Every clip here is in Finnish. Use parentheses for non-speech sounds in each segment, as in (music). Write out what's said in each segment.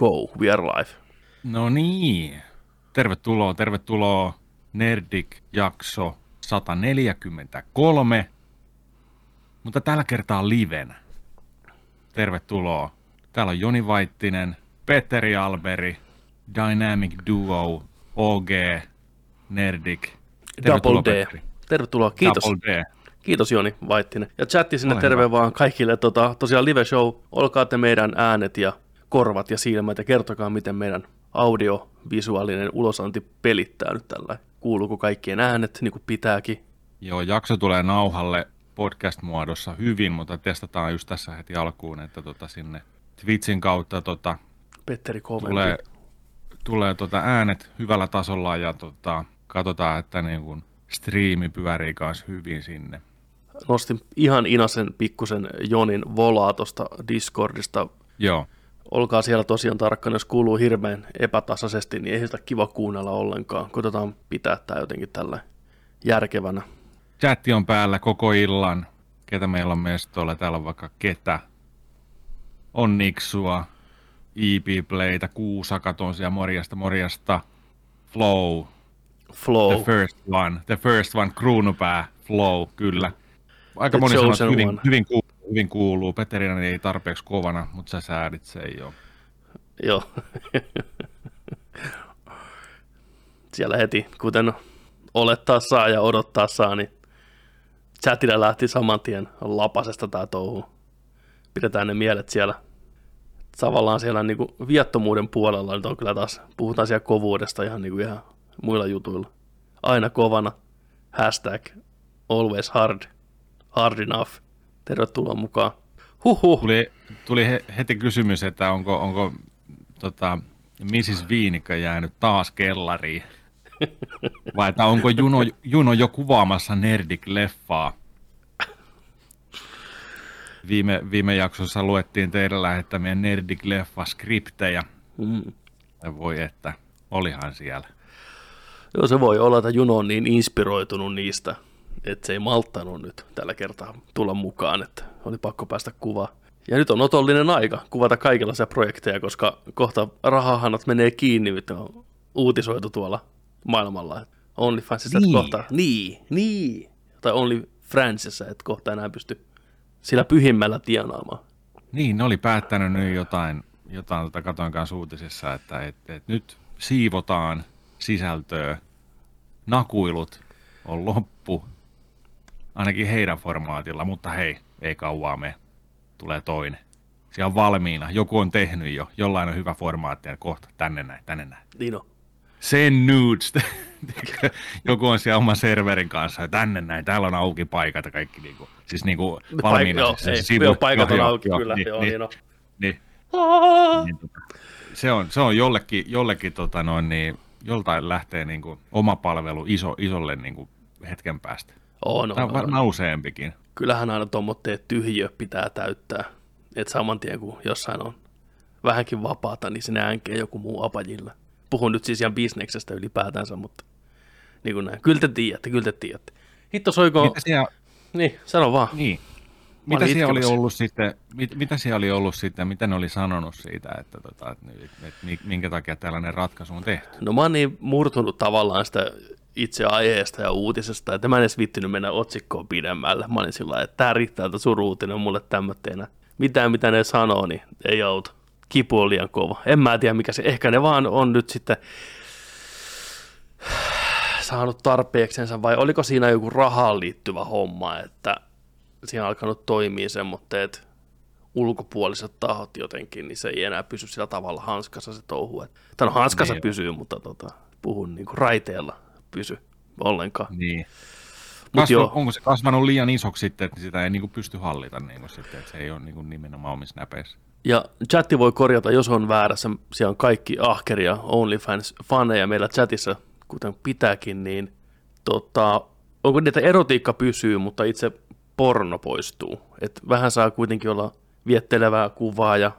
go, we are live. No niin, tervetuloa, tervetuloa Nerdik-jakso 143, mutta tällä kertaa livenä. Tervetuloa. Täällä on Joni Vaittinen, Petteri Alberi, Dynamic Duo, OG, Nerdik. Double D. Petteri. Tervetuloa, kiitos. Double D. Kiitos Joni Vaittinen. Ja chatti sinne Ole terve hyvä. vaan kaikille. Tota, tosiaan live show, olkaa te meidän äänet ja korvat ja silmät ja kertokaa, miten meidän audiovisuaalinen ulosanti pelittää nyt tällä. Kuuluuko kaikkien äänet niin kuin pitääkin? Joo, jakso tulee nauhalle podcast-muodossa hyvin, mutta testataan just tässä heti alkuun, että tota sinne Twitchin kautta tota, Petteri tulee, tulee tota äänet hyvällä tasolla ja tota, katsotaan, että niin kun striimi pyörii kanssa hyvin sinne. Nostin ihan inasen pikkusen Jonin volaa tuosta Discordista. Joo olkaa siellä tosiaan tarkkana, jos kuuluu hirveän epätasaisesti, niin ei sitä kiva kuunnella ollenkaan. Koitetaan pitää tämä jotenkin tällä järkevänä. Chatti on päällä koko illan. Ketä meillä on mestoilla? Täällä on vaikka ketä. On Niksua, EP Playtä, Kuusaka, siellä morjasta, morjasta. Flow. Flow. The first one. The first one, kruunupää. Flow, kyllä. Aika The moni sanoo, hyvin, hyvin kuuluu hyvin kuuluu. Peterina ei tarpeeksi kovana, mutta sä säädit sen jo. Joo. Siellä heti, kuten olettaa saa ja odottaa saa, niin chatilla lähti saman tien lapasesta tämä touhu. Pidetään ne mielet siellä tavallaan siellä niin kuin viattomuuden puolella nyt on kyllä taas, puhutaan siellä kovuudesta ihan, niin kuin ihan muilla jutuilla. Aina kovana, hashtag always hard, hard enough. Tervetuloa mukaan. Huhhuh. Tuli, tuli heti kysymys, että onko, onko tota, Mrs. Viinikka jäänyt taas kellariin? (laughs) Vai että onko Juno, Juno jo kuvaamassa Nerdik-leffaa? Viime, viime jaksossa luettiin teidän lähettämiä Nerdik-leffa-skriptejä. Mm. Ja voi että, olihan siellä. Joo, se voi olla, että Juno on niin inspiroitunut niistä että se ei malttanut nyt tällä kertaa tulla mukaan, että oli pakko päästä kuvaan. Ja nyt on otollinen aika kuvata kaikenlaisia projekteja, koska kohta rahahanat menee kiinni, mitä on uutisoitu tuolla maailmalla. OnlyFansissa, niin. kohta, niin, niin, tai Only Francisissa, että kohta enää pysty sillä pyhimmällä tienaamaan. Niin, ne oli päättänyt nyt jotain, jotain tota katoin kanssa uutisissa, että et, et nyt siivotaan sisältöä, nakuilut on loppu, ainakin heidän formaatilla, mutta hei, ei kauaa me, tulee toinen. Siellä on valmiina, joku on tehnyt jo, jollain on hyvä formaatti ja kohta tänne näin, tänne näin. Niin on. Sen nudes. (laughs) joku on siellä oman serverin kanssa ja tänne näin, täällä on auki paikat ja kaikki niinku, siis niinku valmiina. Paik- joo, ei, sivu, joo, paikat on auki, joo, kyllä, niin, joo, niin, niin, niin, niin, tota, se on, se on jollekin, jollekin tota noin, niin, joltain lähtee niinku oma palvelu iso, isolle niinku hetken päästä. On, on, on. on. useampikin. Kyllähän aina tuommoitteet tyhjö pitää täyttää. Että saman tien kun jossain on vähänkin vapaata, niin sinne änkee joku muu apajilla. Puhun nyt siis ihan bisneksestä ylipäätänsä, mutta niin kuin näin. Kyllä te tiedätte, kyllä te tiedätte. Hitto soiko... Mitä siellä... Niin, sano vaan. Niin. Mitä siellä oli ollut sitten, mit, mitä siellä oli ollut sitten, mitä ne oli sanonut siitä, että, tota, että, että minkä takia tällainen ratkaisu on tehty? No mä oon niin murtunut tavallaan sitä itse aiheesta ja uutisesta, että mä en edes vittinyt mennä otsikkoon pidemmälle. Mä olin sillä että tämä riittää, että sun uutinen mulle tämmöteenä. Mitään, mitä ne sanoo, niin ei auta. Kipu on liian kova. En mä tiedä, mikä se, ehkä ne vaan on nyt sitten saanut tarpeeksensa, vai oliko siinä joku rahaan liittyvä homma, että siinä on alkanut toimia semmoitteet ulkopuoliset tahot jotenkin, niin se ei enää pysy sillä tavalla hanskassa se touhu. Tai no hanskassa niin. pysyy, mutta tota, puhun niin kuin raiteella pysy ollenkaan. Niin. Kasvu, joo. onko se kasvanut liian isoksi sitten, että sitä ei niin kuin pysty hallita, niin kuin sitten, että se ei ole niin kuin nimenomaan omissa näpeissä? Ja chatti voi korjata, jos on väärässä. Siellä on kaikki ahkeria OnlyFans-faneja meillä chatissa, kuten pitääkin, niin tota, onko niitä erotiikka pysyy, mutta itse porno poistuu. Et vähän saa kuitenkin olla viettelevää kuvaa ja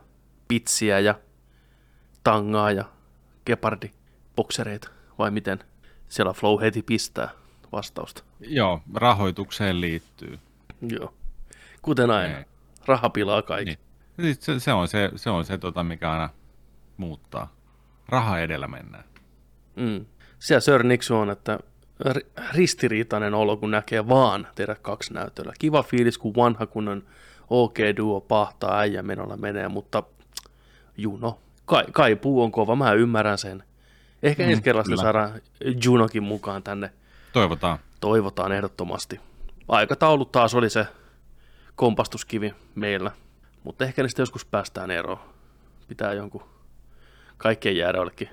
pitsiä ja tangaa ja gepardi boksereita, vai miten? Siellä Flow heti pistää vastausta. Joo, rahoitukseen liittyy. Joo, kuten aina. Ei. Raha pilaa kaikki. Niin. Se, se, on se, se, on se tota, mikä aina muuttaa. Raha edellä mennään. Mm. Siellä Sir Nixon on, että ri- ristiriitainen olo, kun näkee vaan tehdä kaksi näytöllä. Kiva fiilis, kun vanha kunnon OK-duo pahtaa äijä menolla menee, mutta Juno, kai, kaipuu on kova, mä ymmärrän sen. Ehkä mm, ensi kerralla sitten saadaan Junokin mukaan tänne. Toivotaan. Toivotaan ehdottomasti. Aikataulu taas oli se kompastuskivi meillä, mutta ehkä niistä joskus päästään eroon. Pitää jonkun kaikkien jäädä jollekin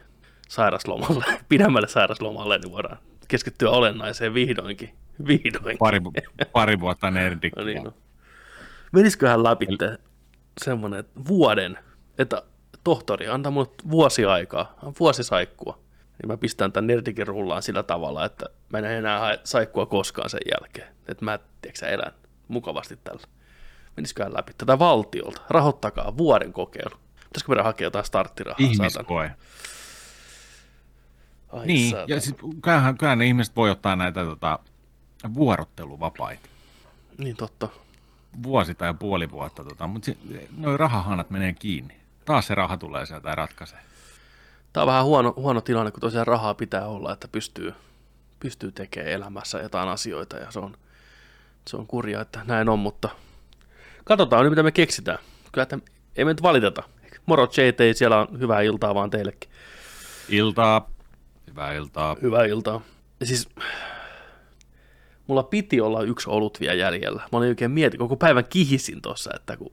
sairaslomalle, (laughs) pidemmälle sairaslomalle, niin voidaan keskittyä olennaiseen vihdoinkin. Vihdoinkin. Pari, (laughs) pari vuotta nerdikkiä. No niin, no. Menisiköhän läpi semmoinen vuoden, että tohtori antaa mulle vuosi aikaa, vuosi saikkua, niin mä pistän tämän nerdikin rullaan sillä tavalla, että mä en enää hae saikkua koskaan sen jälkeen. Että mä, tiedätkö elän mukavasti tällä. Menisiköhän läpi tätä valtiolta, rahoittakaa vuoden kokeilu. Pitäisikö meidän hakea jotain starttirahaa? Ihmiskoe. Ai niin, saatan. ja siis, kyllähän, kyllähän ne ihmiset voi ottaa näitä tota, vuorotteluvapaita. Niin totta. Vuosi tai puoli vuotta, tota, mutta noin rahahanat menee kiinni. Taas se raha tulee sieltä ja ratkaisee. Tämä on vähän huono, huono tilanne, kun tosiaan rahaa pitää olla, että pystyy, pystyy tekemään elämässä jotain asioita ja se on, se on kurja, että näin on, mutta katsotaan nyt, mitä me keksitään. Kyllä, että ei me nyt valiteta. Moro JT, siellä on hyvää iltaa vaan teillekin. Iltaa. Hyvää iltaa. Hyvää iltaa. Ja siis mulla piti olla yksi olut vielä jäljellä. Mä olin oikein mietin, koko päivän kihisin tuossa, että kun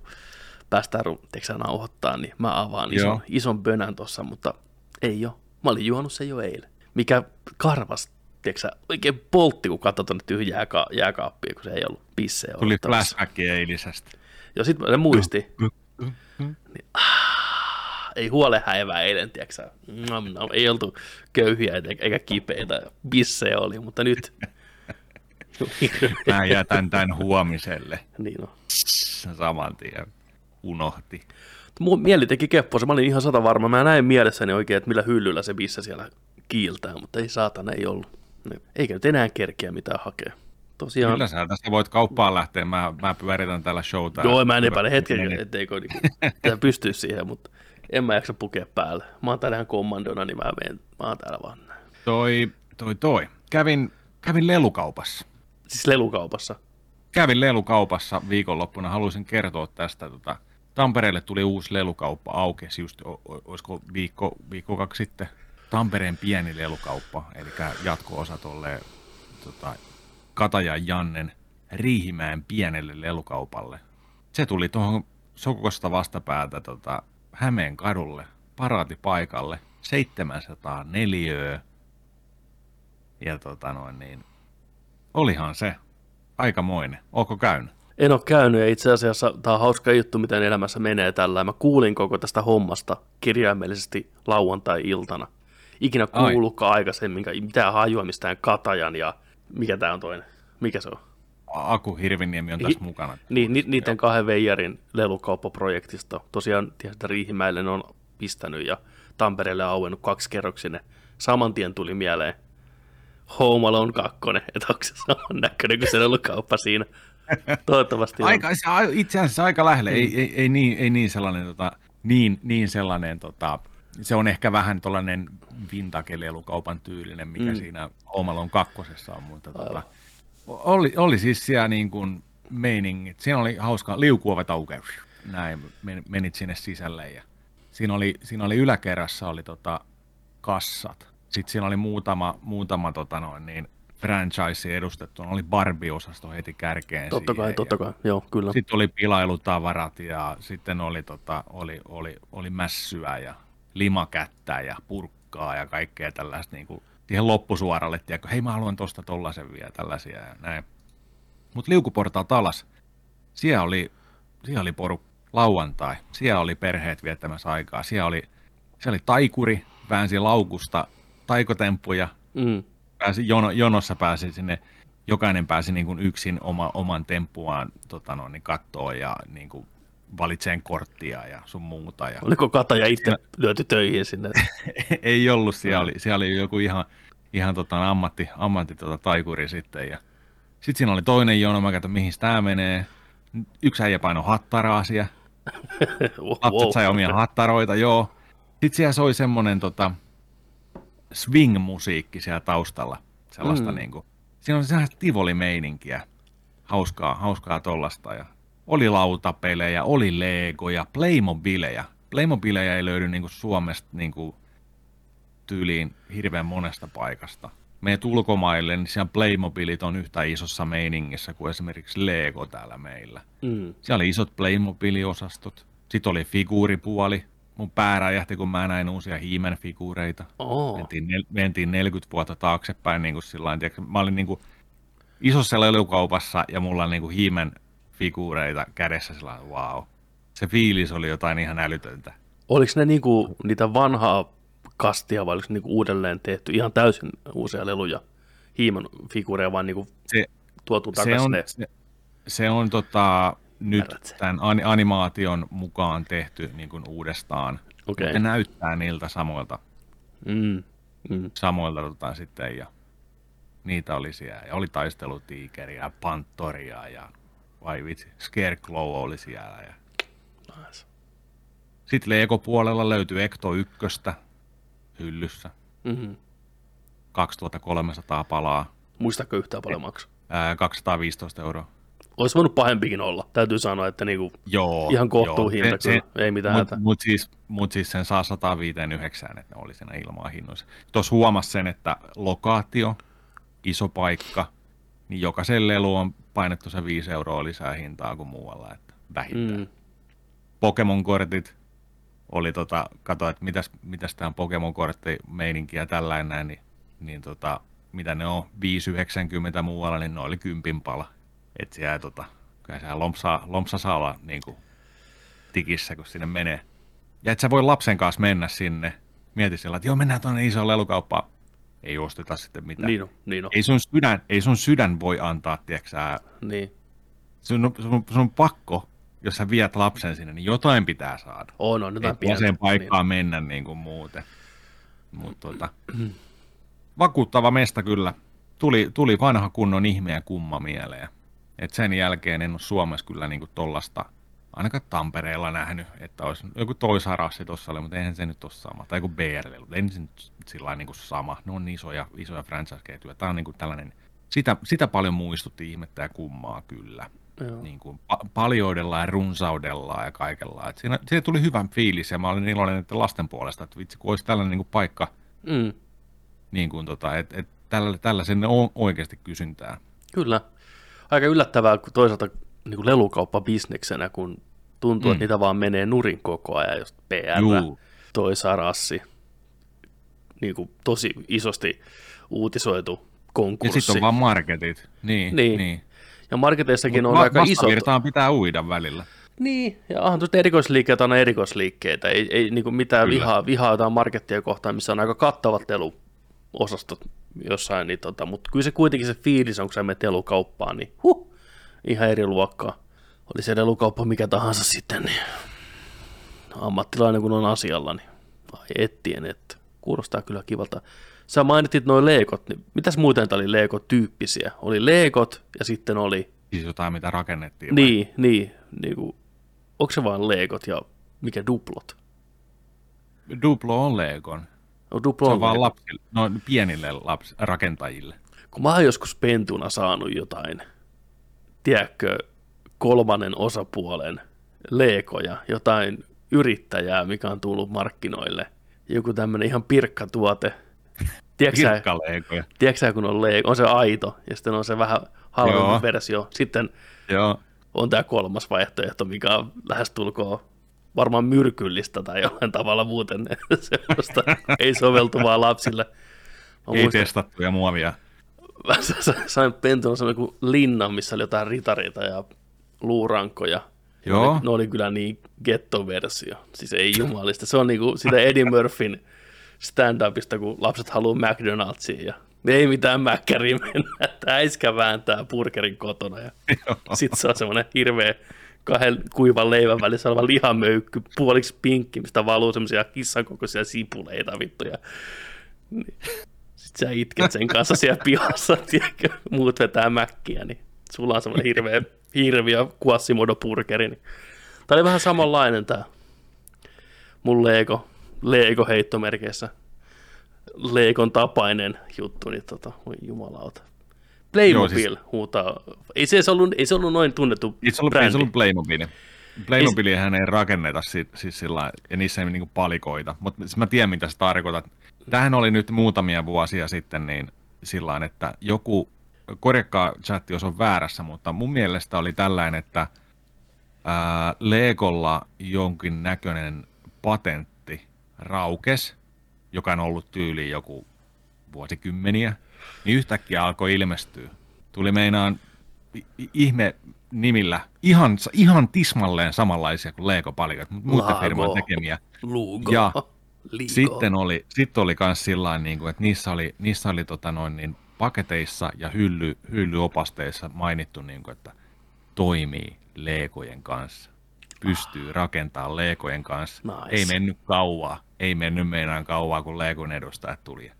päästään teksä nauhoittaa, niin mä avaan ison, ison bönän tuossa, mutta ei ole. Mä olin juonut sen jo eilen. Mikä karvas, teksä, oikein poltti, kun katsoi tuonne tyhjää ka- jääkaappia, kun se ei ollut pisseä. Tuli flashback eilisestä. Ja sitten mä muisti. niin, ah, ei huole häivää eilen, tiedätkö no, no, Ei oltu köyhiä eikä kipeitä, bissejä oli, mutta nyt. (laughs) mä jätän tämän huomiselle. Niin on. Saman tien unohti. Mun mieli teki keppoa, mä olin ihan sata varma. Mä näin mielessäni oikein, että millä hyllyllä se bisse siellä kiiltää, mutta ei saatana, ei ollut. Eikä nyt enää kerkeä mitään hakea. Tosiaan... Kyllä sä tästä voit kauppaan lähteä, mä, mä pyöritän täällä showta. Joo, mä en epäile hetken, etteikö niinku, pysty siihen, mutta en mä jaksa pukea päälle. Mä oon täällä ihan kommandona, niin mä, menen, mä oon täällä vaan. Toi, toi, toi. Kävin, kävin lelukaupassa. Siis lelukaupassa? Kävin lelukaupassa viikonloppuna, haluaisin kertoa tästä. Tota, Tampereelle tuli uusi lelukauppa, aukesi just, olisiko viikko, viikko kaksi sitten. Tampereen pieni lelukauppa, eli jatko-osa tuolle tota, Kataja Jannen Riihimäen pienelle lelukaupalle. Se tuli tuohon Sokosta vastapäätä tota, Hämeen kadulle, paraatipaikalle, 704 Ja tota noin, niin, olihan se aikamoinen. Ootko käynyt? En ole käynyt ja itse asiassa tämä on hauska juttu, miten elämässä menee tällä. Mä kuulin koko tästä hommasta kirjaimellisesti lauantai-iltana. Ikinä kuullutkaan Ai. aikaisemmin mitään hajua mistään Katajan ja mikä tämä on toinen? Mikä se on? Aku Hirviniemi on tässä Hi- mukana. Niin, ni- niiden kahden veijarin lelukauppaprojektista. Tosiaan tietysti Riihimäelle ne on pistänyt ja Tampereelle on auennut kaksi kerroksinen. Saman tien tuli mieleen Home Alone 2, että onko se saman näköinen kuin se lelukauppa siinä. Toivottavasti aika, se, itse asiassa aika lähellä, mm. ei, ei, ei, niin, ei niin sellainen, tota, niin, niin sellainen tota, se on ehkä vähän tuollainen vintage-lelukaupan tyylinen, mikä mm. siinä Omalon kakkosessa on, mutta tota, oli, oli siis siellä niin kuin meiningit. Siinä oli hauska liukuovet aukeus. Näin menit sinne sisälle ja siinä oli, siinä oli yläkerrassa oli tota kassat. Sitten siinä oli muutama, muutama tota noin, niin franchise edustettu. Oli Barbie-osasto heti kärkeen Totta kai, totta kai, joo, kyllä. Sitten oli pilailutavarat ja sitten oli, tota, oli, oli, oli mässyä ja limakättä ja purkkaa ja kaikkea tällaista niin kuin siihen loppusuoralle, tiedätkö, hei mä haluan tosta tollasen vielä, tällaisia ja näin. Mutta liukuportaat alas, siellä oli, siellä oli poru lauantai, siellä oli perheet viettämässä aikaa, siellä oli, siellä oli taikuri, väänsi laukusta taikotemppuja, mm. Pääsi, jono, jonossa pääsi sinne, jokainen pääsi niin kuin yksin oma, oman temppuaan tota no, niin kattoon ja niin kuin valitseen korttia ja sun muuta. Ja... Oliko Kataja itse ja... lyöty töihin sinne? (laughs) ei ollut, siellä oli, siellä oli joku ihan, ihan tota, ammatti, ammatti tota, taikuri sitten. Ja... Sitten siinä oli toinen jono, mä katsoin, mihin tämä menee. Yksi äijä paino hattaraa siellä. (laughs) Lapset sai omia hattaroita, joo. Sitten siellä soi semmoinen tota, swing-musiikki siellä taustalla. Sellaista mm. niinku, siinä on sellaista tivoli-meininkiä. Hauskaa, hauskaa tollasta. Ja oli lautapelejä, oli legoja, Playmobilejä. Playmobilejä ei löydy niinku Suomesta niinku tyyliin hirveän monesta paikasta. Meet ulkomaille, niin siellä Playmobilit on yhtä isossa meiningissä kuin esimerkiksi Lego täällä meillä. Mm. Siellä oli isot Playmobil-osastot. Sitten oli figuuripuoli. Mun pää räjähti, kun mä näin uusia hiimen figuureita. Oh. Mentiin, nel, mentiin 40 vuotta taaksepäin. Niin kuin sillain, tiedätkö, mä olin niin kuin isossa lelukaupassa ja mulla on niin kuin hiimen figuureita kädessä. Sillä wow. Se fiilis oli jotain ihan älytöntä. Oliko ne niinku niitä vanhaa kastia vai oliko ne niinku uudelleen tehty ihan täysin uusia leluja, hiiman figuureja, vaan niinku Se, tuotu se takaisin on, ne? se, se on tota, nyt tämän an- animaation mukaan tehty niin kuin uudestaan. Okei. Ne näyttää niiltä samoilta, Mm. Mm. samoilta tota, sitten ja niitä oli siellä. Ja oli taistelutiikeriä, panttoria ja vai vitsi, Scarecrow oli siellä. Ja... Nice. Sitten Lego-puolella löytyi Ecto 1 hyllyssä. Mm-hmm. 2300 palaa, Muistatko yhtään paljon maksaa? ää, 215 euroa. Olisi voinut pahempikin olla. Täytyy sanoa, että niinku Joo, ihan kohtuu hinta Se- se- Ei mitään Mutta hätää. mut siis, mut siis sen saa 159, että ne oli siinä ilmaa hinnoissa. Tuossa huomasi sen, että lokaatio, iso paikka, niin jokaisen lelu on painettu se 5 euroa lisää hintaa kuin muualla, että vähintään. Mm. Pokemon-kortit oli tota, kato, että mitäs, mitäs tämä Pokemon-kortti meininki ja tällainen niin, niin tota, mitä ne on 5,90 muualla, niin ne oli kympin pala. Et siellä tota, kyllä siellä lompsa, lompsa saa olla niin kuin, tikissä, kun sinne menee. Ja et sä voi lapsen kanssa mennä sinne. Mieti sillä, että joo, mennään tuonne isoon lelukauppaan. Ei osteta sitten mitään. Niin on, niin on. Ei sun sydän, ei sun sydän voi antaa, tiedätkö Niin. sun, sun, sun on pakko, jos sä viet lapsen sinne, niin jotain pitää saada. On, on jotain pientä. sen paikkaan mennä niin kuin muuten. Mut, tuota, (clears throat) vakuuttava mesta kyllä. Tuli, tuli vanha kunnon ihme ja kumma mieleen. Et sen jälkeen en ole Suomessa kyllä niin tollasta, ainakaan Tampereella nähnyt, että olisi joku toisarassi tuossa oli, mutta eihän se nyt ole sama. Tai joku BRL, mutta ei se nyt sillä niin kuin sama. Ne on isoja, isoja franchise-ketjuja. Tämä on niin kuin tällainen, sitä, sitä paljon muistutti ihmettä ja kummaa kyllä Joo. niin kuin pa- paljoudellaan ja runsaudellaan ja kaikella. Et siinä, siinä tuli hyvän fiilis ja mä olin iloinen että lasten puolesta, että vitsi kun olisi tällainen niin kuin paikka, Mm. niin kuin tota, että et tällä, tällä sinne on oikeasti kysyntää. Kyllä. Aika yllättävää, kun toisaalta niin kuin lelukauppa bisneksenä, kun tuntuu, mm. että niitä vaan menee nurin koko ajan, just PR, Juu. toi sarassi, niin kuin tosi isosti uutisoitu Ja konkurssi. sitten on vaan marketit. Niin, Niin. niin. ja marketeissakin Mut on va- aika vastavirtaan pitää uida välillä. Niin, ja onhan tuosta erikoisliikkeitä on erikoisliikkeitä. Ei, ei niin kuin mitään Kyllä. vihaa, vihaa jotain markettia kohtaan, missä on aika kattavat leluosastot jossain. Niin tota, mutta kyllä se kuitenkin se fiilis on, kun sä menet lelukauppaan, niin huh, ihan eri luokkaa. Oli se lelukauppa mikä tahansa sitten, niin ammattilainen kun on asialla, niin ai ettien, että kuulostaa kyllä kivalta. Sä mainitit noin leekot, niin mitäs muuten tää oli leekot-tyyppisiä? Oli leekot ja sitten oli Siis jotain, mitä rakennettiin. vai? niin, niin, niin kuin, onko se vaan leekot ja mikä duplot? Duplo on Legon. No, Se on vaan lapsille, no pienille laps, rakentajille. Kun mä oon joskus pentuna saanut jotain, tiedätkö, kolmannen osapuolen leekoja, jotain yrittäjää, mikä on tullut markkinoille. Joku tämmönen ihan pirkkatuote. (laughs) Pirkkaleekoja. tiedätkö kun on leeko, on se aito ja sitten on se vähän halvempi versio. Sitten Joo. on tämä kolmas vaihtoehto, mikä on lähestulkoon varmaan myrkyllistä tai jollain tavalla muuten (laughs) sellaista ei soveltuvaa lapsille. Mä Ei muistan, testattuja muovia. mä sa- sain pentuna semmoinen kuin linnan, missä oli jotain ritareita ja luurankoja. Ja Joo. Ne, oli, ne oli kyllä niin ghetto-versio. Siis ei jumalista. Se on niinku sitä Eddie Murphyn stand-upista, kun lapset haluaa McDonald'siin ja ei mitään mäkkäriin mennä, että äiskä vääntää burgerin kotona ja (laughs) sitten se on semmoinen hirveä kahden kuivan leivän välissä oleva lihamöykky, puoliksi pinkki, mistä valuu semmoisia kissan kokoisia sipuleita vittuja. Sitten sä itket sen kanssa siellä pihassa, (laughs) tiedätkö, muut vetää mäkkiä, niin sulla on semmoinen hirveä hirviö Quasimodo burgeri. Niin. Tämä oli vähän samanlainen tämä mun Lego, Lego heittomerkeissä Leikon tapainen juttu, niin tota, voi jumalauta. Playmobil Joo, siis... huutaa. Ei se, ollut, ei se ollut noin tunnettu ei se ollut, brändi. Ei se ollut Playmobil. Playmobilihän ei rakenneta siis, siis sillä ja niissä ei niinku palikoita, mutta siis mä tiedän mitä sä tarkoitat. Tähän oli nyt muutamia vuosia sitten niin sillä että joku, korjakkaa chatti, jos on väärässä, mutta mun mielestä oli tällainen, että ää, Legolla jonkin näköinen patentti raukes, joka on ollut tyyliin joku vuosikymmeniä, niin yhtäkkiä alkoi ilmestyä. Tuli meinaan ihme nimillä ihan, ihan tismalleen samanlaisia kuin Lego-palikat, mutta muiden firman tekemiä. Lugo. Ja Ligo. sitten oli, sitten oli myös sillä niin kuin, että niissä oli, niissä oli tota noin, niin paketeissa ja hylly, hyllyopasteissa mainittu, niin kuin, että toimii Legojen kanssa. Pystyy ah. rakentamaan Legojen kanssa. Nice. Ei mennyt kauaa. Ei mennyt meinaan kauaa, kun Legon edustajat tuli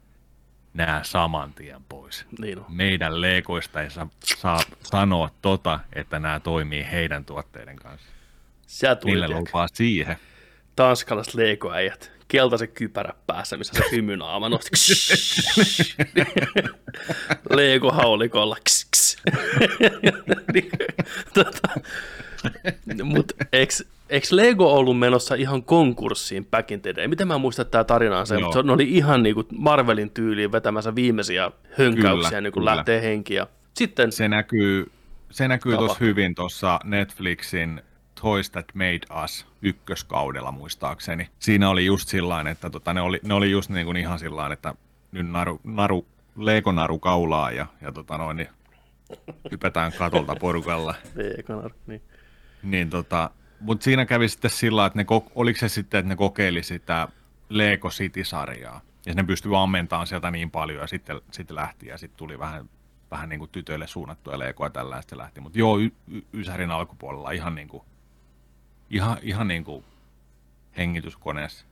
nää saman tien pois. Niin on. Meidän leikoista ei saa, saa sanoa tota, että nämä toimii heidän tuotteiden kanssa. Sä tuli, Niille lupaa siihen. Tanskalaiset leikoäijät. Keltaisen kypärä päässä, missä se hymynaama nosti. (laughs) Leiko haulikolla. (laughs) tota, Mutta eikö eikö Lego ollut menossa ihan konkurssiin back in the day? Miten mä muistan tämä tarina on se, mutta ne oli ihan niin kuin Marvelin tyyliin vetämässä viimeisiä hönkäyksiä, kyllä, niin kuin kyllä. lähtee henkiä. Sitten se näkyy, se näkyy tuossa hyvin tuossa Netflixin Toys That Made Us ykköskaudella muistaakseni. Siinä oli just sillain, että tota, ne, oli, ne oli just niin kuin ihan sillain, että nyt naru, naru, Lego-naru kaulaa ja, ja tota noin, niin hypätään katolta porukalla. (laughs) Lego-naru, niin. Niin tota, mutta siinä kävi sitten sillä, että ne, oliko se sitten, että ne kokeili sitä Lego City-sarjaa. Ja ne pystyi ammentamaan sieltä niin paljon ja sitten, sitten lähti ja sitten tuli vähän, vähän niin kuin tytöille suunnattuja Legoa tällä ja lähti. Mutta joo, y- y- Ysärin alkupuolella ihan niin kuin, ihan, ihan niin kuin hengityskoneessa.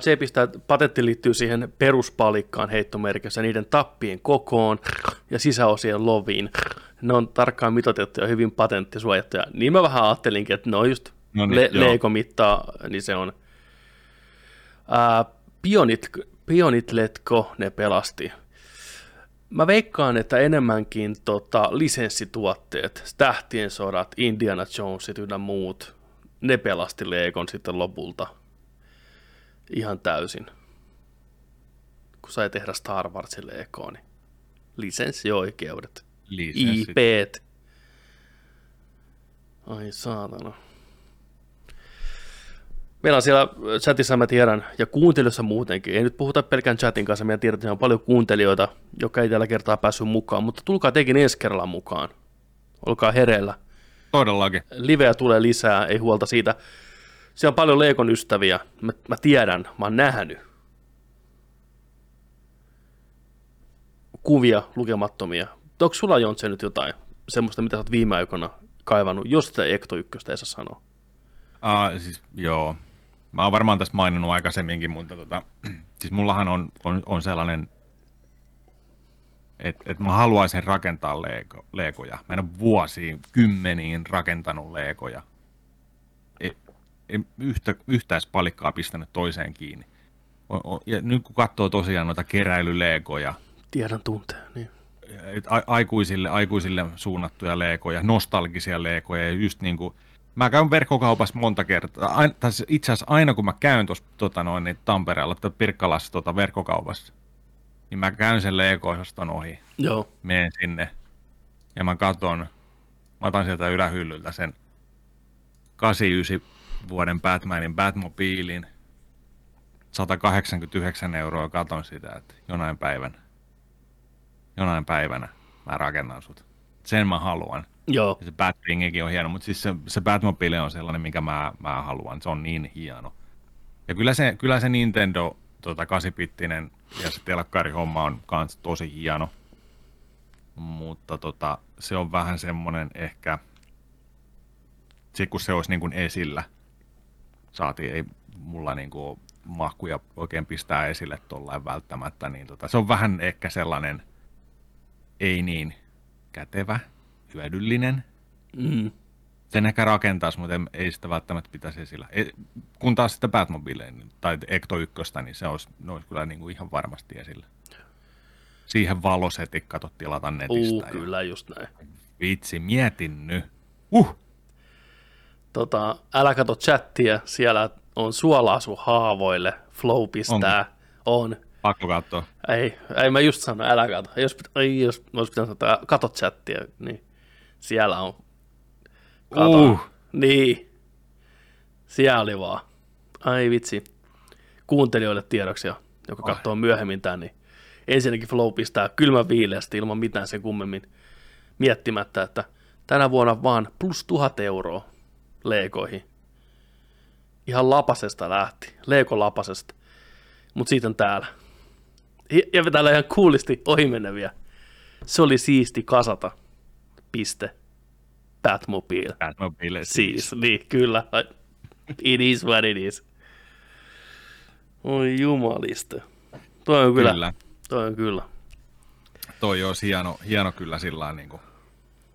Se pistää, patentti liittyy siihen peruspalikkaan heittomerkissä, niiden tappien kokoon ja sisäosien loviin ne on tarkkaan mitoitettuja, hyvin patenttisuojattuja. Niin mä vähän ajattelinkin, että ne on just no niin, le- Lego-mittaa, niin se on. Ää, Pionit, Pionitletko ne pelasti. Mä veikkaan, että enemmänkin tota, lisenssituotteet, Tähtien sodat, Indiana Jonesit ynnä muut, ne pelasti Legon sitten lopulta ihan täysin. Kun sai tehdä Star Warsin Legoon, niin lisenssioikeudet. IP. Ai saatana. Meillä on siellä chatissa, mä tiedän, ja kuuntelijoissa muutenkin. Ei nyt puhuta pelkään chatin kanssa, meidän tiedät, että on paljon kuuntelijoita, jotka ei tällä kertaa päässyt mukaan, mutta tulkaa tekin ensi kerralla mukaan. Olkaa hereillä. Todellakin. Liveä tulee lisää, ei huolta siitä. Siellä on paljon Leekon ystäviä, mä, mä tiedän, mä oon nähnyt. Kuvia lukemattomia, onko sulla Jontse nyt jotain semmoista, mitä sä oot viime aikoina kaivannut, jos sitä Ekto 1 ei saa sanoa? Uh, siis, joo. Mä oon varmaan tässä maininnut aikaisemminkin, mutta tota, (clears throat) siis mullahan on, on, on sellainen, että et mä haluaisin rakentaa Lego, Legoja. Mä en ole vuosiin, kymmeniin rakentanut Legoja. Ei, ei yhtä, yhtään palikkaa pistänyt toiseen kiinni. Ja nyt kun katsoo tosiaan noita keräilylegoja. Tiedän tunteen, niin aikuisille, aikuisille suunnattuja leekoja, nostalgisia leekoja. Ja just niin kuin, mä käyn verkkokaupassa monta kertaa, aina, itse asiassa aina kun mä käyn tuossa tota noin, niin Tampereella tai Pirkkalassa tota, verkkokaupassa, niin mä käyn sen Lego-osaston ohi. Joo. Menen sinne. Ja mä katon, mä otan sieltä ylähyllyltä sen 89 vuoden Batmanin Batmobiilin, 189 euroa katon sitä, että jonain päivänä jonain päivänä mä rakennan sut. Sen mä haluan. Joo. Ja se Batwingikin on hieno, mutta siis se, se Batmobile on sellainen, mikä mä, mä haluan. Se on niin hieno. Ja kyllä se, kyllä se Nintendo tota, 8-bittinen ja se telkkarihomma on kans tosi hieno. Mutta tota, se on vähän semmoinen ehkä, se kun se olisi niin kuin esillä, saatiin, ei mulla niin kuin mahkuja oikein pistää esille tuollain välttämättä, niin tota, se on vähän ehkä sellainen ei niin kätevä, hyödyllinen. Mm. Sen ehkä rakentaisi, mutta ei sitä välttämättä pitäisi esillä. kun taas sitä Batmobile niin- tai Ecto 1, niin se olisi, ne olisi kyllä niin kuin ihan varmasti esillä. Siihen valosetit kato tilata netistä. Uu, ja- kyllä, just näin. Vitsi, mietin nyt. Uh, Tota, älä kato chattia, siellä on suolaasu haavoille, flow pistää, on. Pakko katsoa. Ei, ei mä just sano, älä kato. Jos, ei, jos olisi pitänyt sanoa, kato chattia, niin siellä on. Kato. Uh. Niin. Siellä oli vaan. Ai vitsi. Kuuntelijoille tiedoksi jo, joka katsoo myöhemmin tämän, niin ensinnäkin Flow pistää kylmän viileästi ilman mitään sen kummemmin miettimättä, että tänä vuonna vaan plus tuhat euroa leikoihin. Ihan lapasesta lähti, leiko lapasesta. Mutta siitä on täällä. Ja- Ja täällä ihan kuulisti ohimeneviä. Se oli siisti kasata. Piste. Batmobile. Batmobile. Siis, niin, kyllä. It is what it is. Oi jumalista. Toi on kyllä. Kyllä. Toi on kyllä. Toi olisi hieno, hieno kyllä sillä niin kuin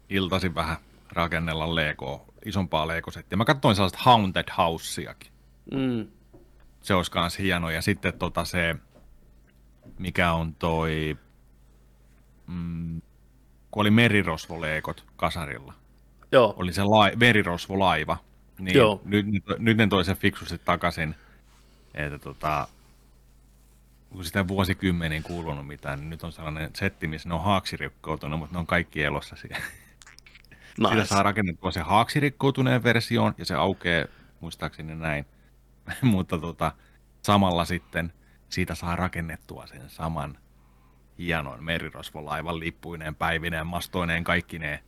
iltaisin vähän rakennella Lego, isompaa Lego-settiä. Mä katsoin sellaista Haunted Houseakin. Mm. Se olisi kans hieno. Ja sitten tota se, mikä on toi, mm, kun oli merirosvoleekot kasarilla. Joo, Oli se lai, merirosvolaiva. Niin Joo. Nyt, nyt, nyt ne toi sen fiksusti takaisin. Että tota, kun sitä vuosikymmeniin kuulunut mitään, niin nyt on sellainen setti, missä ne on haaksirikkoutunut, mutta ne on kaikki elossa siellä. Nice. Sitä saa rakennettua se haaksirikkoutuneen versioon, ja se aukeaa muistaakseni näin. (laughs) mutta tota, samalla sitten siitä saa rakennettua sen saman hienon merirosvolaivan lippuineen, päivineen, mastoineen, kaikkineen.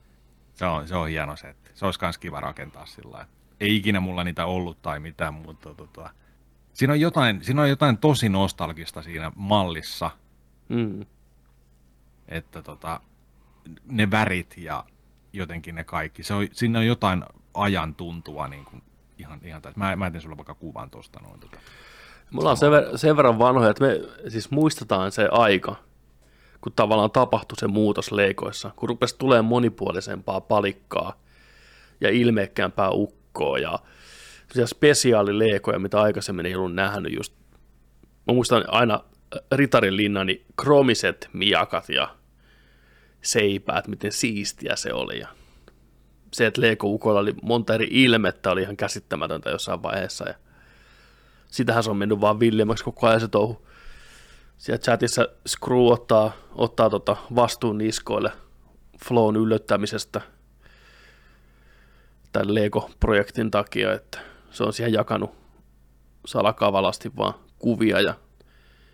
Se on, se on hieno setti. Se olisi myös kiva rakentaa sillä. Ei ikinä mulla niitä ollut tai mitään, mutta tota, siinä, on jotain, siinä on jotain tosi nostalgista siinä mallissa, Mm. että tota, ne värit ja jotenkin ne kaikki. Se on, siinä on jotain ajan tuntua niin kuin ihan, ihan täysin. Mä, mä teen sulle vaikka kuvan tuosta noin. Tota. Me ollaan sen, ver- sen verran vanhoja, että me siis muistetaan se aika, kun tavallaan tapahtui se muutos leikoissa, kun rupesi tulemaan monipuolisempaa palikkaa ja ilmeikkäämpää ukkoa ja spesiaalileikoja, mitä aikaisemmin ei ollut nähnyt just. Mä muistan aina Ritarin linnani kromiset miakat ja seipäät, miten siistiä se oli. Ja se, että Lego-ukolla oli monta eri ilmettä, oli ihan käsittämätöntä jossain vaiheessa. Ja sitähän se on mennyt vaan villiämmäksi koko ajan se touhu. Siellä chatissa Screw ottaa, ottaa tota vastuun niskoille Flown yllättämisestä tämän Lego-projektin takia, että se on siihen jakanut salakavalasti vaan kuvia ja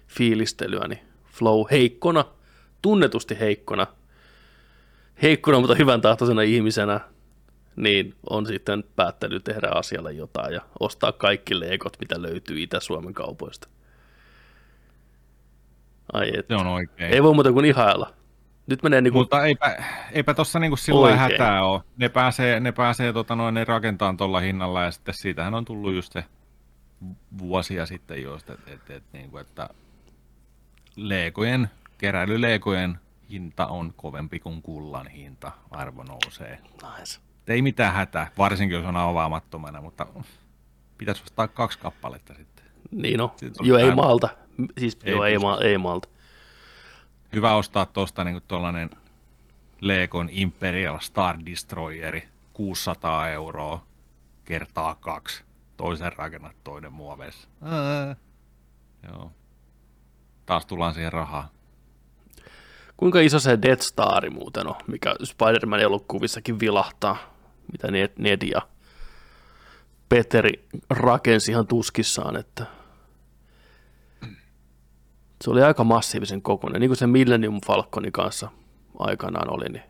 fiilistelyä, niin Flow heikkona, tunnetusti heikkona, heikkona, mutta hyvän tahtoisena ihmisenä, niin on sitten päättänyt tehdä asialle jotain ja ostaa kaikki leikot, mitä löytyy Itä-Suomen kaupoista. Ai et. Se on oikein. Ei voi muuta kuin ihailla. Nyt menee niinku, Mutta eipä, eipä tuossa niinku sillä hätää ole. Ne pääsee, ne pääsee tota noin, ne rakentaa tuolla hinnalla ja sitten siitähän on tullut just se vuosia sitten just, että et, et, niinku, että leekojen, keräilyleekojen hinta on kovempi kuin kullan hinta. Arvo nousee. nice. Ei mitään hätää, varsinkin jos on avaamattomana, mutta pitäisi ostaa kaksi kappaletta sitten. Niin no, joo ei malta. Siis Ei joo ei, ma- ei malta. Hyvä ostaa tuosta niinku tuollainen Legon Imperial Star Destroyeri 600 euroa kertaa kaksi. Toisen rakennat, toinen muoveissa. Ää. Joo. Taas tullaan siihen rahaan. Kuinka iso se Death Star muuten on, mikä Spider-Man elokuvissakin vilahtaa, mitä Ned, ja Peteri rakensi ihan tuskissaan, että se oli aika massiivisen kokoinen, niin kuin se Millennium Falconin kanssa aikanaan oli. Niin.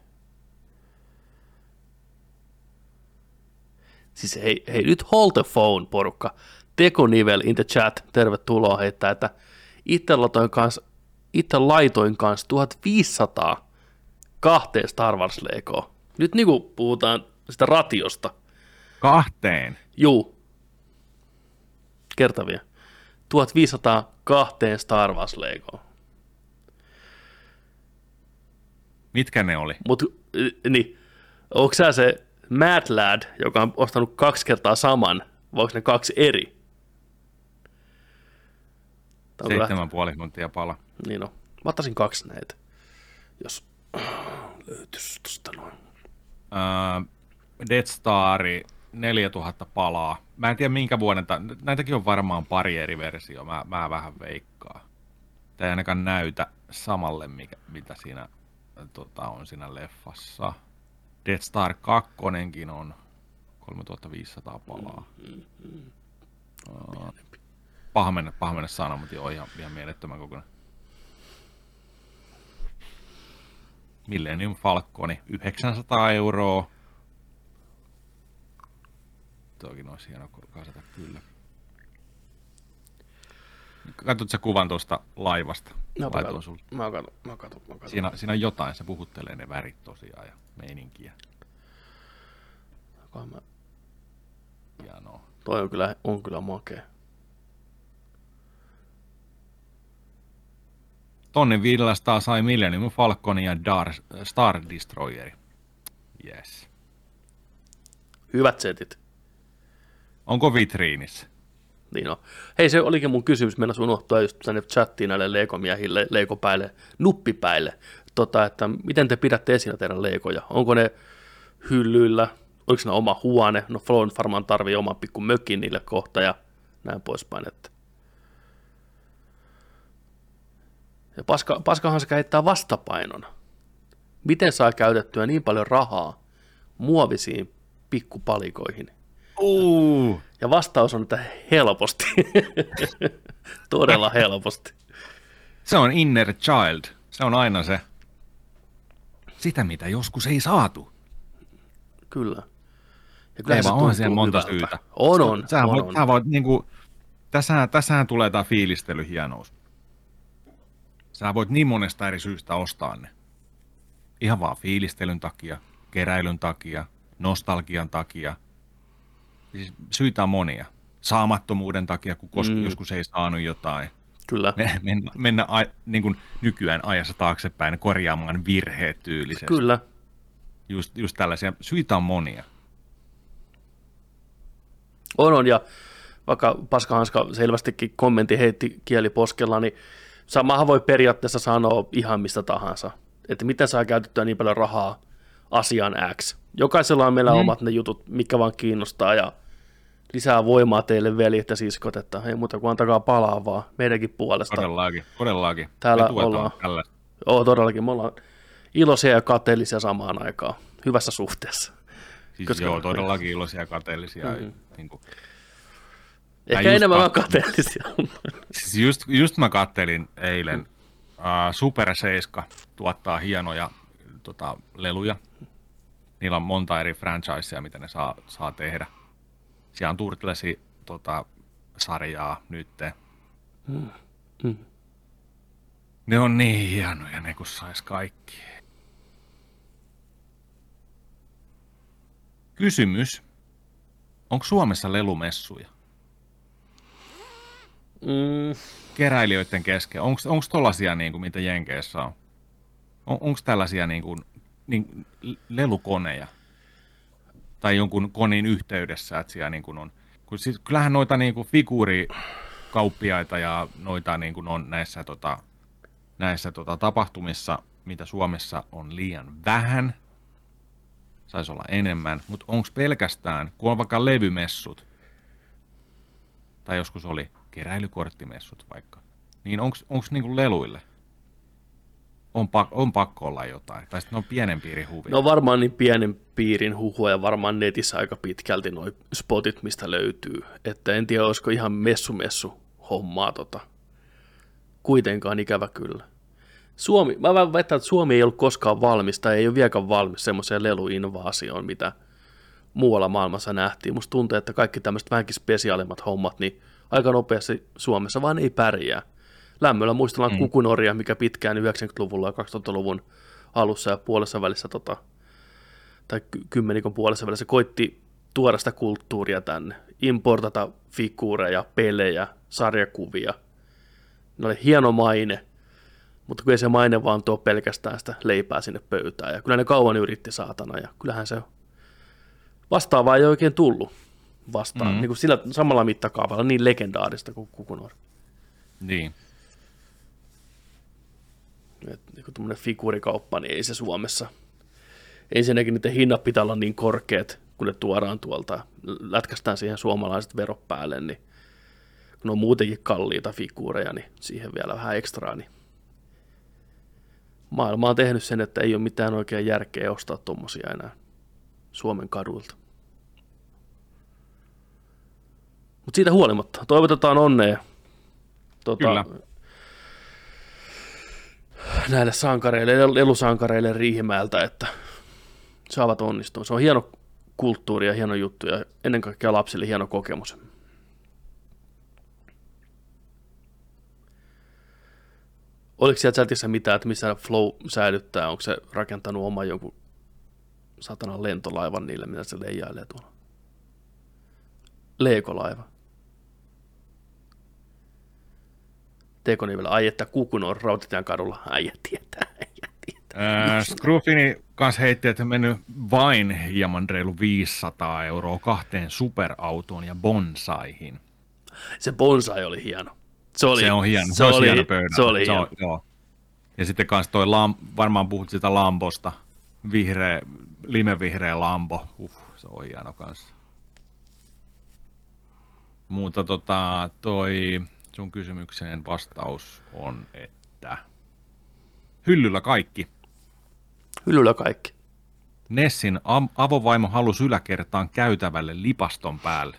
Siis hei, hei, nyt hold the phone, porukka. Tekonivel in the chat, tervetuloa heittää, että itse laitoin kanssa, itse laitoin kanssa 1500 kahteen Star Wars Legoa. Nyt niinku puhutaan sitä ratiosta. Kahteen. Juu. Kertavia. 1500 kahteen Star Wars Legoa. Mitkä ne oli? Mut, niin, onko sä se Mad Lad, joka on ostanut kaksi kertaa saman, vai onko ne kaksi eri? Seitsemän puoli tuntia pala. Niin no. Mä ottaisin kaksi näitä, jos (clears throat) löytyisi tosta noin. Öö, Death Star 4000 palaa. Mä en tiedä minkä vuoden, ta- näitäkin on varmaan pari eri versio, mä, mä vähän veikkaa. Tämä ei ainakaan näytä samalle, mikä, mitä siinä tota, on siinä leffassa. Death Star 2 on 3500 palaa. Paha mennä, paha mennä sana, mutta joo, ihan, ihan mielettömän kokoinen. Millennium Falconi 900 euroa. Toikin olisi hieno kasata kyllä. Katsot sä kuvan tuosta laivasta? No, Laitoin katon. sulle. Mä katon, mä katon, mä katon. Siinä, siinä on jotain, se puhuttelee ne värit tosiaan ja meininkiä. Mä... Hienoa. Toi on kyllä, on kyllä makea. Tonnin 500 sai Millennium Falconi ja Dar, Star Destroyeri. Yes. Hyvät setit. Onko vitriinissä? Niin on. Hei, se olikin mun kysymys, mennä unohtua just tänne chattiin näille leikomiehille, leikopäille, nuppipäille, tota, että miten te pidätte esillä teidän leikoja? Onko ne hyllyillä, oliko ne oma huone? No Flow varmaan tarvii oman pikku mökin niille kohta ja näin poispäin. Että. Ja paska, paskahan se käyttää vastapainona. Miten saa käytettyä niin paljon rahaa muovisiin pikkupalikoihin? Uh, Ja vastaus on, että helposti. (laughs) Todella helposti. se on inner child. Se on aina se. Sitä, mitä joskus ei saatu. Kyllä. Ja Ei se on siellä monta hyvältä. syytä. On, on. Sähän on, voit, on. Sä voit niinku, tässähän, tässähän tulee tämä fiilistelyhienous. Sä voit niin monesta eri syystä ostaa ne. Ihan vaan fiilistelyn takia, keräilyn takia, nostalgian takia. Siis syitä on monia. Saamattomuuden takia, kun kos- Mm. joskus ei saanut jotain. Kyllä. (laughs) Me, mennä mennä a, niin kuin nykyään ajassa taaksepäin korjaamaan virheet tyylisesti. Kyllä. Just, just tällaisia. Syitä on monia. On, on. Ja vaikka Paskahanska selvästikin kommentti heitti kieliposkella, niin samahan voi periaatteessa sanoa ihan mistä tahansa. Että miten saa käytettyä niin paljon rahaa asian X. Jokaisella on meillä Mm. omat ne jutut, mikä vaan kiinnostaa ja lisää voimaa teille veljet ja siskot, että ei muuta kuin antakaa palaa vaan meidänkin puolesta. Todellakin, todellakin. Täällä ollaan. Tällä. Joo, todellakin. Me ollaan iloisia ja kateellisia samaan aikaan. Hyvässä suhteessa. Siis Koska- joo, todellakin iloisia ja kateellisia. Mm-hmm. Niin kuin, Ehkä just enemmän vaan katsoin. kateellisia. (laughs) siis just, just mä kattelin eilen, uh, Super 7 tuottaa hienoja tota, leluja. Niillä on monta eri franchisea, mitä ne saa, saa tehdä. Siellä on Turtlesi tota, sarjaa nyt. Mm. Ne on niin hienoja, ne kun sais kaikki. Kysymys. Onko Suomessa lelumessuja? Mm, keräilijöiden kesken, onko tollasia, niin kuin, mitä Jenkeissä on? on onko tällaisia niin kuin, niin, lelukoneja? Tai jonkun konin yhteydessä, että siellä niin kuin on. Kun siis, kyllähän noita niin kuin figuurikauppiaita ja noita niin kuin on näissä, tota, näissä tota, tapahtumissa, mitä Suomessa on liian vähän, saisi olla enemmän, mutta onko pelkästään, kun on vaikka levymessut, tai joskus oli keräilykorttimessut vaikka, niin onko niinku leluille? On, pak- on pakko olla jotain, tai sitten on pienen piirin huvia. no varmaan niin pienen piirin huhua ja varmaan netissä aika pitkälti noi spotit, mistä löytyy. Että en tiedä, olisiko ihan messu-messu hommaa tota. Kuitenkaan ikävä kyllä. Suomi, mä vähän väittän, että Suomi ei ollut koskaan valmis tai ei ole vieläkään valmis semmoiseen leluinvaasioon, mitä muualla maailmassa nähtiin. Musta tuntuu, että kaikki tämmöiset vähänkin spesiaalimmat hommat, niin aika nopeasti Suomessa vaan ei pärjää. Lämmöllä muistellaan mm. kukunoria, mikä pitkään 90-luvulla ja 2000-luvun alussa ja puolessa välissä, tota, tai ky- kymmenikon puolessa välissä, koitti tuoda sitä kulttuuria tänne, importata figuureja, pelejä, sarjakuvia. Ne oli hieno maine, mutta kun ei se maine vaan tuo pelkästään sitä leipää sinne pöytään. Ja kyllä ne kauan yritti saatana, ja kyllähän se vastaavaa ei oikein tullut vastaan. Mm. Niin kuin sillä samalla mittakaavalla niin legendaarista kuin Kukunor. Niin. Että niin tuommoinen figuurikauppa, niin ei se Suomessa. Ensinnäkin niiden hinnat pitää olla niin korkeat, kun ne tuodaan tuolta, lätkästään siihen suomalaiset verot päälle, niin kun on muutenkin kalliita figuureja, niin siihen vielä vähän ekstraa, niin maailma on tehnyt sen, että ei ole mitään oikein järkeä ostaa tuommoisia enää Suomen kaduilta. Mutta siitä huolimatta, toivotetaan onnea tota, Kyllä. Näille sankareille, lelusankareille Riihimäeltä, että saavat onnistua. Se on hieno kulttuuri ja hieno juttu ja ennen kaikkea lapsille hieno kokemus. Oliko siellä chatissa mitään, että missä Flow säilyttää? Onko se rakentanut oma jonkun satanan lentolaivan niille, mitä se leijailee tuolla? Leekolaiva. Tekonivelä. Ai että Kukun on Rautatien kadulla. Äijä tietää, (laughs) äijä tietää. Ää, Scrufini kanssa heitti, että mennyt vain hieman reilu 500 euroa kahteen superautoon ja bonsaihin. Se bonsai oli hieno. Se, oli, se on hieno, se, se oli, hieno pöydä. Se oli se hieno. on, joo. Ja sitten kanssa toi, lam, varmaan puhut sitä Lambosta, vihreä, limevihreä Lambo. Uh, se on hieno kanssa. Mutta tota, toi sun kysymykseen vastaus on, että hyllyllä kaikki. Hyllyllä kaikki. Nessin am- avovaimo halusi yläkertaan käytävälle lipaston päälle.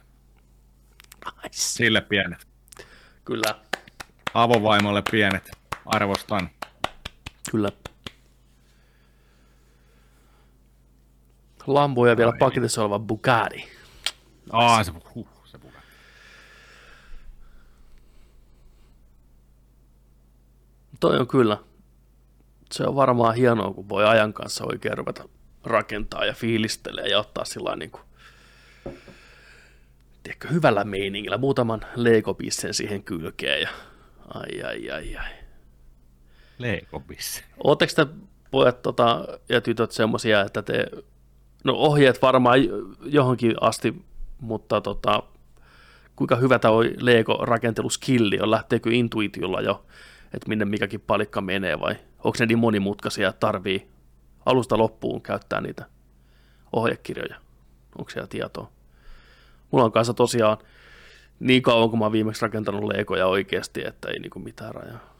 Nice. Sille pienet. Kyllä, Avovaimolle pienet. Arvostan. kyllä. Lambo ja vielä Ai. paketissa oleva Bugatti. Aa, se, huh, se puhe. Toi on kyllä. Se on varmaan hienoa, kun voi ajan kanssa oikein ruveta rakentaa ja fiilistelee ja ottaa sillä niin kuin, tiedätkö, hyvällä meiningillä muutaman leikopissen siihen kylkeen ja ai ai ai ai. Leikobisse. Oletteko te pojat tota, ja tytöt semmoisia, että te, no ohjeet varmaan johonkin asti, mutta tota, kuinka hyvä tämä Lego-rakenteluskilli on, lähteekö intuitiolla jo, että minne mikäkin palikka menee vai onko ne niin monimutkaisia, että tarvii alusta loppuun käyttää niitä ohjekirjoja, onko siellä tietoa. Mulla on kanssa tosiaan niin kauan, kun mä oon viimeksi rakentanut Legoja oikeasti, että ei niinku mitään rajaa.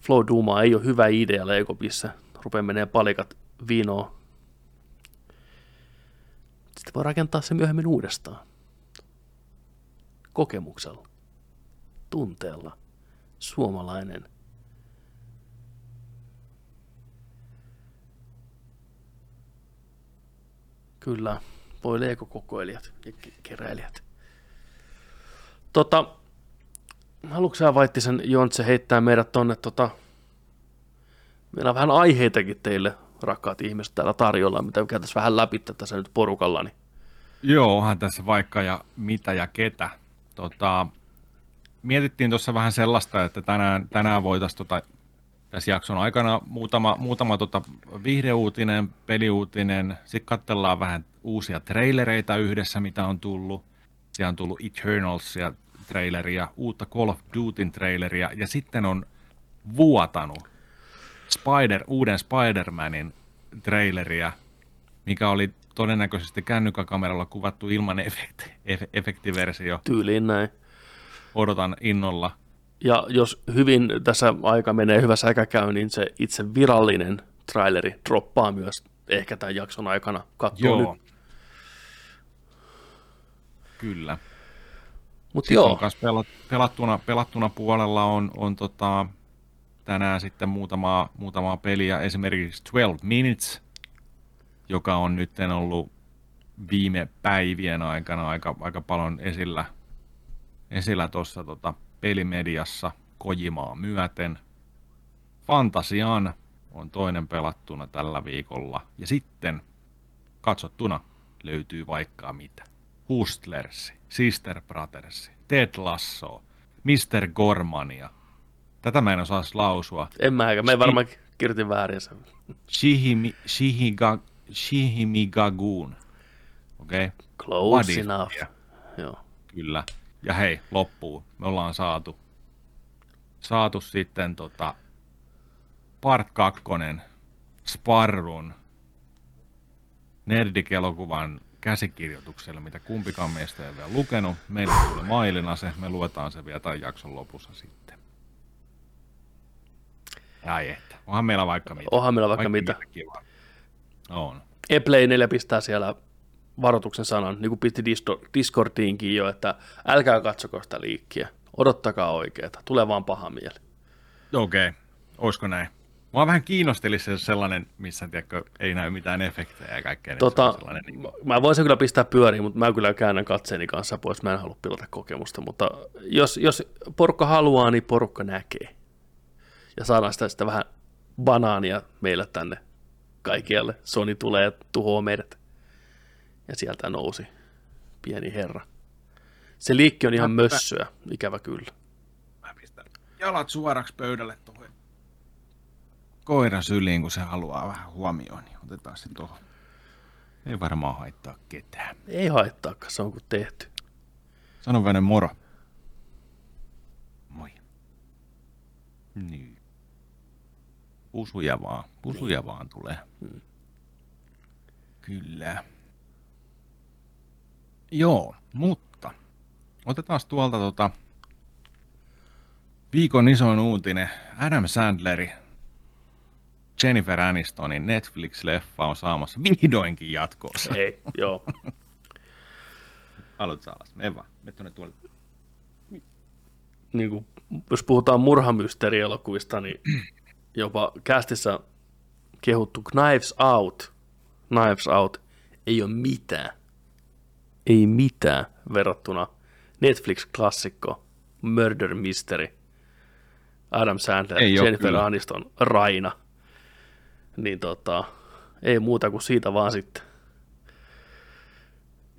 Flow Duma ei ole hyvä idea Legopissa. Rupeaa menee palikat vinoon. Sitten voi rakentaa se myöhemmin uudestaan. Kokemuksella. Tunteella. Suomalainen. Kyllä. Voi Lego-kokoilijat ja ke- keräilijät. Tota, haluatko sä Vaittisen Jontse heittää meidät tonne tota... Meillä on vähän aiheitakin teille, rakkaat ihmiset, täällä tarjolla, mitä käytäisiin vähän läpi tässä nyt porukalla. Niin. Joo, onhan tässä vaikka ja mitä ja ketä. Tota, mietittiin tuossa vähän sellaista, että tänään, tänään voitaisiin tota, tässä jakson aikana muutama, muutama tota, viihdeuutinen, peliuutinen, sitten katsellaan vähän uusia trailereita yhdessä, mitä on tullut. Siellä on tullut Eternalsia traileria, uutta Call of Dutyn traileria, ja sitten on vuotanut Spider, uuden Spider-Manin traileria, mikä oli todennäköisesti kännykkäkameralla kuvattu ilman (laughs) efekti, ef- efektiversio. Tyyliin näin. Odotan innolla. Ja jos hyvin tässä aika menee, hyvä säkä käy, niin se itse virallinen traileri droppaa myös ehkä tämän jakson aikana. Katsoo Joo. nyt. Kyllä. Mutta on joo, kas pelat, pelattuna, pelattuna puolella on, on tota, tänään sitten muutamaa, muutamaa peliä, esimerkiksi 12 Minutes, joka on nyt ollut viime päivien aikana aika, aika paljon esillä, esillä tuossa tota, pelimediassa Kojimaa myöten. Fantasian on toinen pelattuna tällä viikolla. Ja sitten katsottuna löytyy vaikka mitä. Hustlers, Sister Brothers, Ted Lasso, Mr. Gormania. Tätä mä en osaa lausua. en mä eikä. Me varmaan kirjoitin väärin sen. Shihimi, Shihiga, Shihimigagoon. Okei, okay, Close What enough. Joo. kyllä. Ja hei, loppuu. Me ollaan saatu saatu sitten tota Part 2, Sparrun, Nerdik-elokuvan käsikirjoituksella, mitä kumpikaan meistä ei ole vielä lukenut. Meille tuli mailina se, me luetaan se vielä tämän jakson lopussa sitten. Ai että, onhan meillä vaikka mitä. Onhan meillä vaikka, mitä. Kiva. On. Eplay 4 pistää siellä varoituksen sanan, niin kuin pisti Discordiinkin jo, että älkää katsoko sitä liikkiä, odottakaa oikeeta, tulee vaan paha mieli. Okei, okay. olisiko näin? Mua vähän kiinnosteli se sellainen, missä tiedätkö, ei näy mitään efektejä ja kaikkea. Niin tota, niin... Mä voisin kyllä pistää pyöriin, mutta mä kyllä käännän katseeni kanssa pois. Mä en halua pilata kokemusta, mutta jos, jos porukka haluaa, niin porukka näkee. Ja saadaan sitä, sitä vähän banaania meille tänne kaikkialle. Sony tulee ja tuhoaa meidät. Ja sieltä nousi pieni herra. Se liikki on ihan mössöä, ikävä kyllä. Mä pistän jalat suoraksi pöydälle tuohon koira syliin, kun se haluaa vähän huomioon, niin otetaan se tuohon. Ei varmaan haittaa ketään. Ei haittaakaan, se on kuin tehty. Sano vähän moro. Moi. Niin. Pusuja vaan, pusuja niin. vaan tulee. Hmm. Kyllä. Joo, mutta otetaan tuolta tota viikon isoin uutinen. Adam Sandleri Jennifer Anistonin Netflix-leffa on saamassa vihdoinkin jatkoossa. Ei, joo. (laughs) Haluatko alas? Mene vaan, mene tuonne tuolle. Niin kuin, jos puhutaan murhamysteerielokuvista, niin (clears throat) jopa kästissä kehuttu Knives Out, Knives Out ei ole mitään, ei mitään verrattuna Netflix-klassikko Murder Mystery, Adam Sandler, ei Jennifer Aniston, Raina – niin tota, ei muuta kuin siitä vaan sitten.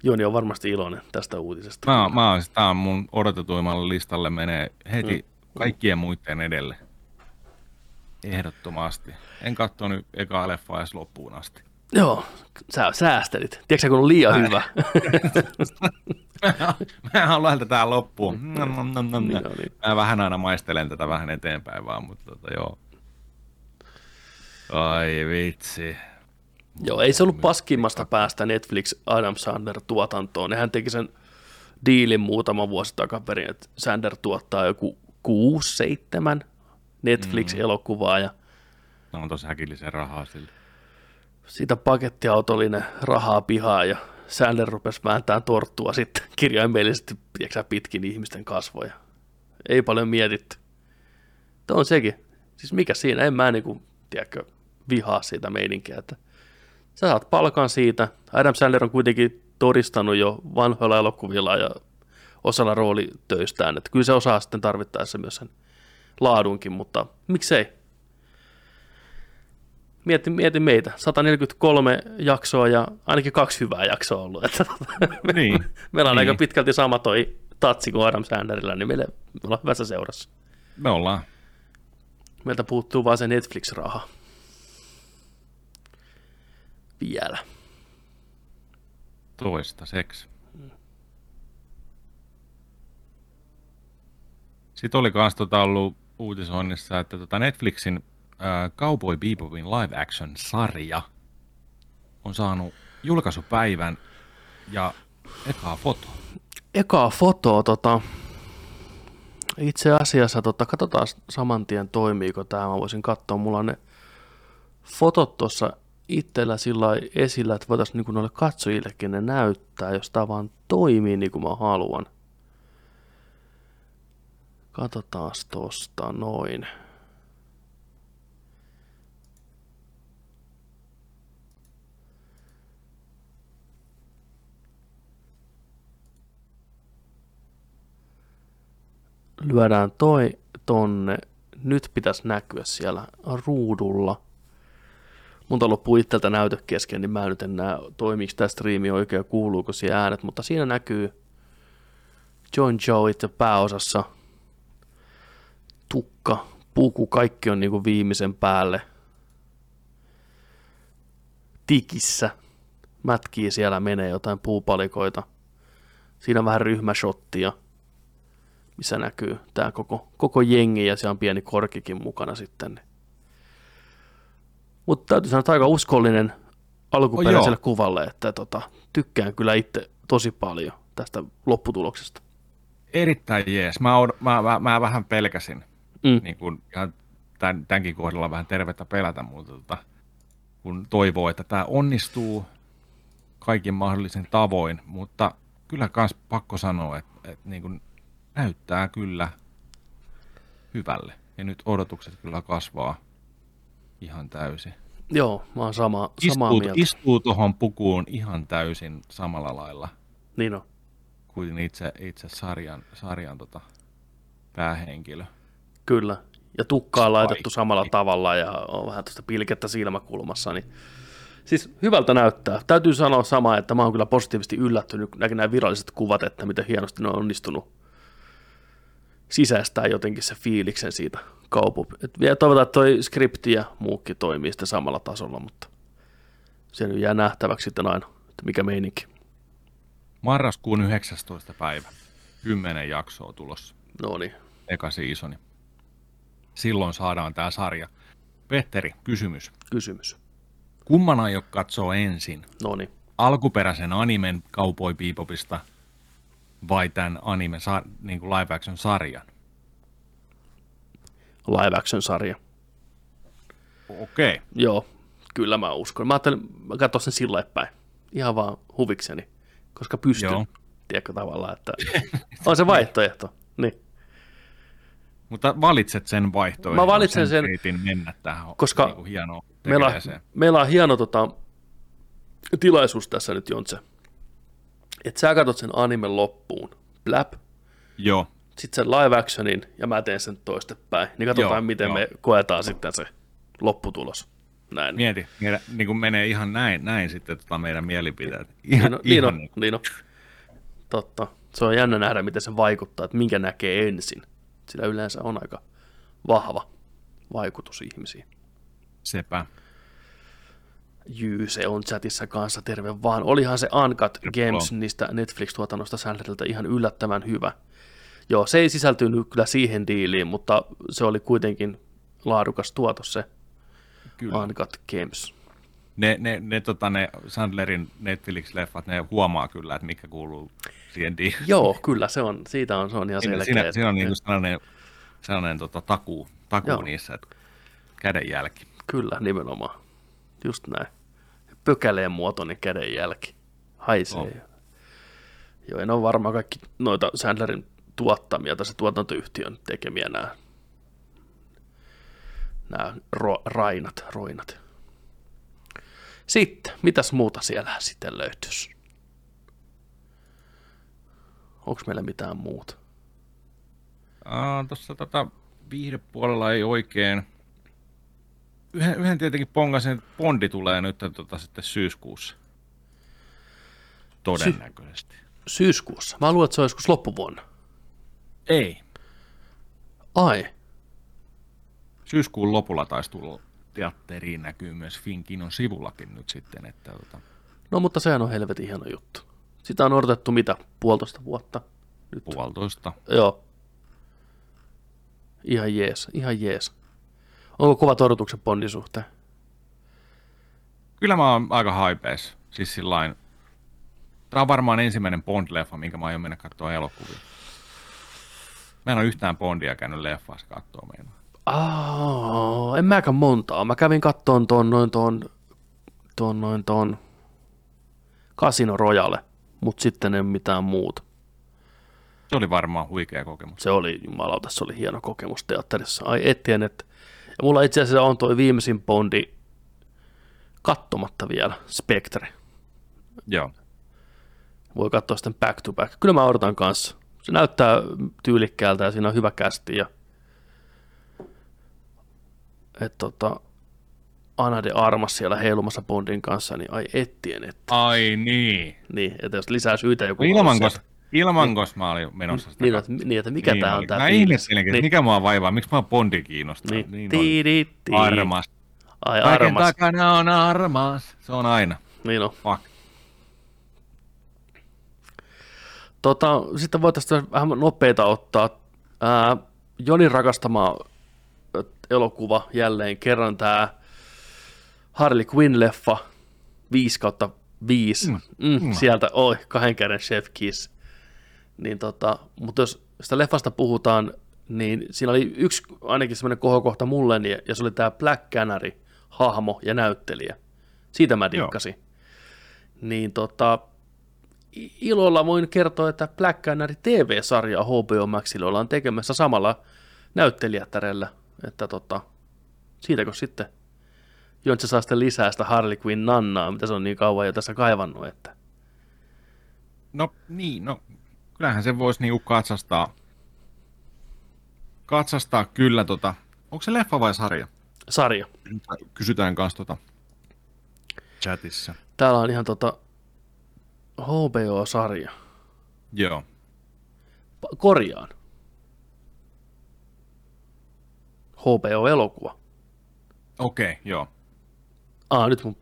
Joni on varmasti iloinen tästä uutisesta. Mä, mä tämä on mun odotetuimmalle listalle menee heti mm. kaikkien muiden edelle. Ehdottomasti. En nyt ekaa leffa edes loppuun asti. Joo, sä säästelit. Tiedätkö kun on liian hyvä? (laughs) mä haluan tätä loppuun. Mm. Niin. Mä vähän aina maistelen tätä vähän eteenpäin vaan, mutta tota, joo. Ai vitsi. Joo, ei se ollut paskimmasta päästä Netflix Adam Sandler tuotantoon. Nehän teki sen diilin muutama vuosi takaperin, että Sander tuottaa joku 6-7 Netflix-elokuvaa. Ja no on tosi häkillisen rahaa sille. Siitä pakettiautollinen rahaa pihaa ja Sander rupesi vääntämään torttua sitten kirjaimellisesti tiedätkö, pitkin ihmisten kasvoja. Ei paljon mietitty. Tämä on sekin. Siis mikä siinä, en mä niinku, tiedätkö, vihaa siitä meininkiä, että sä saat palkan siitä. Adam Sandler on kuitenkin todistanut jo vanhoilla elokuvilla ja osalla roolitöistään, että kyllä se osaa sitten tarvittaessa myös sen laadunkin, mutta miksei? Mieti, mieti meitä, 143 jaksoa ja ainakin kaksi hyvää jaksoa ollut. Että niin. meillä on niin. aika pitkälti sama toi tatsi kuin Adam Sandlerilla, niin meille, me ollaan hyvässä seurassa. Me ollaan. Meiltä puuttuu vaan se Netflix-raha vielä. Toistaiseksi. Sitten oli myös tota ollut uutisoinnissa, että tota Netflixin äh, Cowboy Bebopin live action sarja on saanut julkaisupäivän ja ekaa foto. Ekaa fotoa, tota, itse asiassa, tota, katsotaan saman tien toimiiko tämä, mä voisin katsoa, mulla ne fotot tuossa itsellä sillä esillä, että voitaisiin niin noille katsojillekin ne näyttää, jos tämä vaan toimii niin kuin mä haluan. Katsotaan tosta noin. Lyödään toi tonne. Nyt pitäisi näkyä siellä ruudulla – Mun loppuu itseltä näytö kesken, niin mä nyt en näe, toimiiko tämä striimi oikein, kuuluuko siellä äänet, mutta siinä näkyy John Joe itse pääosassa. Tukka, puku, kaikki on niinku viimeisen päälle. Tikissä. Mätkii siellä menee jotain puupalikoita. Siinä vähän ryhmäshottia. Missä näkyy tämä koko, koko jengi ja siellä on pieni korkikin mukana sitten. Mutta täytyy sanoa, että aika uskollinen alkuperäiselle Oh, kuvalle, että tota, tykkään kyllä itse tosi paljon tästä lopputuloksesta. Erittäin jees. Mä, od- mä, mä, mä vähän pelkäsin, Mm. niin kun ihan tämän, tämänkin kohdalla vähän tervettä pelätä, mutta tota, kun toivoo, että tämä onnistuu kaikin mahdollisin tavoin, mutta kyllä kans pakko sanoa, että, että niin kun näyttää kyllä hyvälle. Ja nyt odotukset kyllä kasvaa ihan täysin. Joo, mä oon sama, samaa Istuu, mieltä. istuu tuohon pukuun ihan täysin samalla lailla Niin on. kuin itse, itse sarjan, sarjan tota, päähenkilö. Kyllä. Ja tukkaa on laitettu samalla tavalla ja on vähän tuosta pilkettä silmäkulmassa. Niin... Siis hyvältä näyttää. Täytyy sanoa sama, että mä oon kyllä positiivisesti yllättynyt, näkin nämä viralliset kuvat, että miten hienosti ne on onnistunut sisäistää jotenkin se fiiliksen siitä kaupu. Et vielä toivotaan, että toi skripti ja muukin toimii sitten samalla tasolla, mutta se nyt jää nähtäväksi sitten aina, että mikä meininki. Marraskuun 19. päivä. 10 jaksoa tulossa. No niin, Eka seasoni. Silloin saadaan tämä sarja. Petteri, kysymys. kysymys. Kumman aiot katsoo ensin? No niin. Alkuperäisen animen Cowboy Bebopista vai tämän anime niin kuin live action sarjan? live action sarja. Okei. Okay. Joo, kyllä mä uskon. Mä ajattelin, mä katson sen sillä päin. Ihan vaan huvikseni, koska pystyn. Joo. Tiedätkö tavallaan, että (laughs) on se vaihtoehto. Niin. Mutta valitset sen vaihtoehdon. Mä valitsen sen, reitin mennä tähän koska niin hienoa Meillä meillä on hieno tota, tilaisuus tässä nyt, Jontse. Että sä katsot sen animen loppuun, blap, Joo, sitten sen live actionin ja mä teen sen toistepäin. Niin katsotaan, Joo, miten joo. me koetaan sitten se lopputulos. Näin. mieti. Meidän, niin kuin menee ihan näin, näin sitten tota meidän mielipiteet. Ihan, Niin on, niin ihan on, niin on. Totta. Se on jännä nähdä, miten se vaikuttaa, että minkä näkee ensin. Sillä yleensä on aika vahva vaikutus ihmisiin. sepä. Jyy, se on chatissa kanssa, terve vaan. Olihan se Uncut Games niistä Netflix-tuotannosta Sandlerilta ihan yllättävän hyvä. Joo, se ei sisältynyt kyllä siihen diiliin, mutta se oli kuitenkin laadukas tuotos se Kyllä. Uncut Games. Ne, ne, ne, tota, ne Sandlerin Netflix-leffat, ne huomaa kyllä, että mikä kuuluu siihen di- Joo, kyllä se on, siitä on, se on ihan selkeä. siinä, siinä on niinku sellainen, sellainen tota, takuu, takuu Joo. niissä, että kädenjälki. Kyllä, nimenomaan. Just näin. Pökäleen muotoinen kädenjälki. Haisee. On. Joo, en ole varmaan kaikki noita Sandlerin tuottamia tai se tuotantoyhtiön tekemiä nämä, nämä ro, rainat, roinat. Sitten, mitäs muuta siellä sitten löytyisi? Onko meillä mitään muuta? Tuossa tota, viihdepuolella ei oikein. Yhden, yhden tietenkin pongasen, että Bondi tulee nyt tota, sitten syyskuussa. Todennäköisesti. Syyskuussa. Mä luulen, että se on joskus loppuvuonna. Ei. Ai, Syyskuun lopulla taisi tulla teatteriin näkyy myös Finkinon sivullakin nyt sitten, että tota, no mutta sehän on helvetin hieno juttu. Sitä on odotettu mitä? Puolitoista vuotta? Nyt. puolitoista. Joo. Ihan jees, ihan jees. Onko kovat odotukset Bondin suhteen? Kyllä mä oon aika haipees. Siis sillain, Tämä on varmaan ensimmäinen Bond-leffa, minkä mä aion mennä katsoa elokuvia. Mä en ole yhtään Bondia käynyt leffassa katsoa meidän. Aa, en mäkään montaa. Mä kävin kattoon tuon noin tuon, tuon noin tuon Casino Royale, mutta sitten ei mitään muuta. Se oli varmaan huikea kokemus. Se oli, jumalauta, se oli hieno kokemus teatterissa. Ai ettien, että... Ja mulla itse asiassa on tuo viimeisin Bondi kattomatta vielä, Spectre. Joo. Voi katsoa sitten back to back. Kyllä mä odotan kanssa. Se näyttää tyylikkäältä ja siinä on hyvä kästi. Ja... Et tota, Ana de Armas siellä heilumassa Bondin kanssa, niin ai ettien, että Ai niin. niin, että jos lisää syitä joku... Ilmankos, ilmankos mä olin menossa sitä Niin, että, niin, että mikä Niin tää oli. on tää Mä että niin, mikä mua vaivaa, miksi mä Bondi kiinnostaa. niin, Niin, niin, tii, tii. Armas. Ai Kaiken armas. takana on armas. Se on aina. Niin on. Fuck. Tota, sitten voitaisiin vähän nopeita ottaa Ää, Jonin rakastama elokuva jälleen kerran tämä Harley Quinn-leffa 5 kautta 5. Mm. Mm, mm. Sieltä, oi, kahden käden chef kiss. Niin tota, mutta jos sitä leffasta puhutaan, niin siinä oli yksi ainakin semmoinen kohokohta mulle, niin- ja se oli tämä Black Canary, hahmo ja näyttelijä. Siitä mä dikkasin. Niin tota, ilolla voin kertoa, että Black Canary TV-sarja HBO Maxille ollaan tekemässä samalla näyttelijätärellä, että tota, siitäkö sitten Jontse saa sitten lisää sitä Harley Quinn nannaa, mitä se on niin kauan jo tässä kaivannut, että No niin, no kyllähän se voisi niinku katsastaa. Katsastaa kyllä tota. Onko se leffa vai sarja? sarja. Kysytään kanssa tota chatissa. Täällä on ihan tota HBO-sarja. Joo. Korjaan. HBO-elokuva. Okei, okay, joo. Aa, nyt mun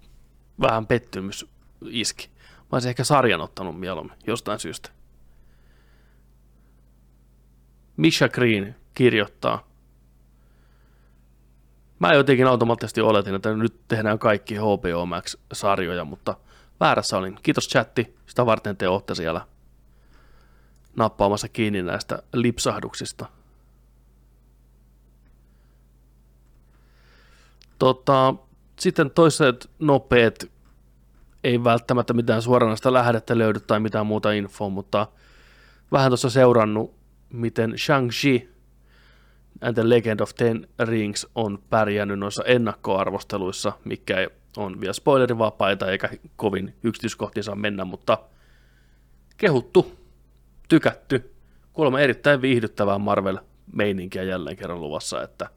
vähän pettymys iski. Mä olisin ehkä sarjan ottanut mieluummin, jostain syystä. Misha Green kirjoittaa. Mä jotenkin automaattisesti oletin, että nyt tehdään kaikki HBO Max-sarjoja, mutta väärässä olin. Kiitos chatti, sitä varten te olette siellä nappaamassa kiinni näistä lipsahduksista. Tota, sitten toiset nopeet, ei välttämättä mitään suoranaista lähdettä löydy tai mitään muuta infoa, mutta vähän tuossa seurannut, miten Shang-Chi and the Legend of Ten Rings on pärjännyt noissa ennakkoarvosteluissa, mikä ei on vielä spoilerivapaita eikä kovin yksityiskohtiin saa mennä, mutta kehuttu, tykätty, kuulemma erittäin viihdyttävää Marvel-meininkiä jälleen kerran luvassa, että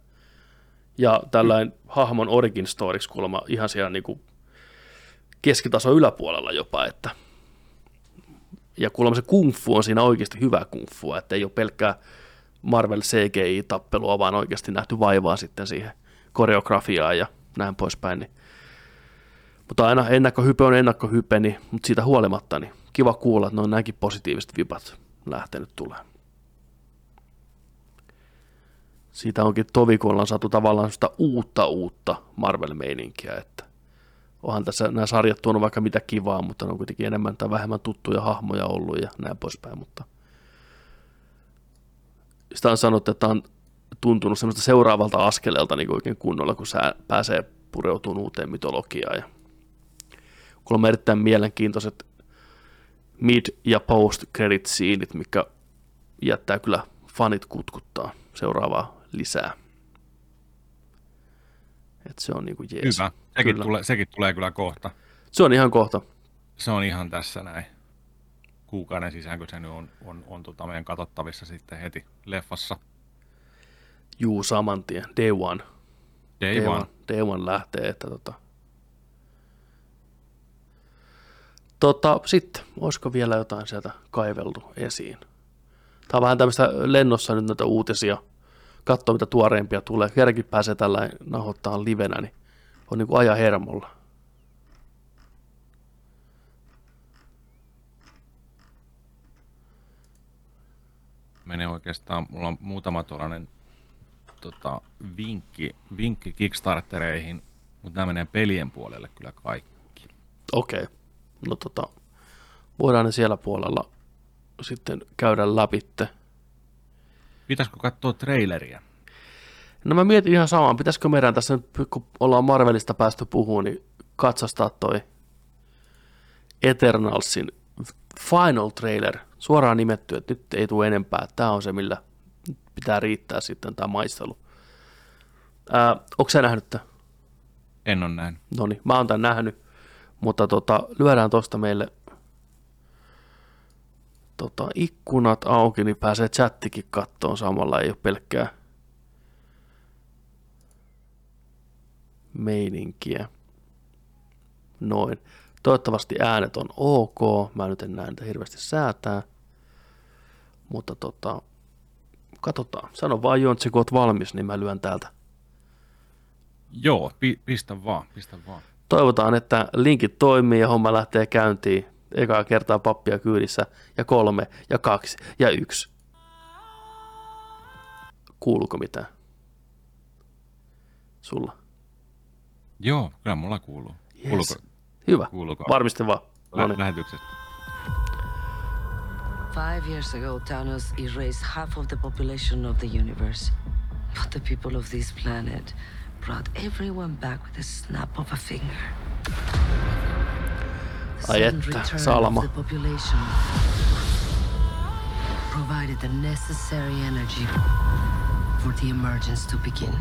ja tällainen hahmon origin storiksi kuulemma ihan siellä niin keskitaso yläpuolella jopa, että ja kuulemma se kung fu on siinä oikeasti hyvä kung fu, että ei ole pelkkää Marvel CGI-tappelua, vaan oikeasti nähty vaivaa sitten siihen koreografiaan ja näin poispäin. Niin. Mutta aina ennakkohype on ennakkohype, niin, mutta siitä huolimatta niin kiva kuulla, että ne on näinkin positiiviset vipat lähtenyt tulemaan. Siitä onkin tovi, kun ollaan saatu tavallaan sitä uutta uutta Marvel-meininkiä, että onhan tässä nämä sarjat tuonut vaikka mitä kivaa, mutta ne on kuitenkin enemmän tai vähemmän tuttuja hahmoja ollut ja näin poispäin, mutta sitä on sanottu, että on tuntunut semmoista seuraavalta askeleelta niin oikein kunnolla, kun sä pääsee pureutumaan uuteen mytologiaan. Ja kuulemma erittäin mielenkiintoiset mid- ja post-credit siinit, mikä jättää kyllä fanit kutkuttaa seuraavaa lisää. Et se on niinku jees. Hyvä. Sekin Kyllä. tulee, sekin tulee kyllä kohta. Se on ihan kohta. Se on ihan tässä näin. Kuukauden sisään, kun se nyt on, on, on tota meidän katsottavissa sitten heti leffassa. Juu, saman tien. Day one. Day, Day one. one. Day one lähtee, että tota... Tota, sitten, olisiko vielä jotain sieltä kaiveltu esiin? Tämä on vähän tämmöistä lennossa nyt näitä uutisia, katsoa mitä tuoreimpia tulee. Kerrankin pääsee tällä nahoittaa livenä, niin on niin kuin ajan hermolla. menee oikeastaan, mulla on muutama tuollainen tota, vinkki, vinkki Kickstartereihin, mutta nämä menee pelien puolelle kyllä kaikki. Okei, no tota, voidaan ne siellä puolella sitten käydä läpitte. Pitäisikö katsoa traileria? No mä mietin ihan samaan, pitäisikö meidän tässä nyt, kun ollaan Marvelista päästy puhumaan, niin katsastaa toi Eternalsin final trailer, suoraan nimetty, että nyt ei tule enempää. Tämä on se, millä pitää riittää sitten tämä maistelu. Ää, onko sä nähnyt tämän? En ole näin. No niin, mä oon tämän nähnyt, mutta tota, lyödään tosta meille tota, ikkunat auki, niin pääsee chattikin kattoon samalla, ei ole pelkkää meininkiä. Noin. Toivottavasti äänet on ok. Mä nyt en näe niitä hirveästi säätää. Mutta tota, katsotaan. Sano vaan Jontsi, kun oot valmis, niin mä lyön täältä. Joo, pi, pistä vaan, pistä vaan. Toivotaan, että linkit toimii ja homma lähtee käyntiin. Ekaa kertaa pappia kyydissä. Ja kolme, ja kaksi, ja yksi. Kuuluuko mitään? Sulla? Joo, kyllä mulla kuuluu. Kuuluuko? Yes. Hyvä. Kuuluuko? Varmistin vaan. No Lä- niin. lähetyksestä. Five years ago, Thanos erased half of the population of the universe. But the people of this planet brought everyone back with a snap of a finger. The Ai että, return Salama. population provided the necessary energy for the emergence to begin.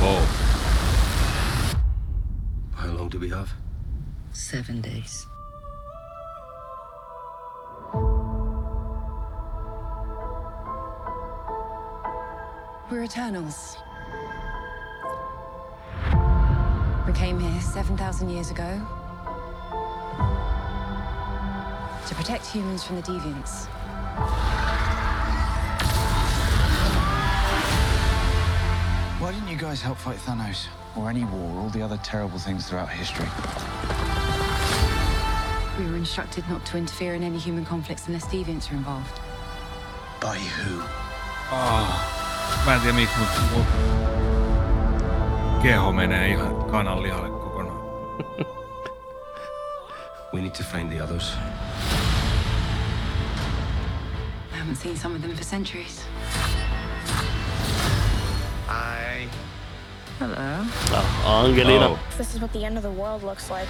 Wow. How long do we have? Seven days. We're Eternals. We came here 7,000 years ago to protect humans from the deviants. Why didn't you guys help fight Thanos? Or any war, or all the other terrible things throughout history? We were instructed not to interfere in any human conflicts unless deviants are involved. By who? Mä en tiedä miksi, mutta mun keho menee ihan kananlihalle kokonaan. (laughs) We need to find the others. I haven't seen some of them for centuries. I. Hello. Oh, Angelina. Oh. This is what the end of the world looks like.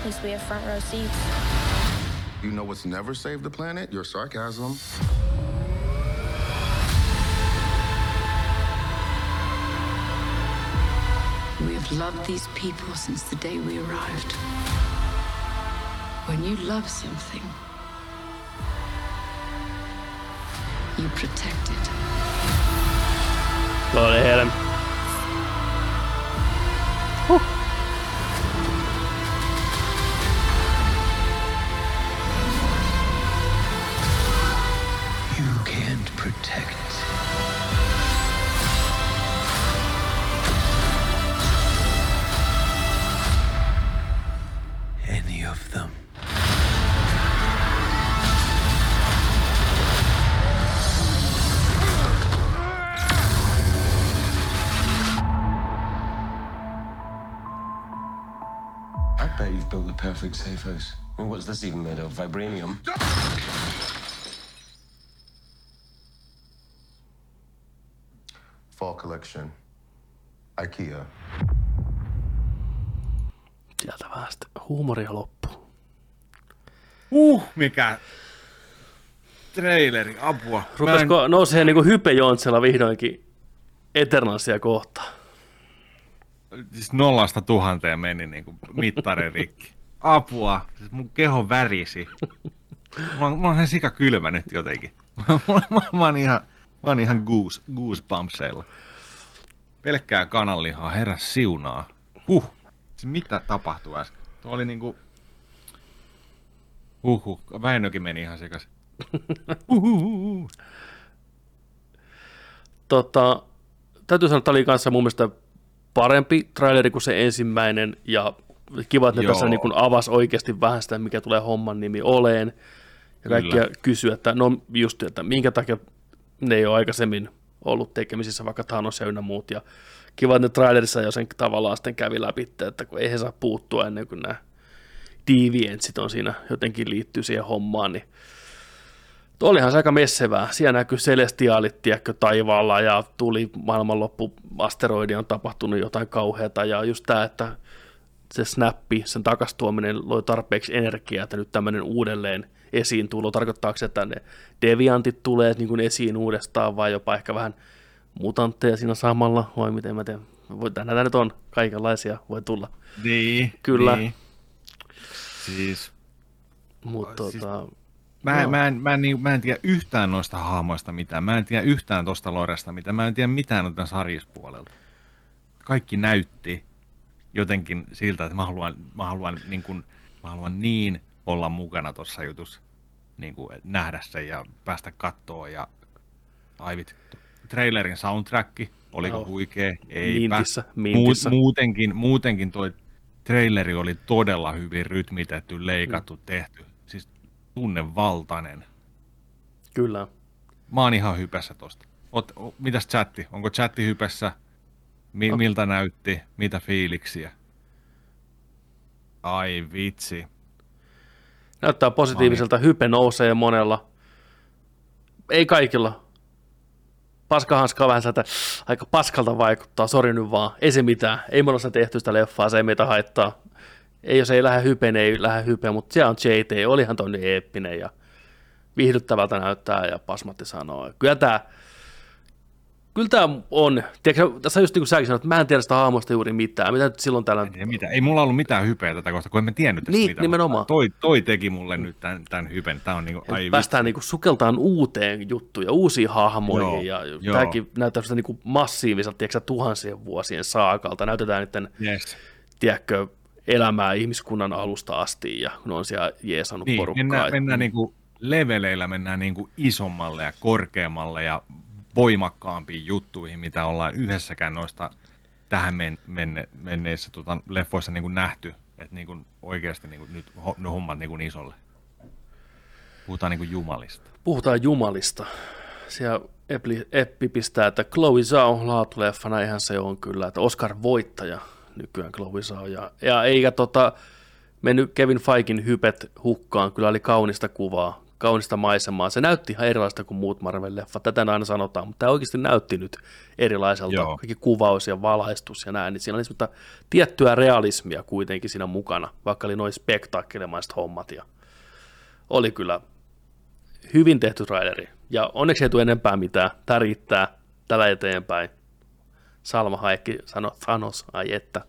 At least we have front row seats. You know what's never saved the planet? Your sarcasm. We have loved these people since the day we arrived. When you love something, you protect it. Tuo oli helm. You perfect safe house. I mean, what's this even made of? Vibranium? Fall collection. IKEA. Sieltä vähän sitten huumoria loppu. Uh, mikä traileri, apua. Mä en- Rupesko nousee niinku Hype Jontsella vihdoinkin Eternalsia kohtaan? siis nollasta tuhanteen meni niin kuin mittari rikki. Apua, siis mun keho värisi. Mä, mä oon ihan sika kylmä nyt jotenkin. mä, (laughs) mä, mä, oon ihan, mä oon ihan goose, goosebumpseilla. Pelkkää kananlihaa, herra siunaa. Huh, siis mitä tapahtui äsken? Tuo oli niinku... Huhhuh, Väinökin meni ihan sekas. (laughs) Tota, täytyy sanoa, että tämä oli kanssa mun mielestä parempi traileri kuin se ensimmäinen, ja kiva, että ne Joo. tässä niin avasi oikeasti vähän sitä, mikä tulee homman nimi oleen, ja kaikkia Kyllä. kysyä, että no just, että minkä takia ne ei ole aikaisemmin ollut tekemisissä vaikka Thanos ja ynnä muut, ja kiva, että ne trailerissa jo sen tavallaan sitten kävi läpi, että kun ei he saa puuttua ennen kuin nämä deviantsit on siinä jotenkin liittyy siihen hommaan, niin Tuo olihan se aika messevää. Siellä näkyy celestiaalit, tiedätkö, taivaalla ja tuli maailmanloppu, asteroidi on tapahtunut jotain kauheata ja just tämä, että se snappi, sen takastuominen loi tarpeeksi energiaa, että nyt tämmöinen uudelleen esiin tulo. Tarkoittaako se, että ne deviantit tulee niin kuin esiin uudestaan vai jopa ehkä vähän mutantteja siinä samalla, vai miten mä. Voi, näitä nyt on, kaikenlaisia voi tulla. Niin, Kyllä. Niin. Siis Mutta Siis- tota, Mä, Joo. mä, en, mä, en, niin, mä en tiedä yhtään noista hahmoista mitään. Mä en tiedä yhtään tosta Loresta mitään. Mä en tiedä mitään noita sarjispuolelta. Kaikki näytti jotenkin siltä, että mä haluan, mä haluan, niin, kuin, mä haluan niin olla mukana tuossa jutussa. Niin kuin, nähdä sen ja päästä kattoo ja aivit. Trailerin soundtrack, oliko Joo. huikea? Eipä. Mintissä, mintissä. muutenkin, muutenkin toi traileri oli todella hyvin rytmitetty, leikattu, tehty. Siis tunnevaltainen. Kyllä. Mä oon ihan hypässä tosta. Oot, o, mitäs chatti? Onko chatti hypässä? Mi, miltä näytti? Mitä fiiliksiä? Ai vitsi. Näyttää positiiviselta, hype nousee monella. Ei kaikilla. Paskahanska vähän sieltä aika paskalta vaikuttaa, sori nyt vaan. Ei se mitään, ei me olla sitä tehty sitä leffaa, se ei meitä haittaa. Ei jos ei lähde hypeen, niin ei lähde hypeen, mutta siellä on JT, olihan toi eeppinen ja viihdyttävältä näyttää ja Pasmatti sanoo. Kyllä tämä Kyllä tämä on. Tiedätkö, tässä just niin kuin säkin sanoit, että mä en tiedä sitä hahmosta juuri mitään. Mitä nyt silloin täällä... Ei, mitä, ei mulla ollut mitään hypeä tätä kohtaa, kun en mä tiennyt tästä Niin, mitään. nimenomaan. Toi, toi teki mulle nyt tämän, tämän hypen. Tää on niinku, ai Ai päästään niinku sukeltaan uuteen juttuun ja uusiin hahmoihin. Joo, ja joo. tämäkin näyttää sitä niinku massiiviselta, tiedätkö, tuhansien vuosien saakalta. Näytetään niiden, Yes. tiedätkö, elämää ihmiskunnan alusta asti ja kun ne on siellä jeesannut Niin, porukkaa. mennään, Et- mennään niinku leveleillä, mennään niinku isommalle ja korkeammalle ja voimakkaampiin juttuihin, mitä ollaan yhdessäkään noista tähän men, menne, menneissä tota, leffoissa niinku nähty. Että niinku oikeasti niinku nyt ho, ne hommat niinku isolle. Puhutaan niinku jumalista. Puhutaan Jumalista. Siellä Eppi pistää, että Chloe Zhao laatuleffana, eihän se on kyllä, että Oscar-voittaja nykyään Chloe Zhao. Ja, ja eikä tota, mennyt Kevin Feikin hypet hukkaan, kyllä oli kaunista kuvaa, kaunista maisemaa. Se näytti ihan erilaista kuin muut Marvel-leffat, tätä aina sanotaan, mutta tämä oikeasti näytti nyt erilaiselta. Joo. Kaikki kuvaus ja valaistus ja näin, niin siinä oli semmoista tiettyä realismia kuitenkin siinä mukana, vaikka oli noin spektaakkelemaiset hommat ja oli kyllä hyvin tehty traileri. Ja onneksi ei tule enempää mitään. Tämä riittää tällä eteenpäin. Salma Haekki sanoi Thanos, ai että.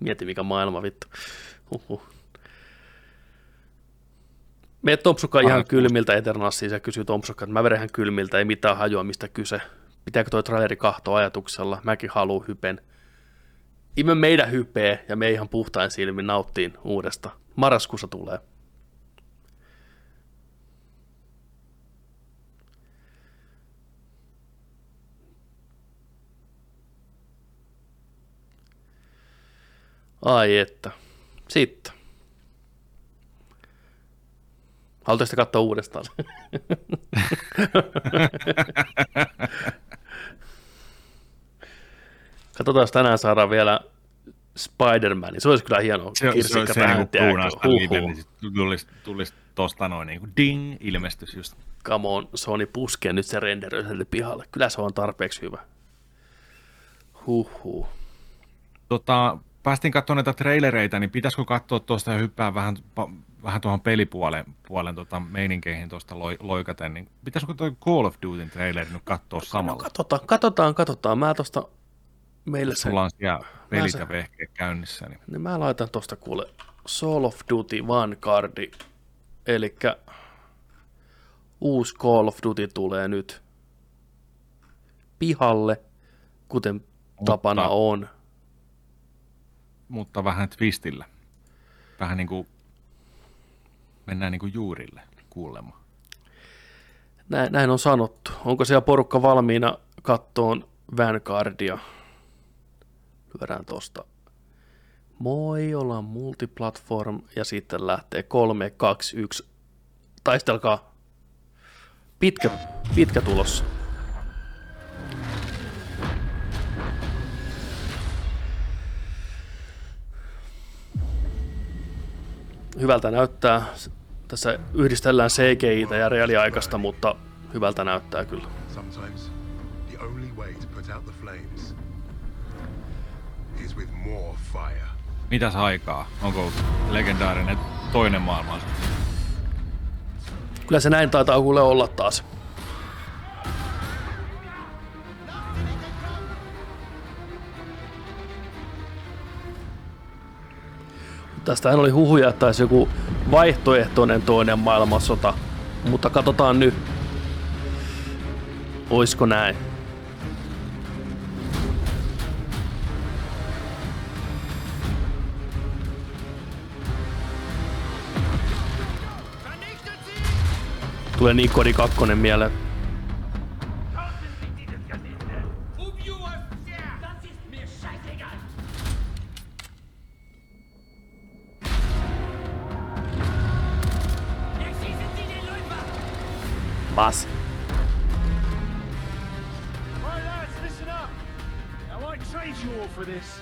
Mieti mikä maailma vittu. Huhhuh. Me Tompsukka ihan Aina kylmiltä Eternassiin ja kysyy Tompsukka, että mä ihan kylmiltä, ei mitään hajua mistä kyse. Pitääkö toi traileri kahtoa ajatuksella? Mäkin haluan hypen. Ime meidän hypeä ja me ihan puhtain silmin nauttiin uudesta. Marraskuussa tulee. Ai että. Sitten. Haluatteko sitä katsoa uudestaan? (laughs) Katsotaan, jos tänään saadaan vielä Spider-Man. Se olisi kyllä hieno Se, se, se, tähän, niinku live, niin tulisi, tulisi tosta noin niinku ding, ilmestys just. Come on, Sony puskee nyt se renderöi pihalle. Kyllä se on tarpeeksi hyvä. Huhhuh. Tota, päästiin katsomaan näitä trailereita, niin pitäisikö katsoa tuosta ja hyppää vähän, vähän tuohon pelipuolen puolen, tota, meininkeihin tuosta loi, loikaten, niin pitäisikö tuo Call of Dutyn traileri nyt katsoa No, samalla? katsotaan, katsotaan, katsotaan. Mä tosta meille se, Sulla on siellä pelit se- ja vehkeet käynnissä, niin niin mä laitan tosta kuule Call of Duty Vanguardi, eli uusi Call of Duty tulee nyt pihalle, kuten tapana on. Mutta vähän twistillä. Vähän niin kuin mennään niin kuin juurille kuulemaan. Näin, näin on sanottu. Onko siellä porukka valmiina kattoon Vanguardia? Lyödään tosta. Moi, ollaan multiplatform ja sitten lähtee 3, 2, 1. Taistelkaa. Pitkä, pitkä tulos. Hyvältä näyttää. Tässä yhdistellään CGI ja reaaliaikaista, mutta hyvältä näyttää kyllä. Sometimes the only way to put out the flames is with more fire. Mitäs aikaa? Onko legendaarinen toinen maailmansota? Kyllä se näin taitaa kuule olla taas. Tästähän oli huhuja, että olisi joku vaihtoehtoinen toinen maailmansota, mutta katsotaan nyt. Oisko näin? Tulee niin kodi kakkonen mieleen. Boss. Alright, lads, listen up. I won't trade you all for this.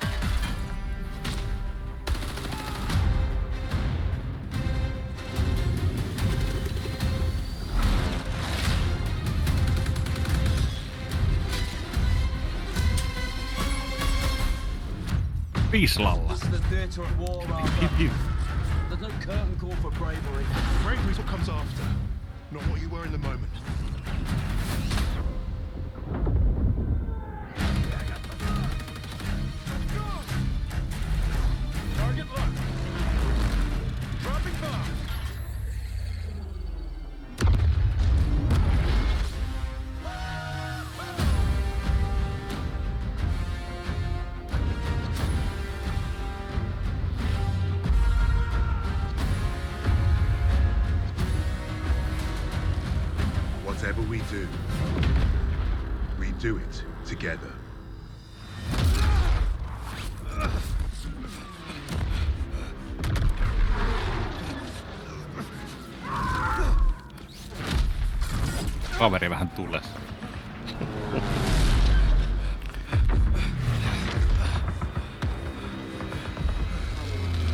Pislalla. This is the theatre of war, Arthur. There's no curtain call for bravery. Bravery's what comes after, not what you were in the moment.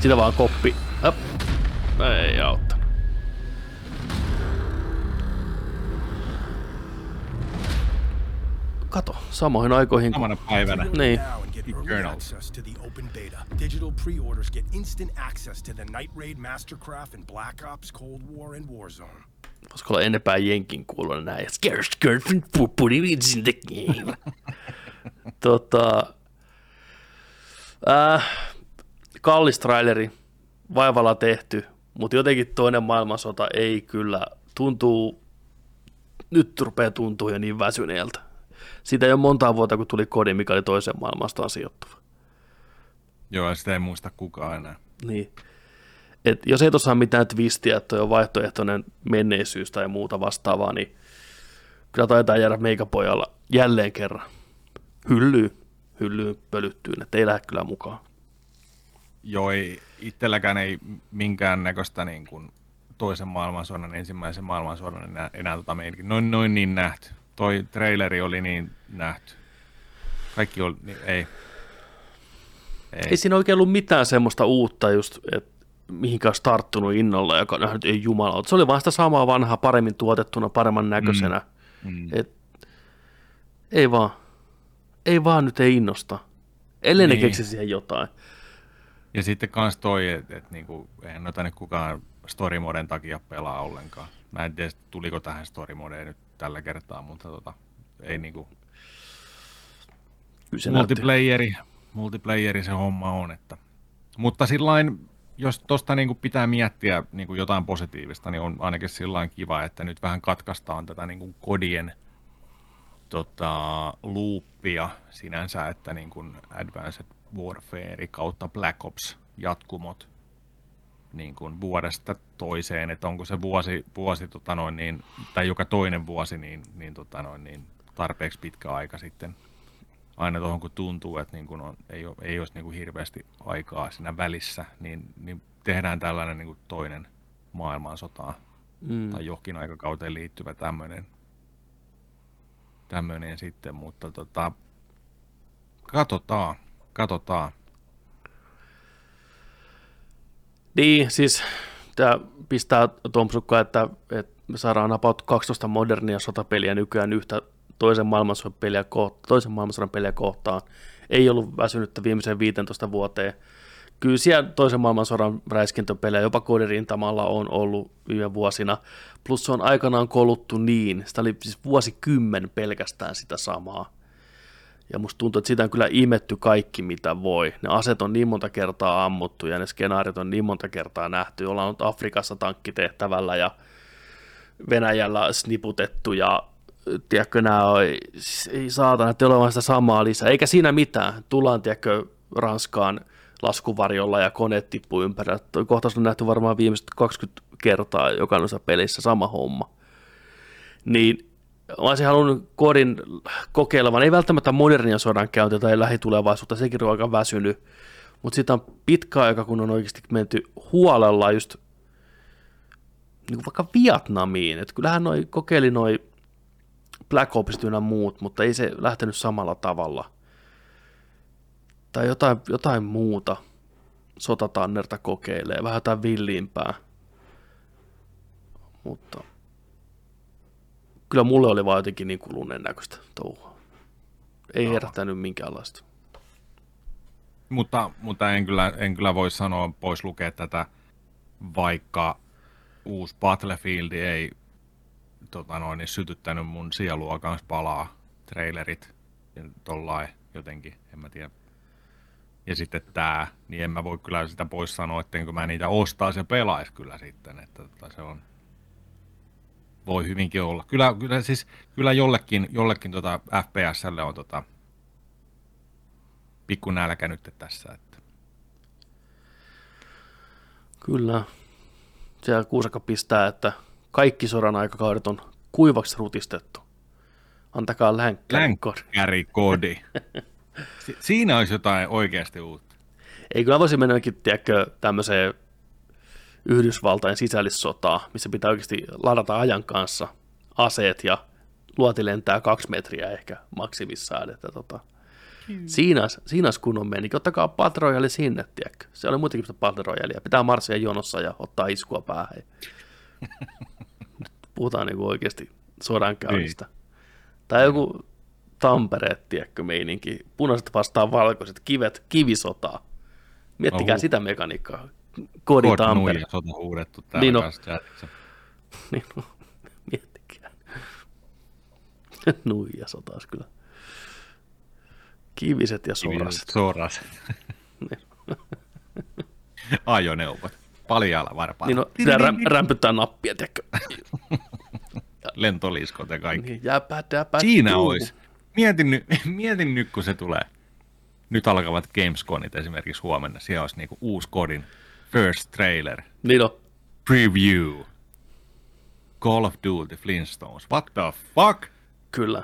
Sitä vaan koppi. Höp. Ei auttanut. Kato, samoihin aikoihin. Samana päivänä. Niin. and Journal. access to the open beta. Digital pre-orders get instant access to the Night Raid Mastercraft in Black Ops, Cold War, and Warzone. Voisiko olla enempää jenkin kuulunut näin? Scarce girlfriend for putting it in the game. tota, äh, kallis traileri, vaivalla tehty, mutta jotenkin toinen maailmansota ei kyllä tuntuu, nyt rupeaa tuntuu jo niin väsyneeltä. Siitä ei ole montaa vuotta, kun tuli kodi, mikä oli toisen maailmastaan sijoittuva. Joo, sitä ei muista kukaan enää. Niin. Et jos ei tuossa mitään twistiä, että on vaihtoehtoinen menneisyys tai muuta vastaavaa, niin kyllä taitaa jäädä meikäpojalla jälleen kerran hyllyyn, hyllyyn pölyttyyn, että ei lähde kyllä mukaan. Joo, ei, itselläkään ei minkään näköistä niin kuin toisen maailmansodan, ensimmäisen maailmansodan enää, enää tota meininkin. Noin, noin niin nähty. Toi traileri oli niin nähty. Kaikki oli, niin, ei. Ei. ei siinä oikein ollut mitään semmoista uutta just, että mihinkä olisi tarttunut innolla, joka nähnyt ei jumala. Se oli vaan sitä samaa vanhaa, paremmin tuotettuna, paremman näköisenä. Mm. Mm. Et, ei vaan. Ei vaan nyt ei innosta. Ellei niin. ne keksi siihen jotain. Ja sitten kans toi, että et, niinku, eihän noita nyt kukaan story moden takia pelaa ollenkaan. Mä en tiedä, tuliko tähän story modeen nyt tällä kertaa, mutta tota, ei niinku... Kyllä se multiplayeri, multiplayeri se homma on. Että. Mutta sillain, jos tuosta niinku pitää miettiä niinku jotain positiivista, niin on ainakin sillain kiva, että nyt vähän katkaistaan tätä niinku kodien tota, loopia sinänsä, että niinku Advanced Warfare kautta Black Ops jatkumot niin kuin vuodesta toiseen, että onko se vuosi, vuosi tota noin, niin, tai joka toinen vuosi niin, niin, tota noin, niin tarpeeksi pitkä aika sitten aina tuohon kun tuntuu, että niin kuin on, ei, ole, ei olisi niin kuin hirveästi aikaa siinä välissä, niin, niin tehdään tällainen niin kuin toinen maailmansota Mm. tai johonkin aikakauteen liittyvä tämmöinen, tämmöinen sitten, mutta tota, katsotaan, katsotaan. Niin, siis tämä pistää Tomsukka, että, että me saadaan about 12 modernia sotapeliä nykyään yhtä toisen maailmansodan peliä, ko- toisen maailmansodan peliä kohtaan. Ei ollut väsynyttä viimeiseen 15 vuoteen. Kyllä siellä toisen maailmansodan räiskintöpelejä jopa kodirintamalla on ollut viime vuosina. Plus se on aikanaan koluttu niin, sitä oli siis vuosikymmen pelkästään sitä samaa. Ja musta tuntuu, että siitä on kyllä imetty kaikki, mitä voi. Ne aset on niin monta kertaa ammuttu ja ne skenaariot on niin monta kertaa nähty. Ollaan ollut Afrikassa tankkitehtävällä ja Venäjällä sniputettu ja tiedätkö, nämä on, siis ei saatana, että ei ole vaan sitä samaa lisää. Eikä siinä mitään. Tullaan, tiedätkö, Ranskaan laskuvarjolla ja kone tippuu ympärillä. Kohtaus on nähty varmaan viimeiset 20 kertaa jokaisessa pelissä sama homma. Niin olisin halunnut kodin kokeilevan, ei välttämättä modernia sodan käyntiä tai lähitulevaisuutta, sekin on aika väsynyt, mutta siitä on pitkä aika, kun on oikeasti menty huolella just niin vaikka Vietnamiin, että kyllähän noi kokeili noi Black Ops ynnä muut, mutta ei se lähtenyt samalla tavalla. Tai jotain, jotain muuta sotatannerta kokeilee, vähän jotain villiimpää. Mutta kyllä mulle oli vaan jotenkin niin kuluneen näköistä touhua. Ei no. herättänyt minkäänlaista. Mutta, mutta en, kyllä, en kyllä voi sanoa pois lukea tätä, vaikka uusi Battlefield ei tota noin, niin sytyttänyt mun sielua kanssa palaa trailerit tollain jotenkin, en mä tiedä. Ja sitten tämä, niin en mä voi kyllä sitä pois sanoa, ettenkö mä niitä ostaisi ja pelaisi kyllä sitten, että tota, se on, voi hyvinkin olla. Kyllä, kyllä, siis, kyllä jollekin, jollekin tota FPSlle on tota, pikku nälkä nyt tässä. Että. Kyllä. Siellä Kuusaka pistää, että kaikki sodan aikakaudet on kuivaksi rutistettu. Antakaa länkkärikodi. Länkkärikodi. si- siinä olisi jotain oikeasti uutta. Ei kyllä voisi mennäkin, tiedätkö, tämmöiseen Yhdysvaltain sisällissotaa, missä pitää oikeasti ladata ajan kanssa aseet ja luoti lentää kaksi metriä ehkä maksimissaan. Että tota, siinä, siinä olisi kunnon meni. Ottakaa Battle sinne, tiedätkö. Se oli muutenkin Royale. Pitää marssia jonossa ja ottaa iskua päähän. (laughs) puhutaan niin oikeasti sodankäynnistä. Niin. Tai joku Tampereet, tiedätkö, meininki. Punaiset vastaan valkoiset, kivet, kivisotaa. Miettikää no, sitä mekaniikkaa. Kodi Tampere. sota huudettu täällä niin no. niin no, (laughs) miettikää. Nuija sotaas kyllä. Kiviset ja soraset. Soraset. (laughs) Ajoneuvot. Paljalla varpaalla. Niin no, rä- rämpyttää nappia, tiedätkö? (laughs) Lentoliskot ja kaikki. Niin, jäpä, jäpä, Siinä tuu. olisi. Mietin, nyt, mietin nyt, kun se tulee. Nyt alkavat Gamesconit esimerkiksi huomenna. Siellä olisi niinku uusi kodin first trailer. Niin on. Preview. Call of Duty Flintstones. What the fuck? Kyllä.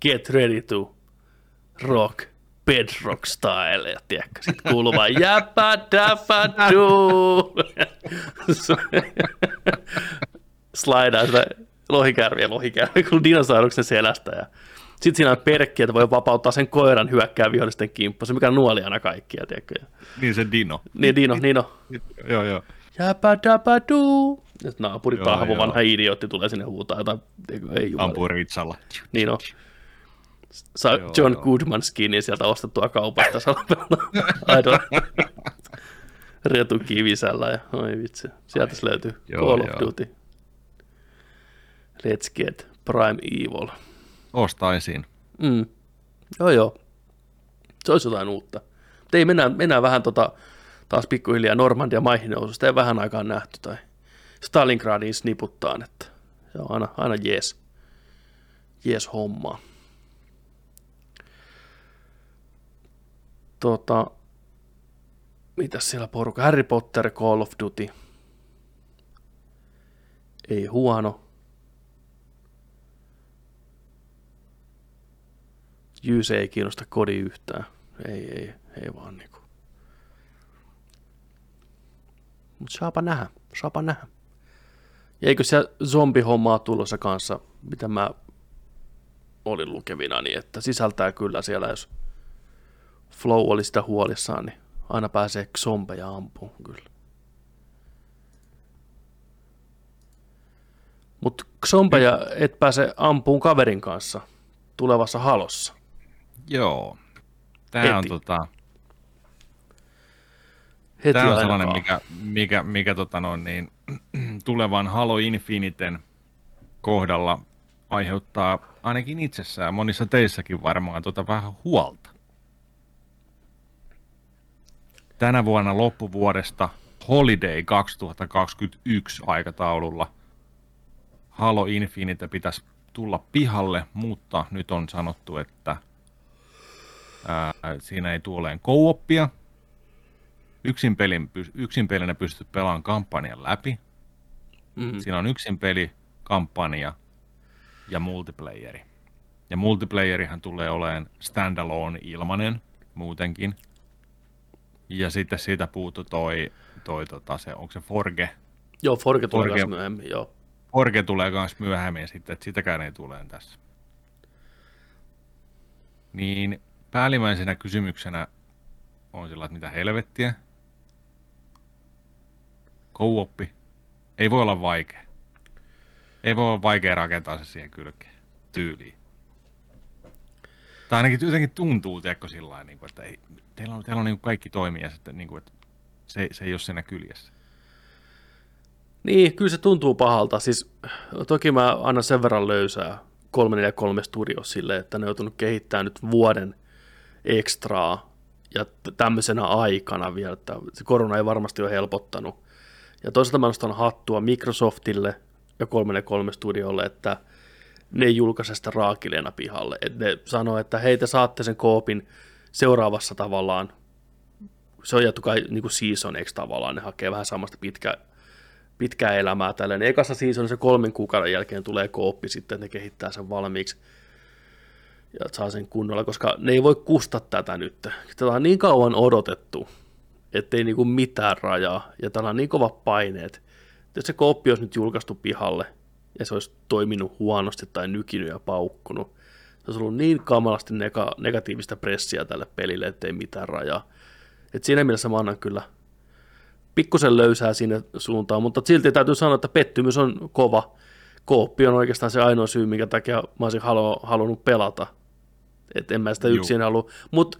Get ready to rock bedrock style, ja tiedätkö, sit kuuluu vaan jäpä däpä duu. Slaidaa sitä lohikärviä lohikärviä, kun dinosauruksen selästä ja sitten siinä on perkki, että voi vapauttaa sen koiran hyökkää vihollisten kimppu, se mikä nuoli aina kaikkia, tiedätkö? Niin se Dino. Niin Dino, Dino. joo, joo. Jäpä däpä duu. Ja naapuri tahvo, vanha idiootti tulee sinne huutaa jotain. Ei Ampuu ritsalla. Niin on saa joo, John joo. Goodman skinin sieltä ostettua kaupasta Aidon Retu Kivisällä ja oi vitsi, sieltä se löytyy joo, Call of joo. Duty. Let's get Prime Evil. Ostaisin. Mm. Joo joo, se olisi jotain uutta. Mutta ei, mennään, mennään vähän tota, taas pikkuhiljaa Normandia maihin noususta, ei vähän aikaa nähty tai Stalingradiin sniputtaan, että se on aina, aina jees, jees hommaa. Tota, mitä siellä porukka? Harry Potter, Call of Duty. Ei huono. Jyse ei kiinnosta kodi yhtään. Ei, ei, ei vaan niinku. Mut saapa nähdä, saapa nähdä. Ja eikö siellä zombihommaa tulossa kanssa, mitä mä olin lukevina, niin että sisältää kyllä siellä, jos Flow oli sitä huolissaan, niin aina pääsee zombeja ampuun kyllä. Mutta zombeja et pääse ampuun kaverin kanssa tulevassa halossa. Joo. Tämä on tota... Heti Tämä on sellainen, mikä, mikä, mikä tota noin, niin, (clears throat) tulevan Halo Infiniten kohdalla aiheuttaa ainakin itsessään, monissa teissäkin varmaan, tota vähän huolta. Tänä vuonna loppuvuodesta Holiday 2021 aikataululla Halo Infinite pitäisi tulla pihalle, mutta nyt on sanottu, että ää, siinä ei tuoleen kouoppia. Yksin, pelin, yksin pelinä pystyt pelaamaan kampanjan läpi. Mm-hmm. Siinä on yksin peli, kampanja ja multiplayeri. Ja multiplayerihan tulee olemaan standalone ilmanen muutenkin. Ja sitten siitä puuttu toi, toi tota, se, onko se Forge Joo, Forge tulee Forge- myöhemmin, joo. Forge tulee myös myöhemmin sitten, että sitäkään ei tule tässä. Niin päällimmäisenä kysymyksenä on sillä, että mitä helvettiä. Kouoppi. Ei voi olla vaikea. Ei voi olla vaikea rakentaa se siihen kylkeen. Tyyliin. Tai ainakin jotenkin tuntuu, tiedätkö, sillä lailla, niin että ei, teillä on, teillä on niin kaikki toimia, sitten, niin kuin, että se, se ei ole siinä kyljessä. Niin, kyllä se tuntuu pahalta. Siis toki mä annan sen verran löysää 343 Studio sille, että ne on joutunut kehittämään nyt vuoden ekstraa ja tämmöisenä aikana vielä, että se korona ei varmasti ole helpottanut. Ja toisaalta mä nostan hattua Microsoftille ja 343 Studiolle, että ne ei julkaise sitä raakileena pihalle. Et ne sanoo, että hei te saatte sen koopin seuraavassa tavallaan, se on jattu kai niin kuin seasoneiksi tavallaan, ne hakee vähän samasta pitkä, pitkää elämää tälleen. Ekassa seasonissa kolmen kuukauden jälkeen tulee kooppi sitten, ne kehittää sen valmiiksi ja saa sen kunnolla, koska ne ei voi kusta tätä nyt. Tätä on niin kauan odotettu, ettei niinku mitään rajaa, ja täällä on niin kovat paineet. Jos se kooppi olisi nyt julkaistu pihalle, ja se olisi toiminut huonosti tai nykinyt ja paukkunut, se olisi ollut niin kamalasti nega- negatiivista pressiä tälle pelille, ettei mitään rajaa. Et siinä mielessä mä annan kyllä pikkusen löysää sinne suuntaan, mutta silti täytyy sanoa, että pettymys on kova. Kooppi on oikeastaan se ainoa syy, minkä takia mä olisin halu- halunnut pelata. Että en mä sitä Juu. yksin halua. Mutta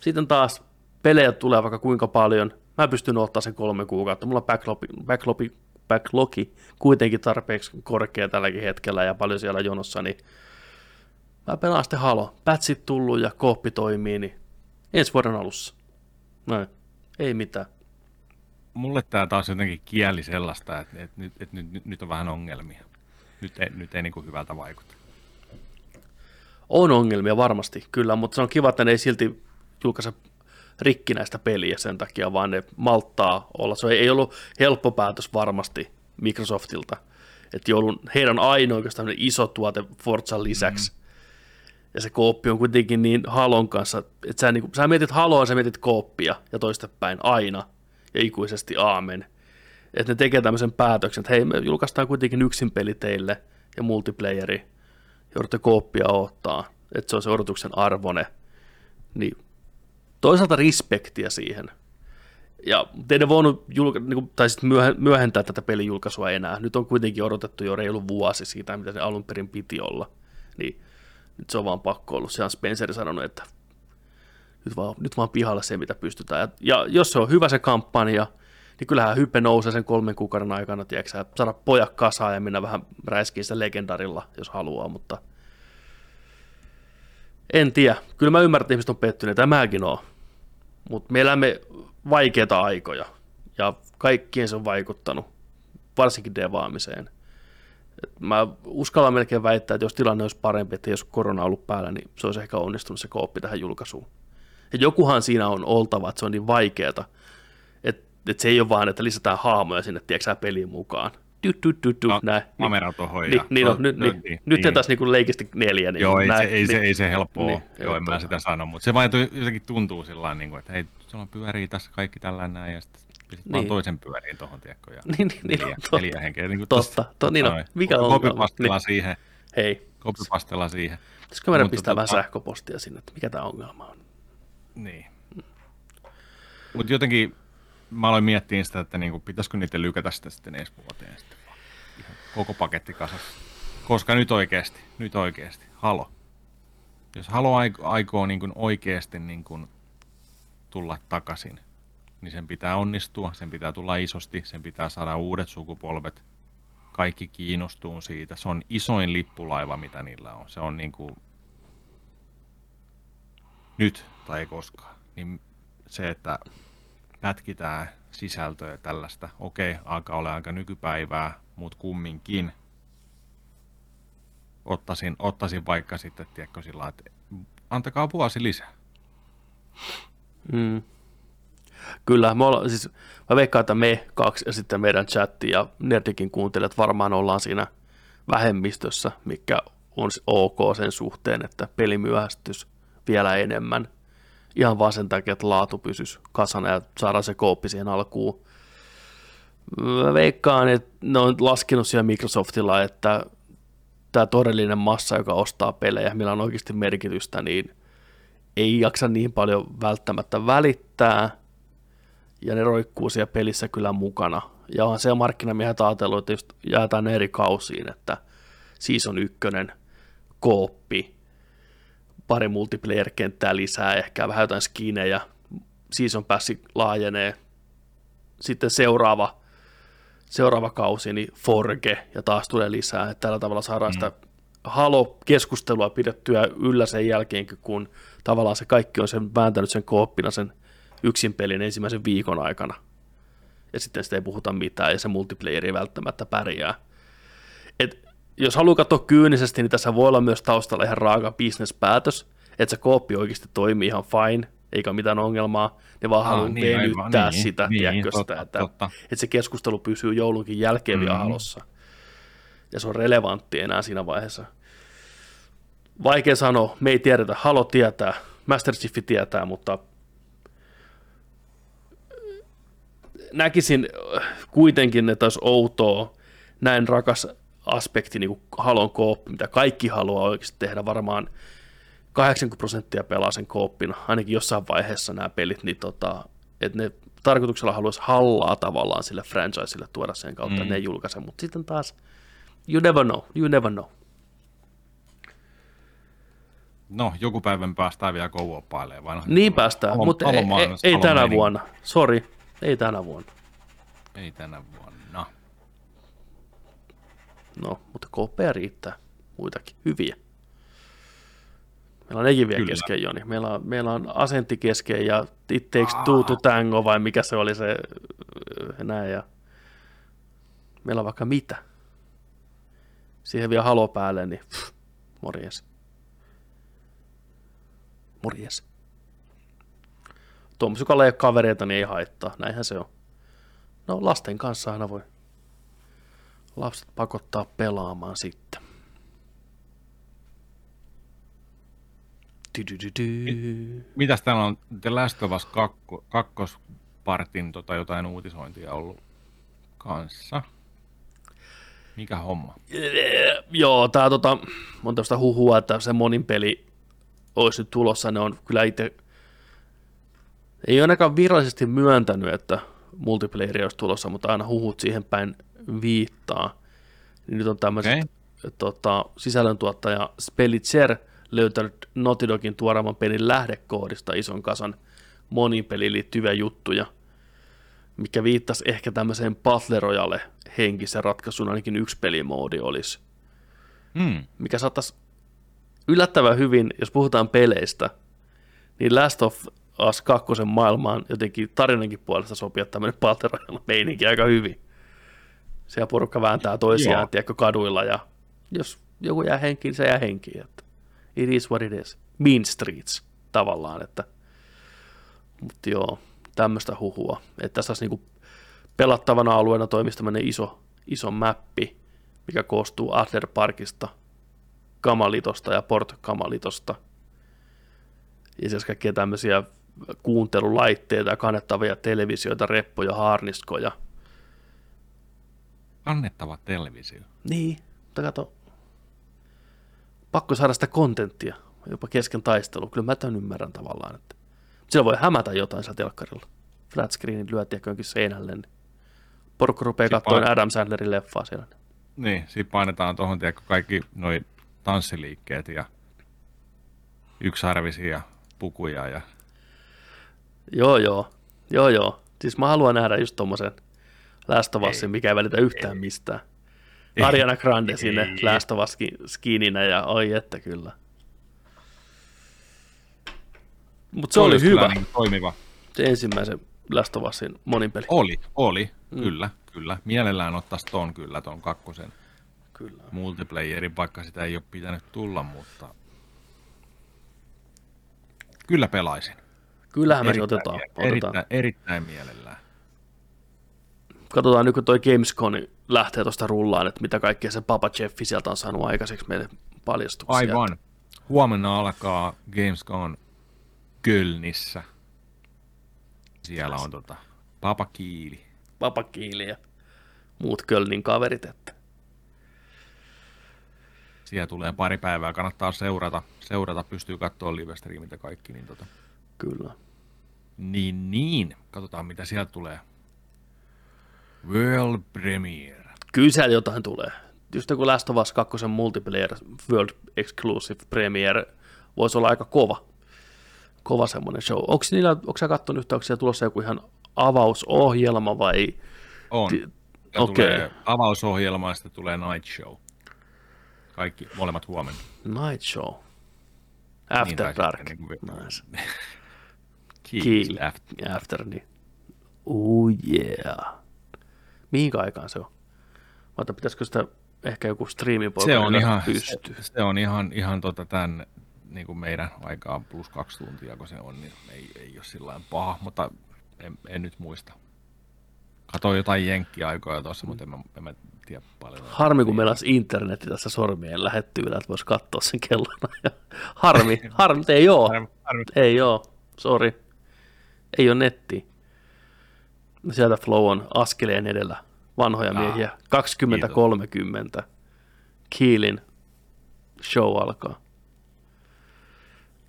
sitten taas pelejä tulee vaikka kuinka paljon. Mä pystyn ottaa sen kolme kuukautta. Mulla on backlogi, backlogi, backlogi kuitenkin tarpeeksi korkea tälläkin hetkellä ja paljon siellä jonossa, niin mä pelaan sitten Halo. Pätsit tullut ja kooppi toimii, niin ensi vuoden alussa. Näin. Ei mitään. mulle tämä taas jotenkin kieli sellaista, että, että, nyt, että nyt, nyt, nyt on vähän ongelmia. Nyt ei, nyt ei niin kuin hyvältä vaikuta. On ongelmia varmasti, kyllä, mutta se on kiva, että ne ei silti julkaise rikkinäistä peliä sen takia, vaan ne malttaa olla. Se ei ollut helppo päätös varmasti Microsoftilta, että joulun heidän ainoa oikeastaan iso tuote Forzan lisäksi. Mm. Ja se kooppi on kuitenkin niin Halon kanssa, että sä, niin, sä mietit Haloa, sä mietit kooppia ja toistepäin aina ja ikuisesti aamen. Että ne tekee tämmöisen päätöksen, että hei, me julkaistaan kuitenkin yksin peli teille ja multiplayeri, joudutte kooppia ottaa, että se on se odotuksen arvone. Niin toisaalta respektiä siihen. Ja teidän voinut julka- niin tai sit myöh- myöhentää tätä pelin julkaisua enää. Nyt on kuitenkin odotettu jo reilu vuosi siitä, mitä se alun perin piti olla. Niin nyt se on vaan pakko ollut. Sehän Spencer sanonut, että nyt vaan, nyt vaan pihalle se, mitä pystytään. Ja, ja jos se on hyvä se kampanja, niin kyllähän hype nousee sen kolmen kuukauden aikana, tiedätkö, saada pojat kasaan ja mennä vähän räiskiin sitä legendarilla, jos haluaa, mutta en tiedä. Kyllä mä ymmärrän, että ihmiset on pettyneitä, mäkin oon. Mutta me elämme vaikeita aikoja, ja kaikkien se on vaikuttanut, varsinkin devaamiseen. Et mä uskallan melkein väittää, että jos tilanne olisi parempi, että jos korona on ollut päällä, niin se olisi ehkä onnistunut se kooppi tähän julkaisuun. Ja jokuhan siinä on oltava, että se on niin vaikeeta, että, se ei ole vaan, että lisätään haamoja sinne, tiedätkö peliin mukaan. Du, du, du, du, No, näin. kamera tohon Niin, ja- niin, no, no, nyt, no, niin, niin, nyt niin. taas niin leikisti neljä. Niin Joo, ei, näin, se, ei, se, niin. ei se helppoa Niin, niin, Joo, en mä sitä sano, mutta se vaan jotenkin tuntuu sillä lailla, niin että hei, sulla pyörii tässä kaikki tällainen näin, ja sitten sit niin. vaan Niin. toisen pyöriin tuohon, tiedätkö, ja Niin, niin, niin, neljä, totta. neljä henkeä. Niin Totta, to, niin on. Mikä on Kopipastella siihen. Hei. Kopipastella siihen. Pitäisikö meidän pistää vähän tota- sähköpostia sinne, että mikä tämä ongelma on? Niin. Mutta jotenkin mä aloin miettiä sitä, että niinku, pitäisikö niitä lykätä sitä sitten ensi vuoteen sitten. Ihan koko paketti kasassa. Koska nyt oikeasti, nyt oikeasti, halo. Jos halo aiko- aikoo niin kuin oikeasti niin kuin tulla takaisin, niin sen pitää onnistua, sen pitää tulla isosti, sen pitää saada uudet sukupolvet. Kaikki kiinnostuu siitä. Se on isoin lippulaiva, mitä niillä on. Se on niin kuin nyt tai ei koskaan. Niin se, että pätkitään sisältöä tällaista, okei, alkaa olla aika nykypäivää, mutta kumminkin ottaisin, ottaisin vaikka sitten, tiedätkö, sillä että antakaa vuosi lisää. Mm. Kyllä, me olla, siis, mä veikkaan, että me kaksi ja sitten meidän chatti ja Nerdikin kuuntelijat varmaan ollaan siinä vähemmistössä, mikä on ok sen suhteen, että peli myöhästys vielä enemmän. Ihan vaan sen takia, että laatu pysyisi kasana ja saadaan se kooppi siihen alkuun Mä veikkaan, että ne on laskenut siellä Microsoftilla, että tämä todellinen massa, joka ostaa pelejä, millä on oikeasti merkitystä, niin ei jaksa niin paljon välttämättä välittää, ja ne roikkuu siellä pelissä kyllä mukana. Ja on se markkinamiehet ajatellut, että jaetaan eri kausiin, että season ykkönen, kooppi, pari multiplayer-kenttää lisää, ehkä vähän jotain skinejä, season passi laajenee, sitten seuraava, seuraava kausi, niin Forge, ja taas tulee lisää, että tällä tavalla saadaan mm. sitä Halo-keskustelua pidettyä yllä sen jälkeen, kun tavallaan se kaikki on sen vääntänyt sen kooppina sen yksin pelin ensimmäisen viikon aikana. Ja sitten sitä ei puhuta mitään, ja se multiplayer ei välttämättä pärjää. Jos haluaa katsoa kyynisesti, niin tässä voi olla myös taustalla ihan raaka bisnespäätös, että se kooppi oikeasti toimii ihan fine, eikä mitään ongelmaa, ne vaan haluaa niin, venyttää niin, sitä, niin, tiedätkö totta, sitä, että, totta. että se keskustelu pysyy joulunkin jälkeen mm. halossa. Ja se on relevantti enää siinä vaiheessa. Vaikea sanoa, me ei tiedetä, Halo tietää, Master Chief tietää, mutta näkisin kuitenkin, että olisi outoa näin rakas aspekti, niin kuin Halon kooppi, mitä kaikki haluaa oikeasti tehdä, varmaan 80 prosenttia pelaa sen kooppina, ainakin jossain vaiheessa nämä pelit, niin tota, että ne tarkoituksella haluaisi hallaa tavallaan sille franchiselle tuoda sen kautta, mm. ne julkaise, mutta sitten taas, you never know, you never know. No, joku päivän päästään vielä kovuopailemaan. Vai no, niin päästään, mutta ei, ei, ei tänä vuonna. Sori, ei tänä vuonna. Ei tänä vuonna. No, mutta kopea riittää. Muitakin hyviä. Meillä on nekin vielä kesken, Joni. Meillä on, meillä on asentti kesken ja It Takes Two to Tango, vai mikä se oli se näin. Ja meillä on vaikka mitä. Siihen vielä halo päälle, niin pff, morjes. Morjes. Tuommoisen, joka ei ole kavereita, niin ei haittaa. Näinhän se on. No lasten kanssa aina voi lapset pakottaa pelaamaan sitten. Mitäs täällä on The Last of Us 2, kakkospartin tota jotain uutisointia ollut kanssa? Mikä homma? Joo, tää tota, on tämmöistä huhua, että se monin peli olisi nyt tulossa. Ne on kyllä itse, ei ainakaan virallisesti myöntänyt, että multiplayer olisi tulossa, mutta aina huhut siihen päin viittaa. Niin nyt on tämmöiset okay. tota, sisällöntuottaja Spelitzer – löytänyt Naughty Dogin tuoreemman pelin lähdekoodista ison kasan moniin peliin liittyviä juttuja, mikä viittasi ehkä tämmöiseen Battle Royale henkisen ratkaisun, ainakin yksi pelimoodi olisi. Hmm. Mikä saattaisi yllättävän hyvin, jos puhutaan peleistä, niin Last of Us 2 maailmaan jotenkin tarinankin puolesta sopia tämmöinen Battle Royale meininki aika hyvin. Siellä porukka vääntää toisiaan, tiedätkö, kaduilla ja jos joku jää henkiin, se jää henkiin. Että it is what it is. Mean Streets tavallaan, että mutta joo, tämmöistä huhua. Että tässä olisi niinku pelattavana alueena toimisi tämmöinen iso, iso mäppi, mikä koostuu Adler Parkista, Kamalitosta ja Port Kamalitosta. Ja siis kaikkia tämmöisiä kuuntelulaitteita, kannettavia televisioita, reppoja, haarniskoja. Kannettava televisio? Niin, mutta kato, pakko saada sitä kontenttia jopa kesken taistelu. Kyllä mä tämän ymmärrän tavallaan, että siellä voi hämätä jotain siellä telkkarilla. Flat screenin lyöt johonkin seinälle, niin porukka rupeaa katsomaan pain... Adam Sandlerin leffaa siellä. Niin, siinä painetaan tuohon kaikki noi tanssiliikkeet ja yksiarvisia pukuja. Ja... Joo, joo. Joo, joo. Siis mä haluan nähdä just tommosen Last of Usin, mikä ei välitä yhtään ei. mistään. Ariana Grande (laughs) sinne Last of Us skininä ja oi että kyllä. Mutta se, se oli hyvä. Niin toimiva. Se ensimmäisen Last of Usin monin peli. Oli, oli, mm. kyllä, kyllä. Mielellään ottaisi ton kyllä, ton kakkosen kyllä. multiplayerin, vaikka sitä ei ole pitänyt tulla, mutta kyllä pelaisin. Kyllähän me otetaan. otetaan. Erittäin, erittäin mielellään katsotaan nyt, kun toi Gamescom lähtee tuosta rullaan, että mitä kaikkea se Papa Jeffi sieltä on saanut aikaiseksi meille paljastuksia. Aivan. Huomenna alkaa Gamescom Kölnissä. Siellä on tota Papa Kiili. Papa Kiili ja muut Kölnin kaverit. Että. Siellä tulee pari päivää, kannattaa seurata, seurata pystyy katsoa live ja kaikki. Niin tota. Kyllä. Niin, niin. Katsotaan, mitä sieltä tulee. World Premiere. Kyllä siellä jotain tulee. Just joku Last of Us 2 multiplayer World Exclusive Premiere voisi olla aika kova. Kova semmoinen show. Onko niillä, onko sä katsonut yhtä, onko siellä tulossa joku ihan avausohjelma vai? On. Okei. Okay. avausohjelma ja sitten tulee Night Show. Kaikki, molemmat huomenna. Night Show. After niin, Dark. Niin kuin... nice. (laughs) Kill. After. After, niin. Oh yeah. Mihin aikaan se on? Mutta pitäisikö sitä ehkä joku striimipoika se on ihan, (laughs) pystyy? Se, se, on ihan, ihan tota tämän, niin kuin meidän aikaa plus kaksi tuntia, kun se on, niin ei, ei ole sillä paha, mutta en, en nyt muista. Katoin jotain jenkkiaikoja tuossa, mutta en mä, en mä tiedä paljon. Harmi, kun meillä olisi internetti tässä sormien lähettyvillä, että voisi katsoa sen kellona. harmi, (laughs) harmi, ei oo. Harmi, harmi. Ei oo, sori. Ei ole netti. Sieltä Flow on askeleen edellä vanhoja miehiä. 20-30. Kiilin show alkaa.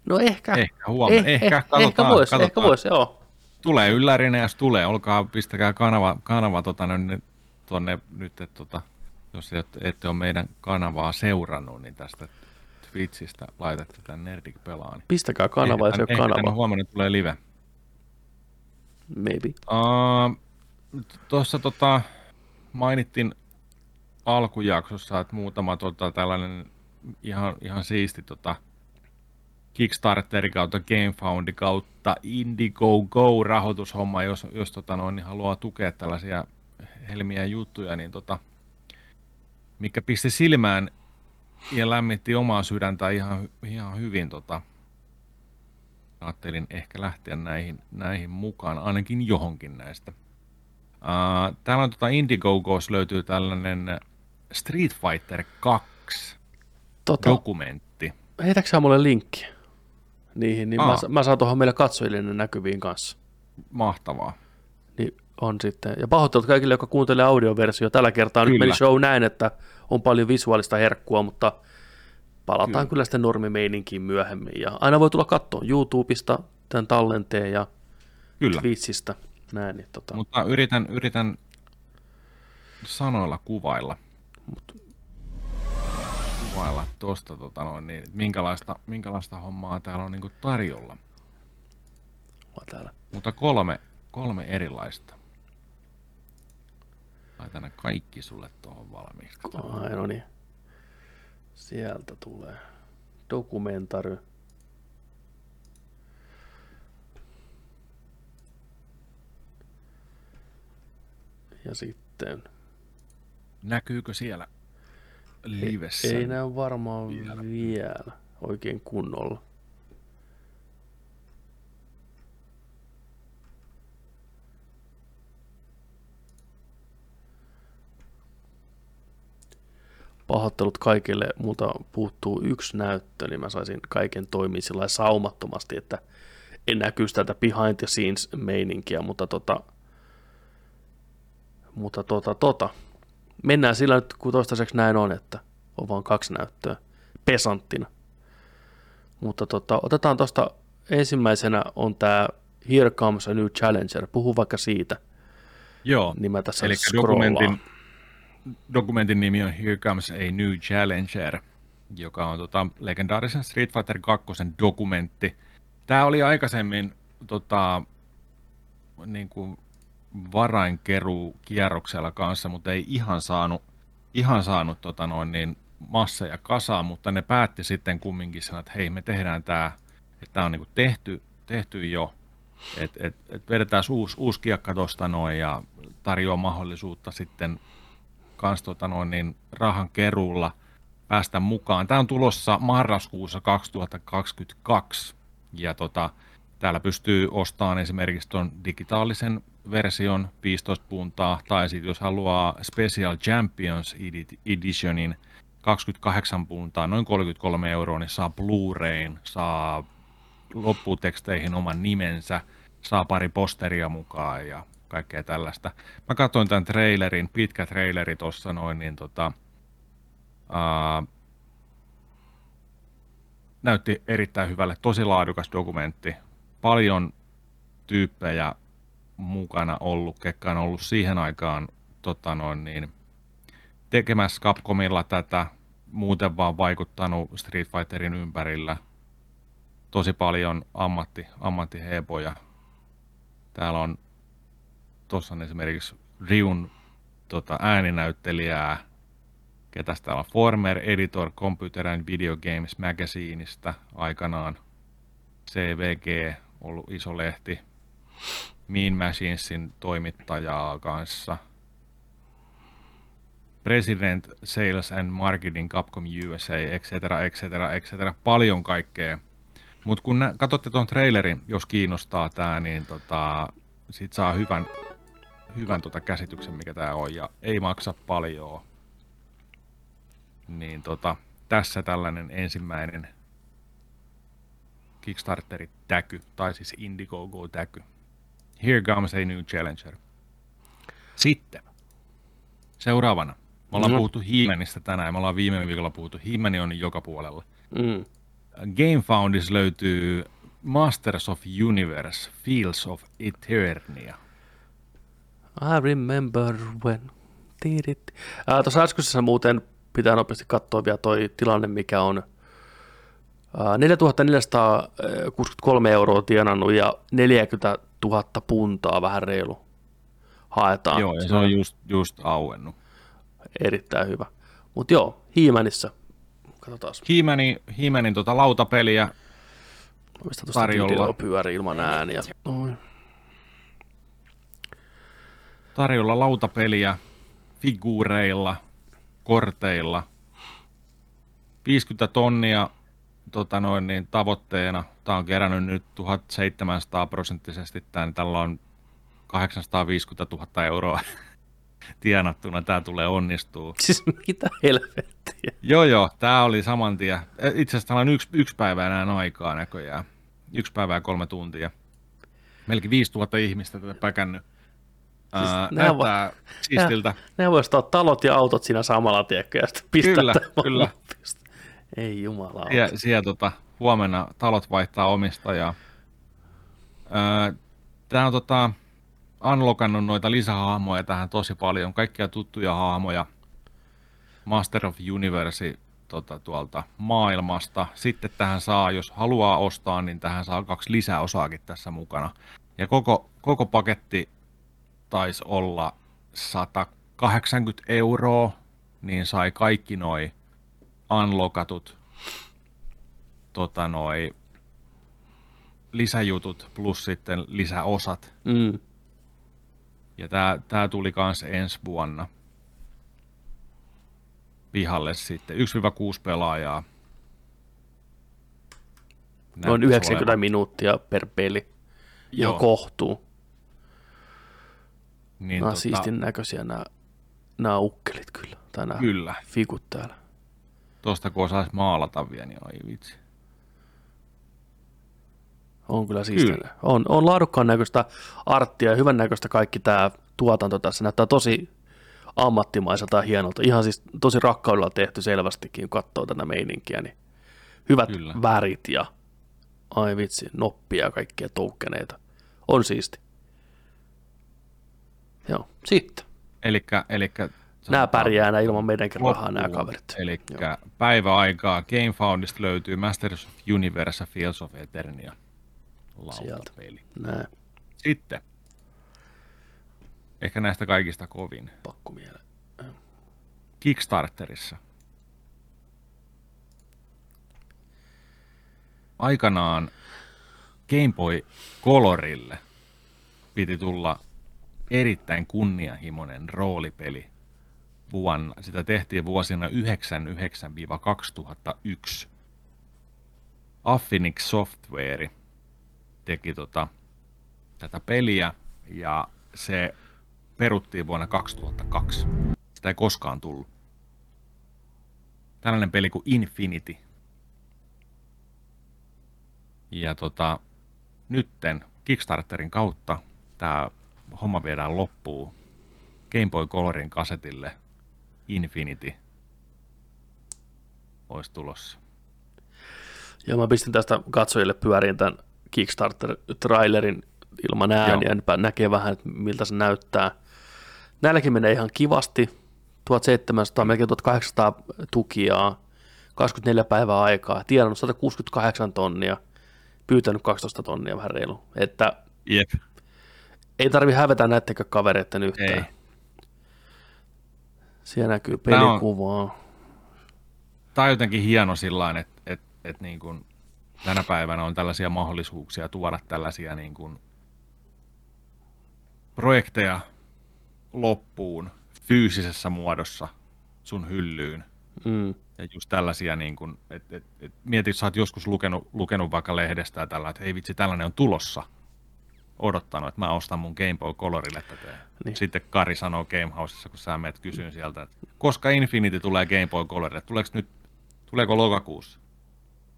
No ehkä. Ehkä huomenna. Eh, ehkä, eh, ehkä voisi, ehkä vois, joo. Tulee yllärinä, jos tulee. Olkaa, pistäkää kanava, kanava tota, tuonne nyt, että tota, jos ette, ette ole meidän kanavaa seurannut, niin tästä Twitchistä laitatte tämän Nerdik pelaan. Pistäkää kanava, jos ei ole kanava. huomenna tulee live. Maybe. Uh, Tuossa tota, mainittiin alkujaksossa, että muutama tota, tällainen ihan, ihan siisti tota, Kickstarteri kautta GameFoundi kautta Indiegogo rahoitushomma, jos, jos tota noin, niin haluaa tukea tällaisia helmiä juttuja, niin tota, mikä pisti silmään ja lämmitti omaa sydäntä ihan, ihan hyvin. Tota, ajattelin ehkä lähteä näihin, näihin mukaan, ainakin johonkin näistä. Uh, täällä on tota Indiegogos löytyy tällainen Street Fighter 2 tota, dokumentti. Heitäksä mulle linkki niihin, niin mä, mä saan tuohon meille katsojille näkyviin kanssa. Mahtavaa. Niin on sitten. Ja pahoittelut kaikille, jotka kuuntelee audioversio. Tällä kertaa kyllä. nyt meni show näin, että on paljon visuaalista herkkua, mutta palataan kyllä, kyllä sitten normimeininkiin myöhemmin. Ja aina voi tulla katsoa YouTubesta tämän tallenteen ja kyllä. Twitchistä näin. Niin tota... Mutta yritän, yritän sanoilla kuvailla. Mut... Kuvailla tuosta, tota noin, niin, minkälaista, minkälaista hommaa täällä on niin tarjolla. Täällä. Mutta kolme, kolme erilaista. Laitan ne kaikki sulle tuohon valmiiksi. Ai no niin. Sieltä tulee dokumentary. Ja sitten... Näkyykö siellä livessä? Ei, ei näy varmaan vielä. vielä oikein kunnolla. Pahoittelut kaikille, multa puuttuu yksi näyttö, niin mä saisin kaiken toimia sillä saumattomasti, että en näkyisi tätä behind the scenes meininkiä, mutta tota, mutta tota, tota. Mennään sillä nyt, kun toistaiseksi näin on, että on vain kaksi näyttöä pesanttina. Mutta tota, otetaan tuosta ensimmäisenä on tämä Here Comes a New Challenger. Puhu vaikka siitä. Joo, niin mä tässä eli dokumentin, dokumentin nimi on Here Comes a New Challenger, joka on tota, legendaarisen Street Fighter 2 dokumentti. Tämä oli aikaisemmin tota, niin kuin varainkeruu kierroksella kanssa, mutta ei ihan saanut, ihan saanut tota noin niin, masseja kasaan, mutta ne päätti sitten kumminkin sanoa, että hei, me tehdään tämä, että tämä on niin tehty, tehty jo, että et, et vedetään uusi, uusi kiekka tuosta noin ja tarjoaa mahdollisuutta sitten kans tota noin, niin rahan keruulla päästä mukaan. Tämä on tulossa marraskuussa 2022 ja tota, täällä pystyy ostamaan esimerkiksi tuon digitaalisen version 15 puntaa, tai sitten jos haluaa Special Champions Editionin 28 puntaa, noin 33 euroa, niin saa Blu-rayn, saa lopputeksteihin oman nimensä, saa pari posteria mukaan ja kaikkea tällaista. Mä katsoin tämän trailerin, pitkä traileri tuossa noin, niin tota, ää, näytti erittäin hyvälle, tosi laadukas dokumentti. Paljon tyyppejä mukana ollut, ketkä on ollut siihen aikaan tota noin, niin, tekemässä Capcomilla tätä, muuten vaan vaikuttanut Street Fighterin ympärillä. Tosi paljon ammatti, ammattihepoja. Täällä on tuossa on esimerkiksi Riun tota, ääninäyttelijää, ketä täällä on former editor Computer and Video Games Magazineista aikanaan. CVG, ollut iso lehti. Mean Machinesin toimittajaa kanssa. President Sales and Marketing Capcom USA, etc., etc., etc. Paljon kaikkea. Mutta kun nä- katsotte tuon trailerin, jos kiinnostaa tämä, niin tota, sit saa hyvän, hyvän tota käsityksen, mikä tämä on, ja ei maksa paljon. Niin tota, tässä tällainen ensimmäinen Kickstarterin täky, tai siis Indiegogo täky. Here comes a new challenger. Sitten, seuraavana. Me ollaan No. puhuttu He-Manista tänään, me ollaan viime viikolla puhuttu. he on joka puolella. Mm. Game Foundis löytyy Masters of Universe, Fields of Eternia. I remember when... Ää, tuossa äskeisessä muuten pitää nopeasti katsoa vielä toi tilanne, mikä on ää, 4463 euroa tienannut ja 40 000 puntaa vähän reilu haetaan. Joo, ja se on just, just auennut. Erittäin hyvä. Mutta joo, Hiimänissa. Katsotaan. He-Manin, He-Manin tota lautapeliä Mistä tuosta tarjolla. pyörii ilman ääniä. Noin. Tarjolla lautapeliä figuureilla, korteilla. 50 tonnia tota noin, niin tavoitteena. Tämä on kerännyt nyt 1700 prosenttisesti. Tämän, tällä on 850 000 euroa (laughs) tienattuna. Tämä tulee onnistuu. (laughs) Siis mitä helvettiä? Joo, joo. Tämä oli saman tien. Itse asiassa on yksi, yksi päivä enää aikaa näköjään. Yksi päivää kolme tuntia. Melkein 5000 ihmistä tätä päkännyt. Siis näyttää va- siistiltä. Ne voisi ottaa talot ja autot siinä samalla, tiedätkö, ja sitten pistää Kyllä, kyllä. Ei jumala. Sie, siellä tota, huomenna talot vaihtaa omistajaa. Öö, Tämä on tota, unlockannut noita lisähahmoja tähän tosi paljon. Kaikkia tuttuja hahmoja. Master of Universe tota, tuolta maailmasta. Sitten tähän saa, jos haluaa ostaa, niin tähän saa kaksi lisäosaakin tässä mukana. Ja koko, koko paketti taisi olla 180 euroa, niin sai kaikki noi unlockatut tota noi, lisäjutut plus sitten lisäosat. Mm. Ja tää, tää tuli kans ensi vuonna pihalle sitten. 1-6 pelaajaa. Noin Näyttäisi 90 olevan. minuuttia per peli. Ja Joo. kohtuu. Niin, nämä tota- siistin näköisiä nämä, nämä ukkelit kyllä. Tai nämä Kyllä. fikut täällä. Tuosta kun osais maalata vielä, niin oi vitsi. On kyllä siistiä. On, on laadukkaan näköistä arttia ja hyvän näköistä kaikki tämä tuotanto tässä. Näyttää tosi ammattimaiselta ja hienolta. Ihan siis tosi rakkaudella tehty selvästikin, kun katsoo tätä meininkiä. Niin hyvät Kyllä. värit ja ai vitsi, noppia ja kaikkia toukkeneita. On siisti. Joo, sitten. Elikkä, elikkä Nämä pärjää nämä ilman meidänkin rahaa, nämä kaverit. Eli päiväaikaa Game Foundista löytyy Masters of Universe Fields of Eternia. Lautapeli. Näin. Sitten. Ehkä näistä kaikista kovin. Pakko mieleen. Kickstarterissa. Aikanaan Game Boy Colorille piti tulla erittäin kunnianhimoinen roolipeli vuonna. Sitä tehtiin vuosina 99-2001. Affinix Software teki tota, tätä peliä ja se peruttiin vuonna 2002. Sitä ei koskaan tullut. Tällainen peli kuin Infinity. Ja tota, nytten Kickstarterin kautta tämä homma viedään loppuun. Game Boy Colorin kasetille Infinity olisi tulossa. Ja mä pistin tästä katsojille pyöriin tämän Kickstarter-trailerin ilman ääniä, niin näkee vähän, että miltä se näyttää. Näilläkin menee ihan kivasti. 1700, melkein 1800 tukiaa, 24 päivää aikaa, tienannut 168 tonnia, pyytänyt 12 tonnia vähän reilu. Että Jep. Ei tarvi hävetä näittekö kavereiden yhtään. Ei. Siellä näkyy Tää on- pelikuvaa. Tämä on jotenkin hieno sillä että et, et niin kuin tänä päivänä on tällaisia mahdollisuuksia tuoda tällaisia niin kuin projekteja loppuun fyysisessä muodossa sun hyllyyn. Mm. Ja just tällaisia, niin kuin, et, et, et, mietit, sä oot joskus lukenut, lukenut vaikka lehdestä tällä, että hei vitsi, tällainen on tulossa. Odottanut, että mä ostan mun Game Boy Colorille tätä. Niin. Sitten Kari sanoo Gamehousessa, kun sä meet kysyyn sieltä, että koska Infinity tulee Game Boy Colorille, tuleeko nyt, tuleeko lokakuussa?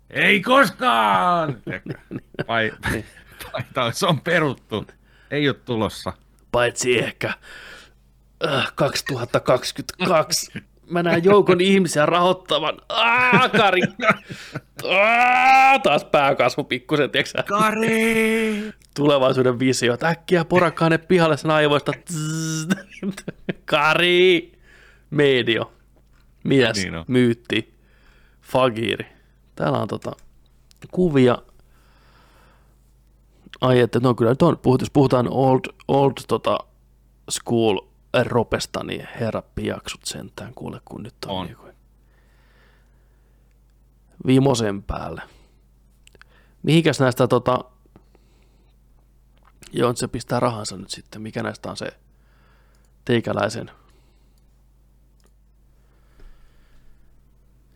Ei koskaan! (laughs) Vai, vai, tai se on peruttu. Ei ole tulossa. Paitsi ehkä äh, 2022. Mä näen joukon ihmisiä rahoittavan. Aa, Kari! Aa, taas pääkasvu pikkusen, tiedätkö sä? Kari! Tulevaisuuden visio. Äkkiä porakkaa ne pihalle sen aivoista. Zzz. Kari! Medio. Mies. Niin on. Myytti. Fagiri. Täällä on tota kuvia. Ai että no kyllä nyt on, puhut, jos puhutaan old, old tota, school ropesta, niin herra piaksut sentään kuule, kun nyt on, On. Niin kuin viimosen päälle. Mihinkäs näistä tota, joo, se pistää rahansa nyt sitten, mikä näistä on se teikäläisen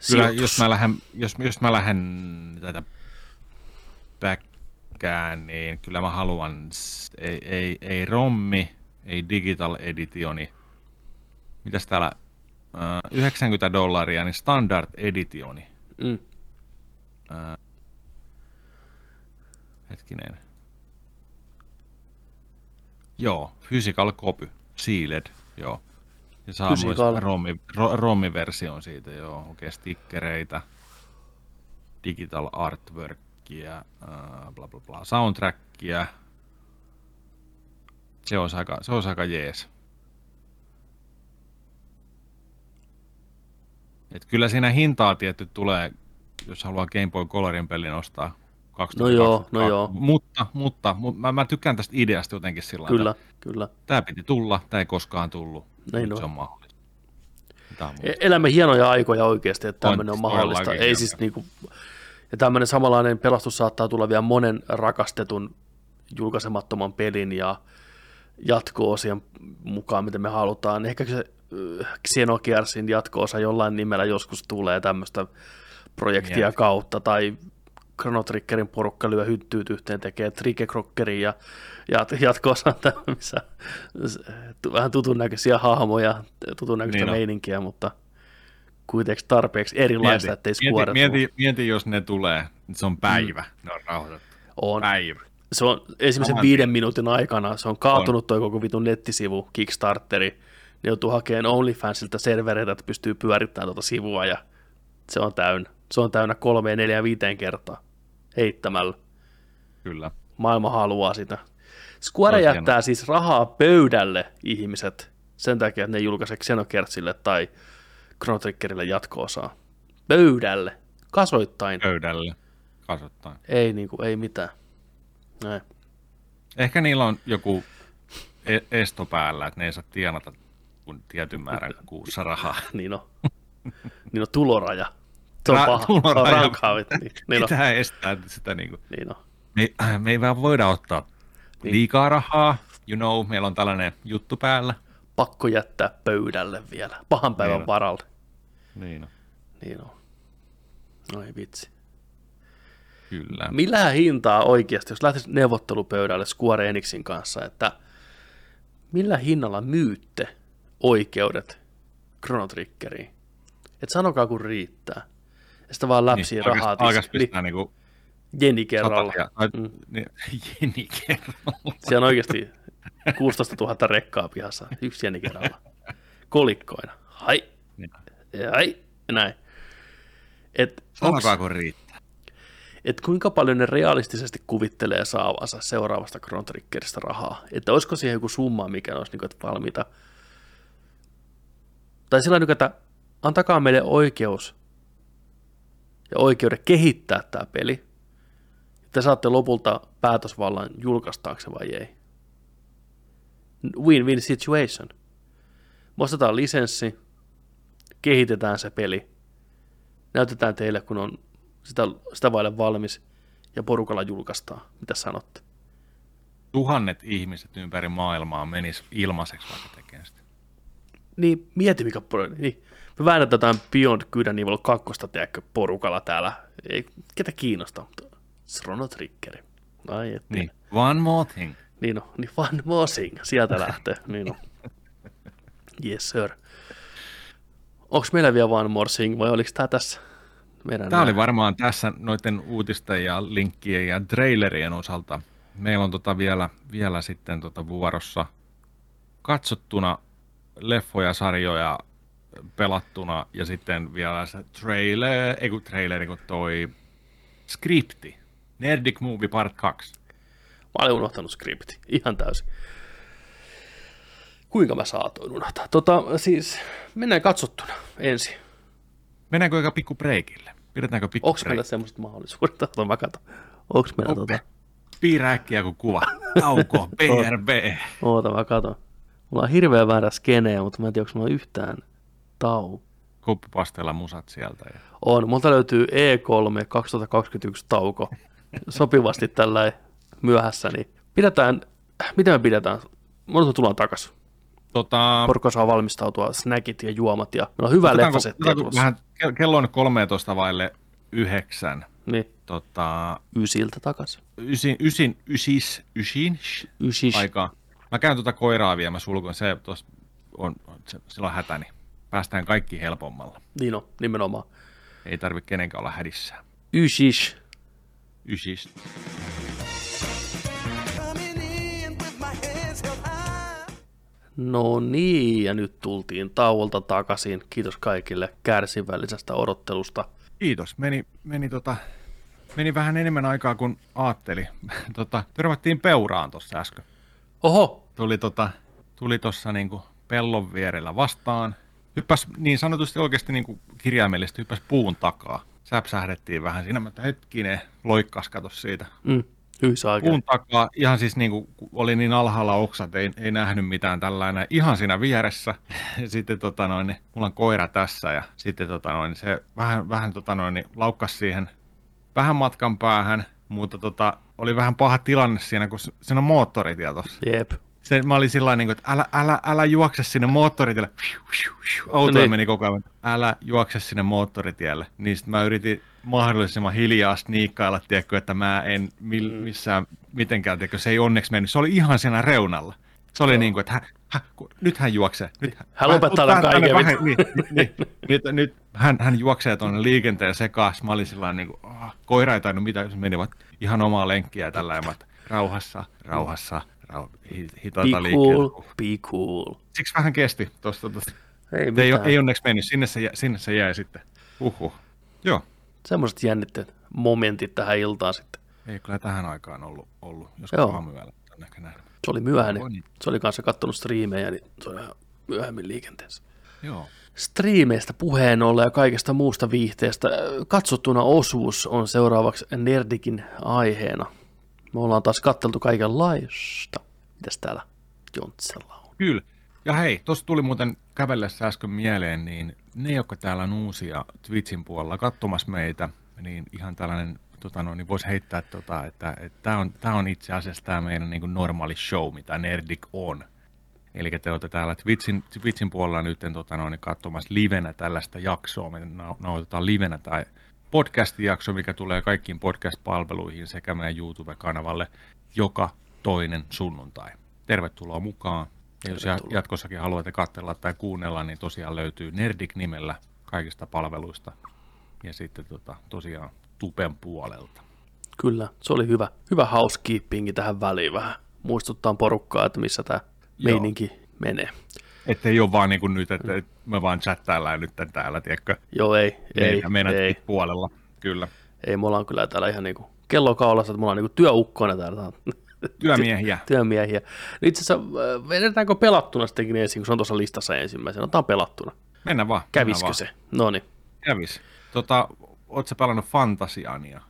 Kyllä, sijoitus? jos mä lähden, jos, jos mä lähden tätä päkkään, niin kyllä mä haluan, ei, ei, ei rommi, ei digital editioni. Mitäs täällä, Ö, 90 dollaria, niin standard editioni. Mm. Ö, hetkinen. Joo, physical copy, sealed, joo. Ja saa myös rommi, ro, siitä, joo. Okei, stickereitä, digital artworkia, äh, bla bla bla, soundtrackia. Se olisi aika, se olisi aika jees. Et kyllä siinä hintaa tietty tulee, jos haluaa Game Boy Colorin pelin ostaa. 2022. No joo, no joo. Mutta, mutta, mutta mä, mä tykkään tästä ideasta jotenkin sillä Kyllä, että kyllä. Tämä piti tulla, tämä ei koskaan tullut. Näin Nyt on. se on mahdollista. On E- Elämme hienoja aikoja oikeasti, että On, tämmöinen on todellakin mahdollista. Ei siis niinku, ja tämmöinen samanlainen pelastus saattaa tulla vielä monen rakastetun julkaisemattoman pelin ja jatko-osien mukaan, mitä me halutaan. Ehkä se äh, Xenogearsin jatko-osa jollain nimellä joskus tulee tämmöistä projektia Mieti. kautta, tai Chrono Triggerin porukka lyö hyttyyt yhteen, tekee Trigger ja jat- jatko-osa missä vähän tutun näköisiä hahmoja, tutun näköistä Niin on. meininkiä, mutta kuitenkin tarpeeksi erilaista, ettei Square mieti, mieti, mieti, jos ne tulee, se on päivä, mm. ne on rauhoitettu. On. Päivä. Se on ensimmäisen Saman viiden minuutin aikana, se on kaatunut toi koko vitun nettisivu, Kickstarteri, ne joutuu hakemaan OnlyFansilta servereitä, että pystyy pyörittämään tuota sivua ja se on täynnä. Se on täynnä kolmeen, neljään, viiteen kertaa heittämällä. Kyllä. Maailma haluaa sitä. Square Olisi jättää siis rahaa pöydälle ihmiset sen takia, että ne julkaisee Xenokertsille tai Chrono Triggerille jatko-osaa. Pöydälle. Kasoittain. Pöydälle. Kasvattain. Ei, niinku, ei mitään. Näin. Ehkä niillä on joku e- esto päällä, että ne ei saa tienata kun tietyn määrän (laughs) kuussa rahaa. (laughs) niin on. niin on tuloraja. Se on Ra- paha. Se on tuloraja. rankkaa. Niin, (laughs) niin on. Pitää estää sitä niin kuin. Niin on. Me, äh, me ei vaan voida ottaa Niin. liikaa rahaa. You know, meillä on tällainen juttu päällä. Pakko jättää pöydälle vielä. Pahan päivän Niin on. varalle. Niin on. Niin on. Oi vitsi. Kyllä. Millä hintaa oikeasti, jos lähtisi neuvottelupöydälle Square Enixin kanssa, että millä hinnalla myytte oikeudet Chrono Triggeriin? Et sanokaa kun riittää. Ja sitten vaan läpsii Niin, rahaa. alkas- alkas pistää niinku Jeni kerralla. Satasia. Ai, Mm. niin, (laughs) Jeni kerralla. Se on oikeasti 16 000 rekkaa pihassa, yksi jäni kerralla. Kolikkoina. Hai, hai, näin. Et, Sanokaa, kun riittää. Et kuinka paljon ne realistisesti kuvittelee saavansa seuraavasta Chrono Triggeristä rahaa. Että olisiko siihen joku summa, mikä olisi niin kuin, että valmiita. Tai sillä tavalla, että antakaa meille oikeus ja oikeuden kehittää tämä peli. Te saatte lopulta päätösvallan julkaistaanko se vai ei. Win-win situation. Me ostetaan lisenssi, kehitetään se peli, näytetään teille, kun on sitä, sitä vaille valmis ja porukalla julkaistaan. Mitä sanotte? Tuhannet ihmiset ympäri maailmaa menis ilmaiseksi vaikka tekemään sitä. Niin, mieti mikä porukka. Niin. Me väännetään jotain Beyond Good and Evil 2, tiedätkö, porukalla täällä. Ei, ketä kiinnostaa, mutta Chrono Triggeri. Ai et. Niin, one more thing. Niin no, niin one more thing. Sieltä lähtee. niin no. Yes, sir. Onko meillä vielä one more thing vai oliko tämä tässä? Meidän tämä oli varmaan tässä noiden uutisten ja linkkien ja trailerien osalta. Meillä on tota vielä, vielä sitten tota vuorossa katsottuna leffoja, sarjoja pelattuna ja sitten vielä se trailer, ei kun traileri, kun toi skripti. Nerdic Movie Part 2. Mä olin unohtanut skripti, ihan täysin. Kuinka mä saatoin unohtaa? Tota, siis mennään katsottuna ensin. Mennäänkö aika pikku breikille? Pidetäänkö pikku Onko meillä semmoiset mahdollisuudet? Ota mä katon. Onko meillä Ope. tota? Piirrä äkkiä kun kuva. Tauko, (laughs) BRB. Oota mä katon. Mulla on hirveä väärä skeneä, mutta mä en tiedä, onko mulla yhtään tau. Koppipasteella musat sieltä. Ja... On, multa löytyy E3 2021 tauko. Sopivasti tällä myöhässä, niin pidetään, miten me pidetään? Mulla tullaan takaisin. Tota, Porukka saa valmistautua, snackit ja juomat ja meillä on hyvä leffasetti. Vähän, kello on 13 vaille yhdeksän. Niin. Tota, Ysiltä takaisin. Ysin, ysin, ysis, ysin, Ysis. aikaa. Mä käyn tuota koiraa vielä, sulkun, se, tos, on, se, silloin hätäni. Päästään kaikki helpommalla. Niin on, nimenomaan. Ei tarvi kenenkään olla hädissään. Ysis. Ysis. No niin, ja nyt tultiin tauolta takaisin. Kiitos kaikille kärsivällisestä odottelusta. Kiitos. Meni, meni, tota, meni vähän enemmän aikaa kuin aatteli. (laughs) tota, törmättiin peuraan tuossa äsken. Oho! Tuli tota, tuli tuossa niinku pellon vierellä vastaan. Hyppäs niin sanotusti oikeasti niinku kirjaimellisesti hyppäs puun takaa. Säpsähdettiin vähän siinä, mutta hetkinen, loikkas kato siitä. Mm, puun takaa, ihan siis niinku, oli niin alhaalla oksat, ei, ei nähnyt mitään tällainen, ihan siinä vieressä. (laughs) sitten tota noin, niin, mulla on koira tässä ja sitten tota noin, se vähän, vähän tota noin, niin, laukkas siihen vähän matkan päähän, mutta tota, oli vähän paha tilanne siinä, kun siinä on moottoritie tuossa. Jep. Se, mä olin sillä niin että älä, älä, älä juokse sinne moottoritielle. Auto No niin. meni koko ajan. Älä juokse sinne moottoritielle. Niin sitten mä yritin mahdollisimman hiljaa sniikkailla, tiedätkö, että mä en mil, missään mitenkään, tiedätkö, se ei onneksi mennyt. Se oli ihan siinä reunalla. Se oli niin kuin, että hän, kun- nyt hän juoksee. Nyt Hän lopettaa tämän kaiken. vähän- Niin, niin, niin, nyt, nyt hän, hän juoksee tuonne liikenteen sekaan. Mä olin sillä niin kuin, oh, koira ei tainnut mitään, se menivät ihan omaa lenkkiä tällä tavalla, rauhassa, rauhassa, rau, hi- hitaata Be liikkeellä. cool, be cool. Siksi vähän kesti tuosta. tuosta. Ei ei, ei onneksi mennyt, sinne se, sinne se jäi sitten. Uhuh. Joo, Semmoiset jännitteet momentit tähän iltaan sitten. ei kyllä tähän aikaan ollut, ollut jos aamuyöllä on ehkä nähnyt. Se oli myöhäinen. Niin. Se oli kanssa kattonut striimejä, niin se oli ihan myöhemmin liikenteessä. Joo. Striimeistä puheen ollen ja kaikesta muusta viihteestä katsottuna osuus on seuraavaksi Nerdikin aiheena. Me ollaan taas katteltu kaikenlaista. Mitäs täällä Jontsella on? Kyllä. Ja hei, tuossa tuli muuten kävellessä äsken mieleen, niin ne, jotka täällä on uusia Twitchin puolella katsomassa meitä, niin ihan tällainen, tota no, niin voisi heittää, tota, että tämä on, tää on itse asiassa tämä meidän niin normaali show, mitä Nerdik on. Eli te olette täällä Twitchin, Twitchin puolella nyt tota no, niin katsomassa livenä tällaista jaksoa. Me nau- nauhoitetaan livenä tai podcast-jakso, mikä tulee kaikkiin podcast-palveluihin sekä meidän YouTube-kanavalle joka toinen sunnuntai. Tervetuloa mukaan. Ja jos ja- jatkossakin haluatte katsella tai kuunnella, niin tosiaan löytyy Nerdik-nimellä kaikista palveluista. Ja sitten tota, tosiaan Tupen puolelta. Kyllä, se oli hyvä. Hyvä housekeepingi tähän väliin vähän. muistuttaa porukkaa, että missä tämä meininki menee. Että ei ole vaan niin kuin nyt, että me vaan chattaillaan nyt täällä, tiedätkö? Joo, ei. ei, meidän ei. puolella, kyllä. Ei, me ollaan kyllä täällä ihan niinku kello kaulassa, että me ollaan niinku työukkona täällä. Työmiehiä. Työmiehiä. No itse asiassa äh, vedetäänkö pelattuna sittenkin ensin, kun se on tuossa listassa ensimmäisenä. Otetaan pelattuna. Mennään vaan. Kävisikö mennään se? No niin. Kävis. Tota, ootko pelannut Fantasiania?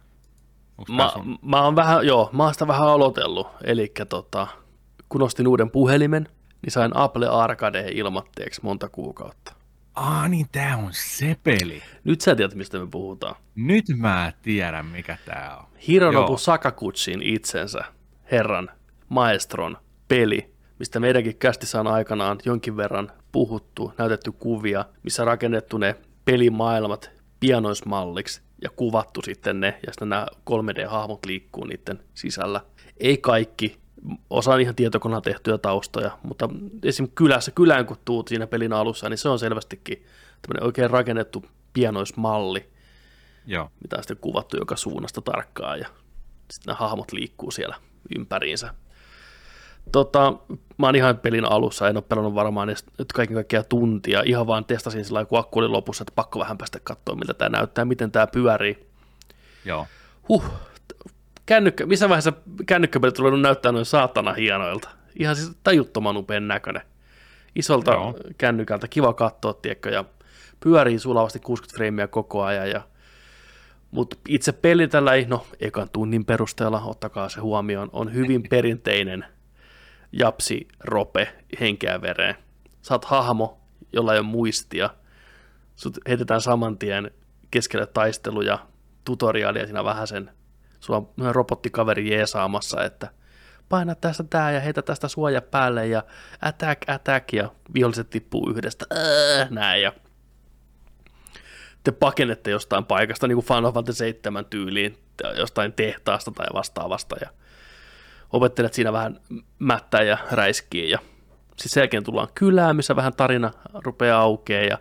Mä, mä oon vähän, joo, mä oon sitä vähän aloitellut. Eli tota, kun ostin uuden puhelimen, niin sain Apple Arcade ilmatteeksi monta kuukautta. Aa, niin tää on se peli. Nyt sä tiedät, mistä me puhutaan. Nyt mä tiedän, mikä tää on. Hironobu Sakakutsin itsensä, herran, maestron peli, mistä meidänkin kästissä on aikanaan jonkin verran puhuttu, näytetty kuvia, missä rakennettu ne pelimaailmat pianoismalliksi ja kuvattu sitten ne, ja sitten nämä 3D-hahmot liikkuu niiden sisällä. Ei kaikki, osa on ihan tietokoneella tehtyjä taustoja, mutta esim. kylässä, kylään kun tuut siinä pelin alussa, niin se on selvästikin tämmöinen oikein rakennettu pianoismalli, Joo. mitä on sitten kuvattu joka suunnasta tarkkaan, ja sitten nämä hahmot liikkuu siellä ympäriinsä. Tota, mä oon ihan pelin alussa, en ole pelannut varmaan edes nyt kaiken kaikkiaan tuntia, ihan vaan testasin sillä kun akku oli lopussa, että pakko vähän päästä katsoa, miltä tämä näyttää, miten tämä pyörii. Joo. Huh, kännykkä, missä vaiheessa kännykkäpelit tulee näyttää noin saatana hienoilta. Ihan siis tajuttoman upean näköinen. Isolta Joo. kännykältä, kiva katsoa, tiedätkö, ja pyörii sulavasti 60 freimiä koko ajan, ja mutta itse peli tällä ei, no ekan tunnin perusteella, ottakaa se huomioon, on hyvin perinteinen japsi, rope, henkeä vereen. Saat hahmo, jolla ei ole muistia. Sut heitetään saman tien keskelle taisteluja, tutoriaalia siinä vähän sen. Sulla on robottikaveri jeesaamassa, että paina tästä tää ja heitä tästä suoja päälle ja attack, attack ja viholliset tippuu yhdestä, äh, näin ja te pakenette jostain paikasta, niin kuin Final Fantasy 7 tyyliin, jostain tehtaasta tai vastaavasta, ja opettelet siinä vähän mättää ja räiskiä, ja sitten sen jälkeen tullaan kylään, missä vähän tarina rupeaa aukeaa, ja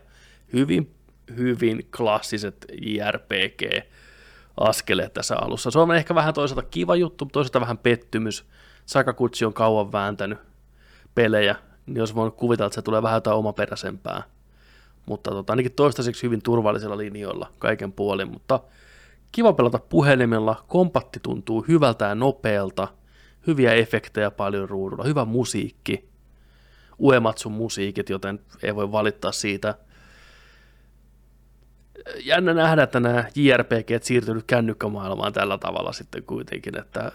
hyvin, hyvin klassiset JRPG-askeleet tässä alussa. Se on ehkä vähän toisaalta kiva juttu, mutta toisaalta vähän pettymys. Sakakutsi on kauan vääntänyt pelejä, niin jos voin kuvitella, että se tulee vähän jotain omaperäisempää mutta tota, ainakin toistaiseksi hyvin turvallisella linjoilla kaiken puolin, mutta kiva pelata puhelimella, kompatti tuntuu hyvältä ja nopealta, hyviä efektejä paljon ruudulla, hyvä musiikki, Uematsun musiikit, joten ei voi valittaa siitä. Jännä nähdä, että nämä JRPG siirtynyt kännykkämaailmaan tällä tavalla sitten kuitenkin, että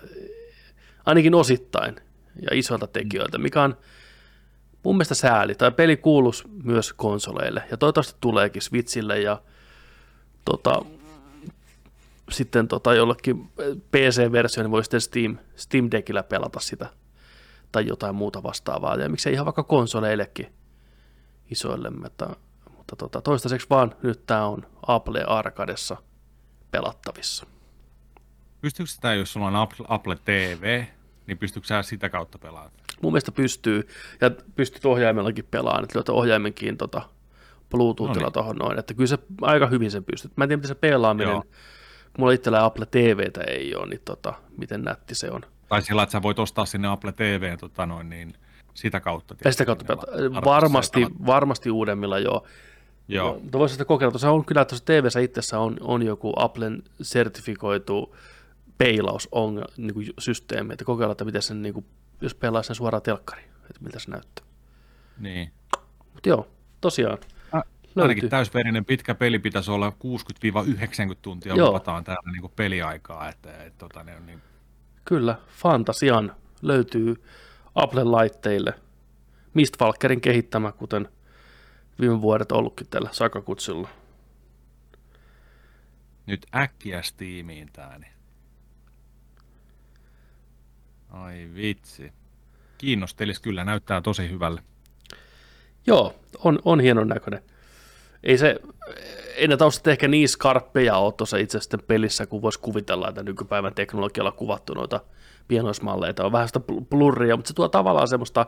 ainakin osittain ja isoilta tekijöiltä, mikä on mun mielestä sääli. Tai peli kuulus myös konsoleille ja toivottavasti tuleekin Switchille ja tota, sitten tota, jollekin PC-versio, niin voi sitten Steam, Steam Deckillä pelata sitä tai jotain muuta vastaavaa. Ja miksei ihan vaikka konsoleillekin isoille, mutta, mutta tota, toistaiseksi vaan nyt tämä on Apple Arcadessa pelattavissa. Pystyykö tämä, jos sulla on Apple, Apple TV, niin pystyykö sitä kautta pelaamaan? Mun mielestä pystyy, ja pystyt ohjaimellakin pelaamaan, että löytää ohjaimenkin tota, Bluetoothilla no niin. tuohon noin, että kyllä se aika hyvin sen pystyt. Mä en tiedä, miten se pelaaminen, Joo. mulla itsellä Apple TVtä ei ole, niin tota, miten nätti se on. Tai sillä, että sä voit ostaa sinne Apple TV tota noin, niin sitä kautta. Ja sitä kautta pelata. Varmasti, varmasti uudemmilla joo. Joo. Mutta voisi sitä kokeilla. Tuossa on kyllä tuossa TVssä itsessä on, on joku Applen sertifikoitu peilaussysteemi, niin että kokeilla, että miten sen, niin kuin, jos pelaa sen suoraan telkkariin, että miltä se näyttää. Niin. Mutta joo, tosiaan. Ä, ainakin täysverinen pitkä peli pitäisi olla 60-90 tuntia joo. luvataan täällä niin kuin peliaikaa. Että, et, tota, ne on niin... Kyllä, Fantasian löytyy Apple-laitteille. Mistfalkerin kehittämä, kuten viime vuodet ollutkin tällä Sakakutsulla. Nyt äkkiä Steamiin tää, niin Ai vitsi. Kiinnostelis kyllä, näyttää tosi hyvälle. Joo, on, on hienon näköinen. Ei se, ei ne taustat ehkä niin skarppeja ole tuossa itse sitten pelissä, kun voisi kuvitella, että nykypäivän teknologialla kuvattu noita pienoismalleita on vähän sitä blurria, mutta se tuo tavallaan semmoista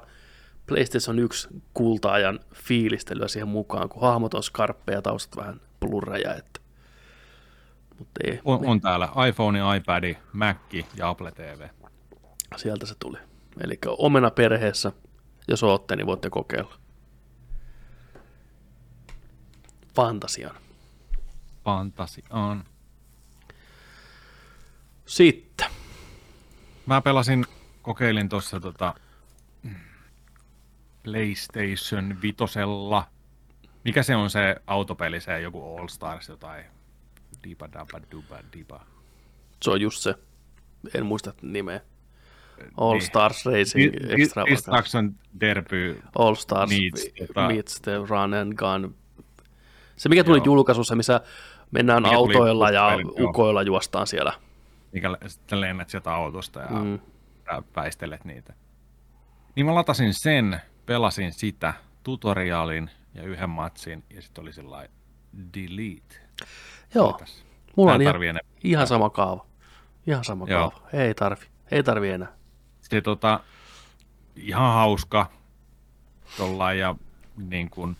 PlayStation 1 kultaajan fiilistelyä siihen mukaan, kun hahmot on skarppeja, taustat vähän blurreja, että mutta ei, on, on täällä iPhone, iPad, Mac ja Apple TV. Sieltä se tuli. Eli omena perheessä, jos ootte, niin voitte kokeilla. Fantasian. Fantasiaan. Sitten. Mä pelasin, kokeilin tuossa tota PlayStation Vitosella. Mikä se on se autopeli, se joku All Stars jotain? Diba daba duba diba. Se on just se. En muista nimeä. All Niin. Stars Racing di- Extravaganza. Destruction Derby All Stars meets, tota- meets the Run and Gun. Se mikä tuli Joo. julkaisussa, missä mennään Mikä autoilla ja joo. ukoilla juostaan siellä. mikä sitten lennät sieltä autosta ja Mm. väistelet niitä. Niin mä latasin sen, pelasin sitä, tutoriaalin ja yhden matsin, ja sitten oli sellainen delete. Joo, Mitäs? mulla Mä on ihan, enää. ihan sama kaava. Ihan sama Joo. kaava. Ei tarvi. Ei tarvi enää. Se tota, ihan hauska tollain, ja niin kuin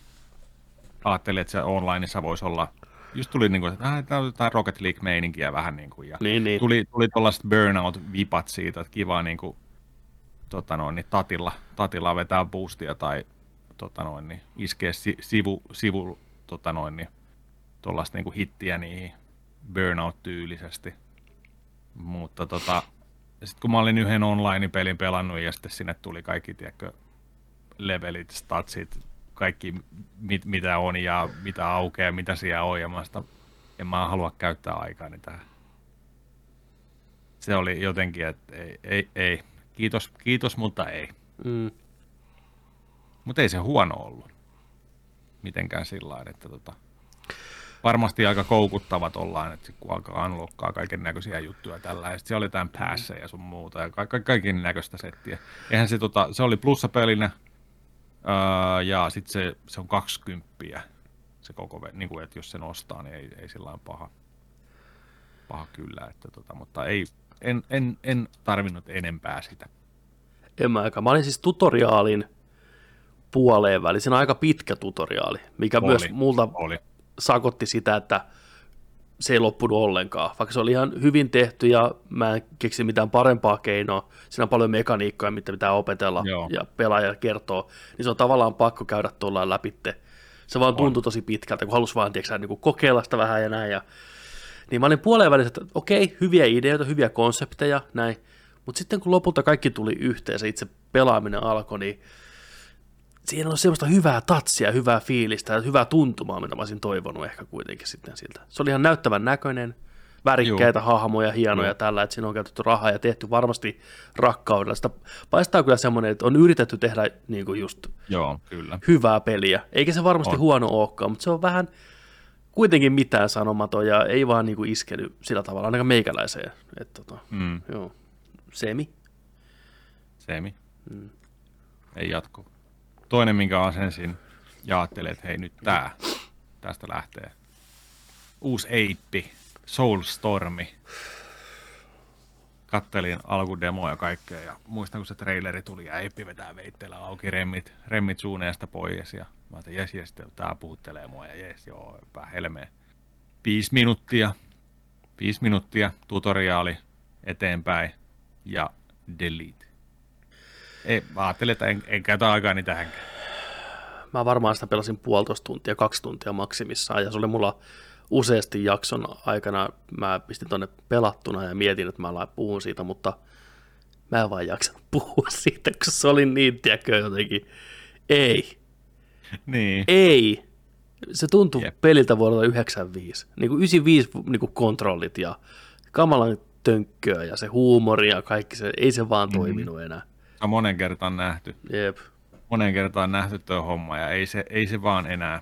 ajattelin, että se onlineissa voisi olla, just tuli niin kuin, että ah, tää on jotain Rocket League-meininkiä vähän niin kuin, ja Niin, niin. tuli, tuli tuollaiset burnout-vipat siitä, että kiva niin kuin, tota noin, niin tatilla, tatilla vetää boostia tai tota noin, niin iskee si, sivu, sivu tota noin, niin, tuollaista niin kuin hittiä niihin burnout-tyylisesti. Mutta tota, sitten kun mä olin yhden online-pelin pelannut ja sitten sinne tuli kaikki, tiedätkö, levelit, statsit, kaikki mit, mitä on ja mitä aukeaa, mitä siellä on ja mä sitä, en mä halua käyttää aikaa tähän. Se oli jotenkin, että ei, ei, ei. Kiitos, kiitos, mutta ei. Mm. Mutta ei se huono ollut. Mitenkään sillä lailla, että tota, varmasti aika koukuttavat ollaan, että kun alkaa unlockkaa kaiken näköisiä juttuja tällä, ja sitten siellä oli jotain ja sun muuta, ja ka- ka- kaiken näköistä settiä. Eihän se, tota, se oli plussapelinä, öö, ja sitten se, se on 20 se koko, niin kuin, että jos sen ostaa, niin ei, ei sillä paha, paha kyllä, että tota, mutta ei, en, en, en tarvinnut enempää sitä. En mä aika. Mä olin siis tutoriaalin puoleen väliin. Siinä on aika pitkä tutoriaali, mikä Oli, myös multa oli. Sakotti sitä, että se ei loppunut ollenkaan. Vaikka se oli ihan hyvin tehty ja mä en keksi mitään parempaa keinoa. Siinä on paljon mekaniikkoja, mitä pitää opetella Joo. ja pelaaja kertoo. Niin se on tavallaan pakko käydä tuolla läpitte. Se vaan tuntui tosi pitkältä, kun halusi vaan tiiäksä, niin kuin kokeilla sitä vähän ja näin. Ja... Niin mä olin puoleen välissä, että okei, hyviä ideoita, hyviä konsepteja, näin. Mutta sitten kun lopulta kaikki tuli yhteen, se itse pelaaminen alkoi, niin siinä on semmoista hyvää tatsia, hyvää fiilistä ja hyvää tuntumaa, mitä mä olisin toivonut ehkä kuitenkin sitten siltä. Se oli ihan näyttävän näköinen, värikkäitä Juu. hahmoja, hienoja Joo. tällä, että siinä on käytetty rahaa ja tehty varmasti rakkaudella. Sitä paistaa kyllä semmoinen, että on yritetty tehdä niin kuin just Joo, kyllä. hyvää peliä. Eikä se varmasti On. huono olekaan, mutta se on vähän kuitenkin mitään sanomaton ja ei vaan niin kuin iskenyt sillä tavalla, ainakaan meikäläiseen. Että, tota, Mm. joo. Semi. Semi. Mm. Ei jatku. Toinen, minkä asensin ja ajattelin, että hei nyt tää, tästä lähtee. Uusi Eippi, Soulstormi. Kattelin alkudemoa ja kaikkea ja muistan, kun se traileri tuli ja Eippi vetää veitteellä auki remmit, remmit suuneesta pois ja mä ajattelin, jes, jes, tää puhuttelee mua ja jes, joo, pää helmeen. Viisi minuuttia, viisi minuuttia, tutoriaali eteenpäin ja delete. Ei, mä ajattelin, että en, en käytä aikaa niin tähänkään. Mä varmaan sitä pelasin puolitoista tuntia, kaksi tuntia maksimissaan, ja se oli mulla useasti jakson aikana, mä pistin tonne pelattuna ja mietin, että mä la- puhun siitä, mutta mä en vaan jaksanut (laughs) puhua siitä, koska se oli niin, tiedätkö, jotenkin, ei, (laughs) Niin. ei. Se tuntui yep. peliltä vuodelta 95. Niin kuin 95 niin kuin kontrollit ja kamalan tönkköä ja se huumori ja kaikki se, ei se vaan Mhm. toiminut enää. Se on monen kertaan nähty. Jep. Monen kertaan nähty tuo homma ja ei se, ei se vaan enää.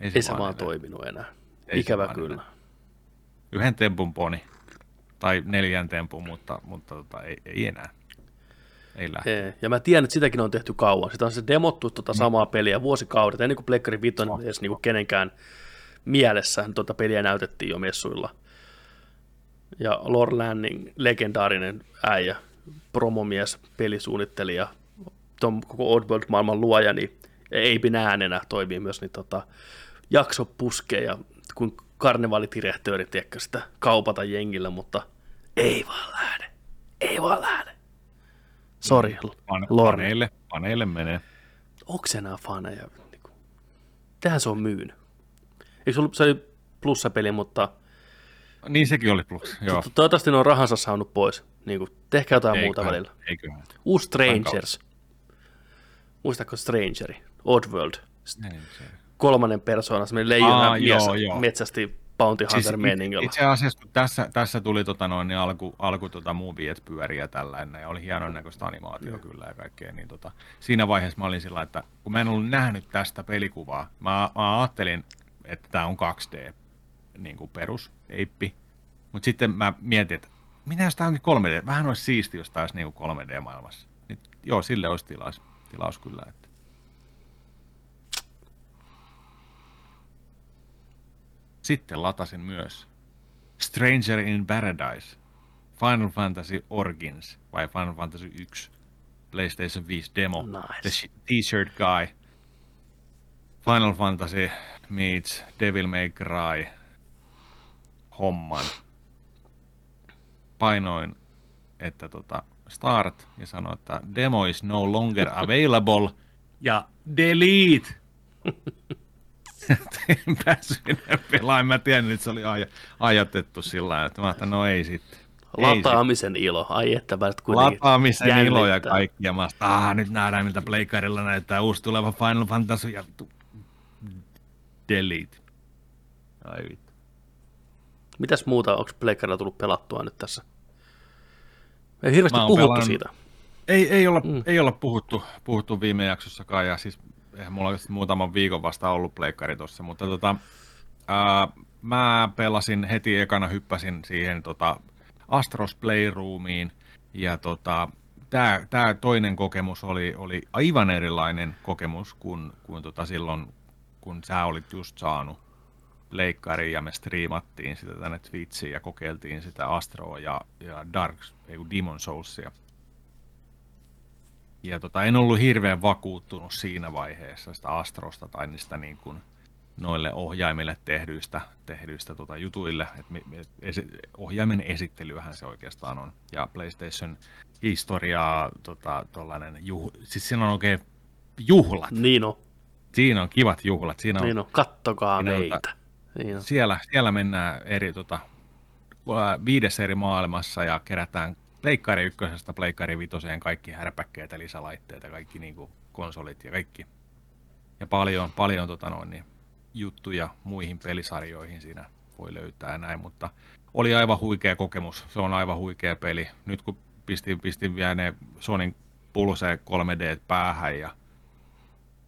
Ei se vaan enää. toiminut enää. Ei se Ikävä vaan kyllä. enää. Yhden tempun poni. Tai neljän tempun, mutta, mutta tota, ei, ei enää. Ei lähde. Ei. Ja mä tiedän, että sitäkin on tehty kauan. Sitä on se demottu tuota Mm. samaa peliä vuosikaudet, ennen kuin Plekkari 5 on edes niin kuin kenenkään mielessä tuota peliä näytettiin jo messuilla. Ja Lord Lanning, legendaarinen äijä, promomies, pelisuunnittelija, tuon koko Oddworld-maailman luoja, niin Eipin äänenä toimii myös niin tota, jakso puskee ja kun karnevaalitirehtőri, tiedätkö sitä kaupata jengillä, mutta ei vaan lähde, ei vaan lähde. Sorry, Fan, Lorne. faneille, menee. Onko se enää faneja? Niinku, Tehän se on myynyt. Eikö se ollut, se oli plussapeli, mutta Niin sekin oli plus, joo. to- toivottavasti ne on rahansa saanut pois. Niin kuin, tehkää jotain muuta Eiköhän, välillä. Eiköhän. Uusi Strangers. Muistatko Strangeri? Oddworld. Se- Kolmannen persoona, semmoinen leijona Aa, mies joo, joo. metsästi Bounty Hunter Siis. Itse asiassa kun tässä, tässä tuli tota noin, niin alku, alku tota moviet pyöriä tällainen ja oli hienon näköistä animaatio kyllä ja kaikkea, niin tota, siinä vaiheessa mä olin sillä, että kun mä en ollut nähnyt tästä pelikuvaa, mä, mä ajattelin, että tämä on 2D niin kuin perus, eippi, mutta sitten mä mietin, että jos tämä onkin 3D, vähän olisi siisti, jos tämä olisi niin kuin 3D-maailmassa. Niin, joo, sille olisi tilaus, tilaus kyllä. Että. Sitten latasin myös Stranger in Paradise, Final Fantasy Origins vai Final Fantasy 1, PlayStation 5 demo, Nice. The Sh- T-shirt guy, Final Fantasy meets Devil May Cry homman. Painoin, että tota, start ja sanoin, että demo is no longer available ja delete. (laughs) en päässyt enää pelaamaan. Mä tiedän, että se oli aj- ajatettu sillä lailla, että mä ajattelin, no ei sitten. Ei Lataamisen ilo. Ai että Lataamisen ilo ja jännittää. kaikki. Ja mä ajattelin, ah, nyt nähdään, miltä Pleikarilla näyttää uusi tuleva Final Fantasy ja tu- delete. Ai vittu. Mitäs muuta, onko Pleikkarilla tullut pelattua nyt tässä? Ei hirveästi puhuttu pelannut- siitä. Ei, ei, olla, mm. ei olla puhuttu, puhuttu viime jaksossakaan, ja siis eihän mulla on muutaman viikon vasta ollut pleikkari tuossa, mutta tota, ää, mä pelasin heti ekana, hyppäsin siihen tota, Astros Playroomiin, ja tota, tämä tää toinen kokemus oli, oli aivan erilainen kokemus kuin, kuin tota silloin, kun sä olit just saanut pleikkariin ja me striimattiin sitä tänne Twitchiin ja kokeiltiin sitä Astroa ja, ja Dark, ei Demon Soulsia ja tota, en ollut hirveän vakuuttunut siinä vaiheessa sitä Astrosta tai niistä niin kuin noille ohjaimille tehdyistä, tehdyistä tota, jutuille. Et mi, mi, esi, ohjaimen esittelyhän se oikeastaan on. Ja PlayStation historiaa, tota, tollainen juh, siis siinä on oikein juhlat. Niin on, Siinä on kivat juhlat. Siinä on, niin on. Kattokaa Siinä meitä. Niin on. siellä, siellä mennään eri tota, ää, viidessä eri maailmassa ja kerätään Pleikkari ykkösestä Pleikkari vitoseen kaikki härpäkkeitä, lisälaitteita, kaikki niinku konsolit ja kaikki. Ja paljon, paljon tota noin, niin, juttuja muihin pelisarjoihin siinä voi löytää ja näin, mutta oli aivan huikea kokemus. Se on aivan huikea peli. Nyt kun pistin, pistin vielä ne Sonin Pulse 3D päähän ja,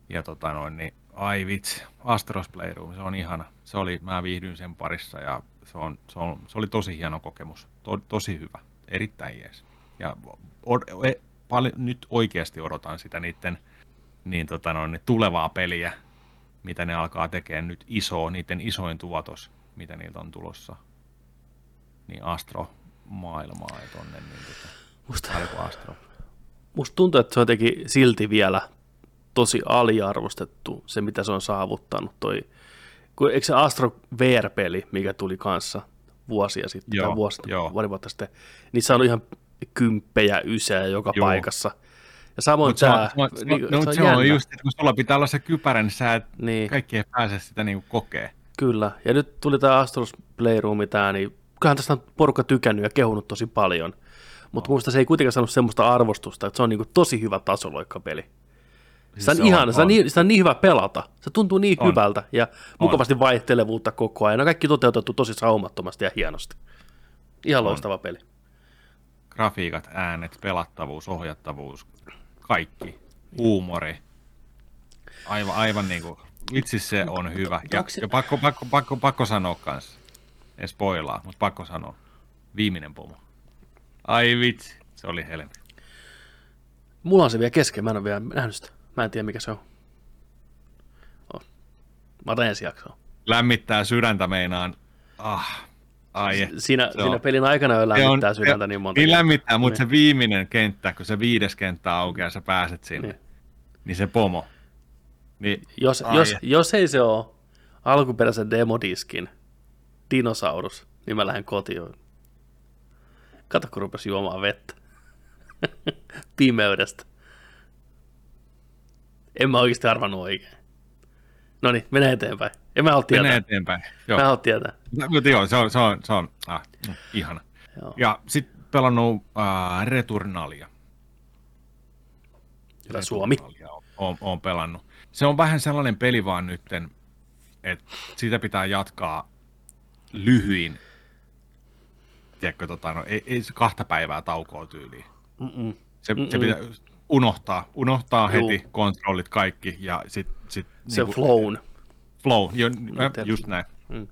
ja tota noin, niin ai vitsi, Astros Playroom, se on ihana. Se oli, mä viihdyin sen parissa ja se, on, se, on, se oli tosi hieno kokemus. To, tosi hyvä, erittäin jees. Ja od, e, paljon, nyt oikeasti odotan sitä niiden niin, tota noin, tulevaa peliä, mitä ne alkaa tekemään nyt iso, niiden isoin tuotos, mitä niiltä on tulossa. Niin Astro maailmaa ja tonne, niin tota, Musta, Astro. musta tuntuu, että se on jotenkin silti vielä tosi aliarvostettu se, mitä se on saavuttanut. Toi, kun, eikö se Astro VR-peli, mikä tuli kanssa vuosia sitten, Joo, tai vuosi, pari vuotta sitten, niin se on ihan kymppejä ysää joka Joo. paikassa. Ja samoin se, on, tämä, se, on, se, niin, no, se on se on just, että kun sulla pitää olla se kypärä, niin sä et, Niin. kaikki ei pääse sitä niin kokee. Kyllä, ja nyt tuli tämä Astros Playroom tää, niin kyllähän tästä on porukka tykännyt ja kehunut tosi paljon. Mutta muista se ei kuitenkaan saanut semmoista arvostusta, että se on niinku tosi hyvä tasoloikkapeli. Sitä on, se on- ihana, sitä on, on. niin, sitä on niin hyvä pelata. Se tuntuu niin On. hyvältä ja mukavasti vaihtelevuutta koko ajan. On kaikki toteutettu tosi saumattomasti ja hienosti. Ihan loistava peli. Grafiikat, äänet, pelattavuus, ohjattavuus, kaikki. Huumori. Aivan, aivan niin kuin, vitsi se on hyvä. Ja, se- ja pakko, pakko, pakko, pakko sanoa kanssa. En spoilaa, mutta pakko sanoa. Viimeinen pomo. Ai vitsi, se oli helmi. Mulla on se vielä kesken, mä en ole vielä nähnyt sitä. Mä en tiedä mikä se on. Oh. Mä otan ensi jaksoa. Lämmittää sydäntä meinaan. Ah, ai. et. Siinä, siinä on- pelin aikana jo lämmittää on- sydäntä niin monta Niin lämmittää, mutta Niin. se viimeinen kenttä, kun se viides kenttä aukeaa ja sä pääset sinne, Niin. niin, se pomo. Niin, Jos, ai jos, jos ei se ole alkuperäisen demodiskin dinosaurus, niin mä lähden kotiin. Kato, kun rupesi juomaan vettä. (laughs) Pimeydestä. En mä oikeasti arvannut oikein. No niin, mene eteenpäin. En mä halua tietää. Mene eteenpäin. Joo. Mä halua tietää. Mutta joo, se on, se on, se on ah, ihana. Joo. Ja sitten pelannut äh, Returnalia. Hyvä Suomi. Oon, oon pelannut. Se on vähän sellainen peli vaan nytten, että sitä pitää jatkaa lyhyin. Tiedätkö, tota, no, ei, ei se kahta päivää taukoa tyyliin. Mm-mm. Se, Mm-mm. se pitää unohtaa, unohtaa Juu. heti kontrollit kaikki ja sit, sit Se flown. Flow, jo, Miten- just näin. Mm.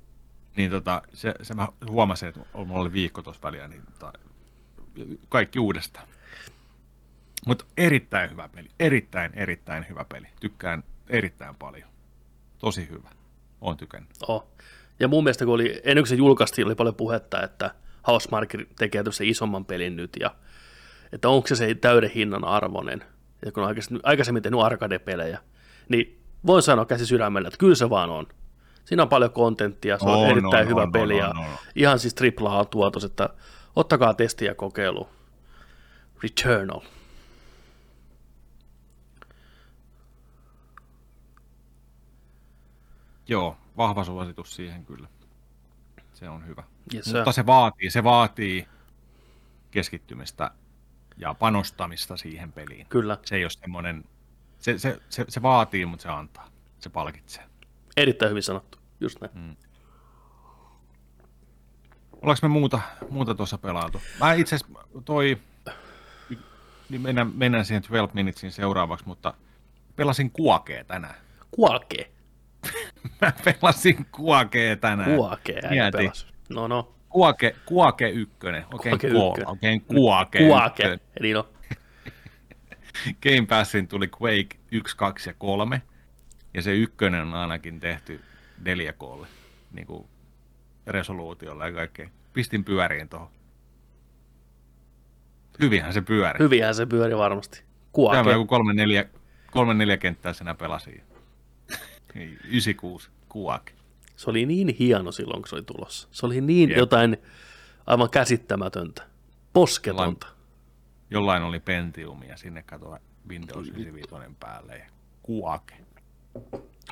Niin tota, se, se mä huomasin, että mulla oli viikko tuossa väliä, niin tota, kaikki uudestaan. Mutta erittäin hyvä peli, erittäin, erittäin hyvä peli. Tykkään erittäin paljon. Tosi hyvä. Oon tykännyt. Oh. Ja mun mielestä, kun oli, ennen kuin se julkaistiin, oli paljon puhetta, että Housemarque tekee tämmöisen isomman pelin nyt, ja että onko se se täyden hinnan arvoinen, ja kun on aikaisemmin, tehnyt arcade-pelejä, niin voin sanoa käsi sydämellä, että kyllä se vaan on. Siinä on paljon kontenttia, se on, On, erittäin on, hyvä on, peli, on, ja on, on. ihan siis AAA-tuotos, että ottakaa testiä ja kokeilu. Returnal. Joo, vahva suositus siihen kyllä. Se on hyvä. Yes, Mutta se vaatii, se vaatii keskittymistä ja panostamista siihen peliin. Kyllä. Se ei ole semmoinen, se, se, se, se vaatii, mutta se antaa. Se palkitsee. Erittäin hyvin sanottu, just näin. Mm. Ollaanko me muuta, muuta tuossa pelaatu? Mä itse asiassa toi, niin mennään, mennään siihen 12 minutesin seuraavaksi, mutta pelasin kuokea tänään. Kuakee. (laughs) Mä pelasin kuokea tänään. Kuakee, äijä pelasi. No no. Kuake, kuake ykkönen. Oikein Kuake Kuake ykkönen. Oikein kuake, Kuake. ykkönen. Eli no, (laughs) Game Passin tuli Quake 1, 2 ja 3. Ja se ykkönen on ainakin tehty 4Klle. Niin kuin resoluutiolla ja kaikkea. Pistin pyöriin tuohon. Hyvinhän se pyöri. hyvinhän se pyöri varmasti. Tämä Kuake. joku kolme neljä, kolme neljä kenttää sinä pelasin. (laughs) 96 kuake. Se oli niin hieno silloin, kun se oli tulossa. Se oli niin Jep. jotain aivan käsittämätöntä. Posketonta. Jollain oli Pentium ja sinne katoa Windows 95 päälle. Ja kuake.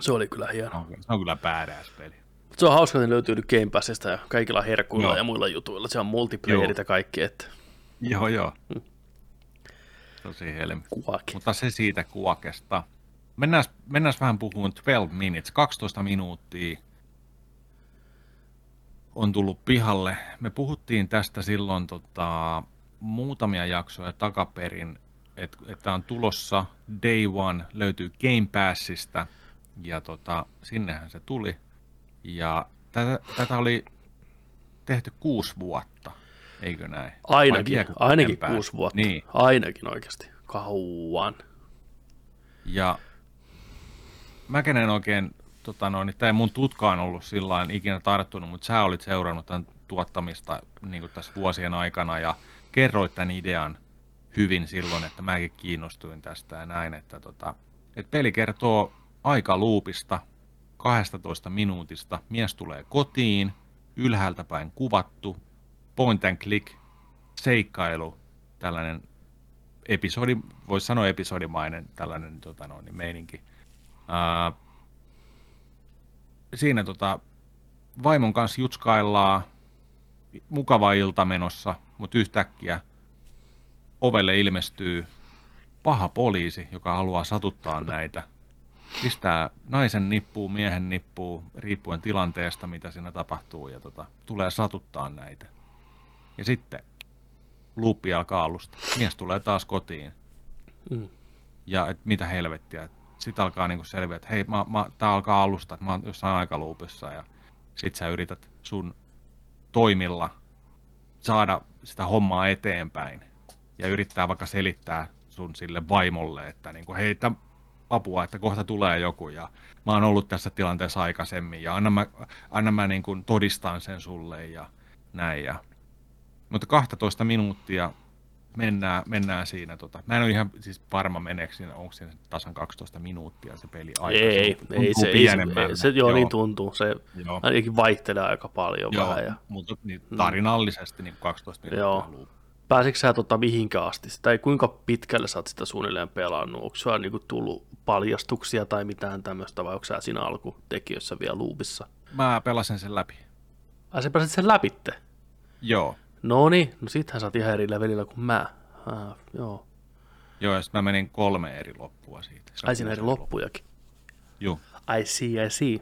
Se oli kyllä hieno. Se on, kyllä badass peli. Se on hauska, että ne löytyy nyt Game Passista ja kaikilla herkuilla Joo. ja muilla jutuilla. Se on multiplayerit Joo. ja kaikki, että Joo, joo. Tosi helmi. kuake. Mutta se siitä kuokesta. Mennään, mennään vähän puhumaan 12 minutes, 12 minuuttia on tullut pihalle. Me puhuttiin tästä silloin tota, muutamia jaksoja takaperin, että että on tulossa Day One, löytyy Game Passista ja tota, sinnehän se tuli. Ja tätä, tätä oli tehty kuusi vuotta, eikö näin? Ainakin, ainakin kuusi vuotta. Niin, Ainakin oikeasti. Kauan. Ja mäkään en oikein, tota noin, tämä ei mun tutkaan ollut sillä ikinä tarttunut, mutta sä olit seurannut tämän tuottamista niin tässä vuosien aikana ja kerroit tämän idean hyvin silloin, että mäkin kiinnostuin tästä ja näin, että, tota, että peli kertoo aikaluupista 12 minuutista. Mies tulee kotiin, ylhäältä päin kuvattu, point and click, seikkailu, tällainen episodi, voisi sanoa episodimainen tällainen tota noin, niin meininki. Ää, siinä tota, vaimon kanssa jutskaillaan, mukava ilta menossa, mutta yhtäkkiä ovelle ilmestyy paha poliisi, joka haluaa satuttaa näitä. Pistää naisen nippuun, miehen nippuun, riippuen tilanteesta, mitä siinä tapahtuu, ja tota, tulee satuttaa näitä. Ja sitten luuppi alkaa alusta. Mies tulee taas kotiin. Mm. Ja et mitä helvettiä. Sitten alkaa niinku selviä, että hei, mä, mä, tää alkaa alusta, että mä oon jossain aikaluupissa. Ja sit sä yrität sun toimilla saada sitä hommaa eteenpäin. Ja yrittää vaikka selittää sun sille vaimolle, että niinku, hei, tä, apua, että kohta tulee joku. Ja mä oon ollut tässä tilanteessa aikaisemmin. Ja anna mä, anna mä niinku todistan sen sulle ja näin. Ja mutta 12 minuuttia mennään, mennään siinä. Tota. Mä en ole ihan siis varma meneekö siinä, onko siinä tasan 12 minuuttia se peli aika. Ei, tuntuu ei se, ei se, pienemmältä. ei se joo, niin tuntuu. Se Joo. ainakin vaihtelee aika paljon Joo, vähän. Ja, mutta niin, tarinallisesti niin 12 minuuttia. Joo. Joo. pääsitkö sä tota mihinkä asti, tai kuinka pitkälle sä oot sitä suunnilleen pelannut? Onko sulla niinku tullut paljastuksia tai mitään tämmöistä, vai onko sä siinä alkutekijössä vielä luupissa? Mä pelasin sen läpi. Ai sä pääsit sen läpitte? Joo. No niin, no sittenhän sä oot ihan eri levelillä kuin mä. Ah, joo. Joo, ja sit mä menin kolme eri loppua siitä. Se Ai siinä eri loppujakin. Joo. I see, I see.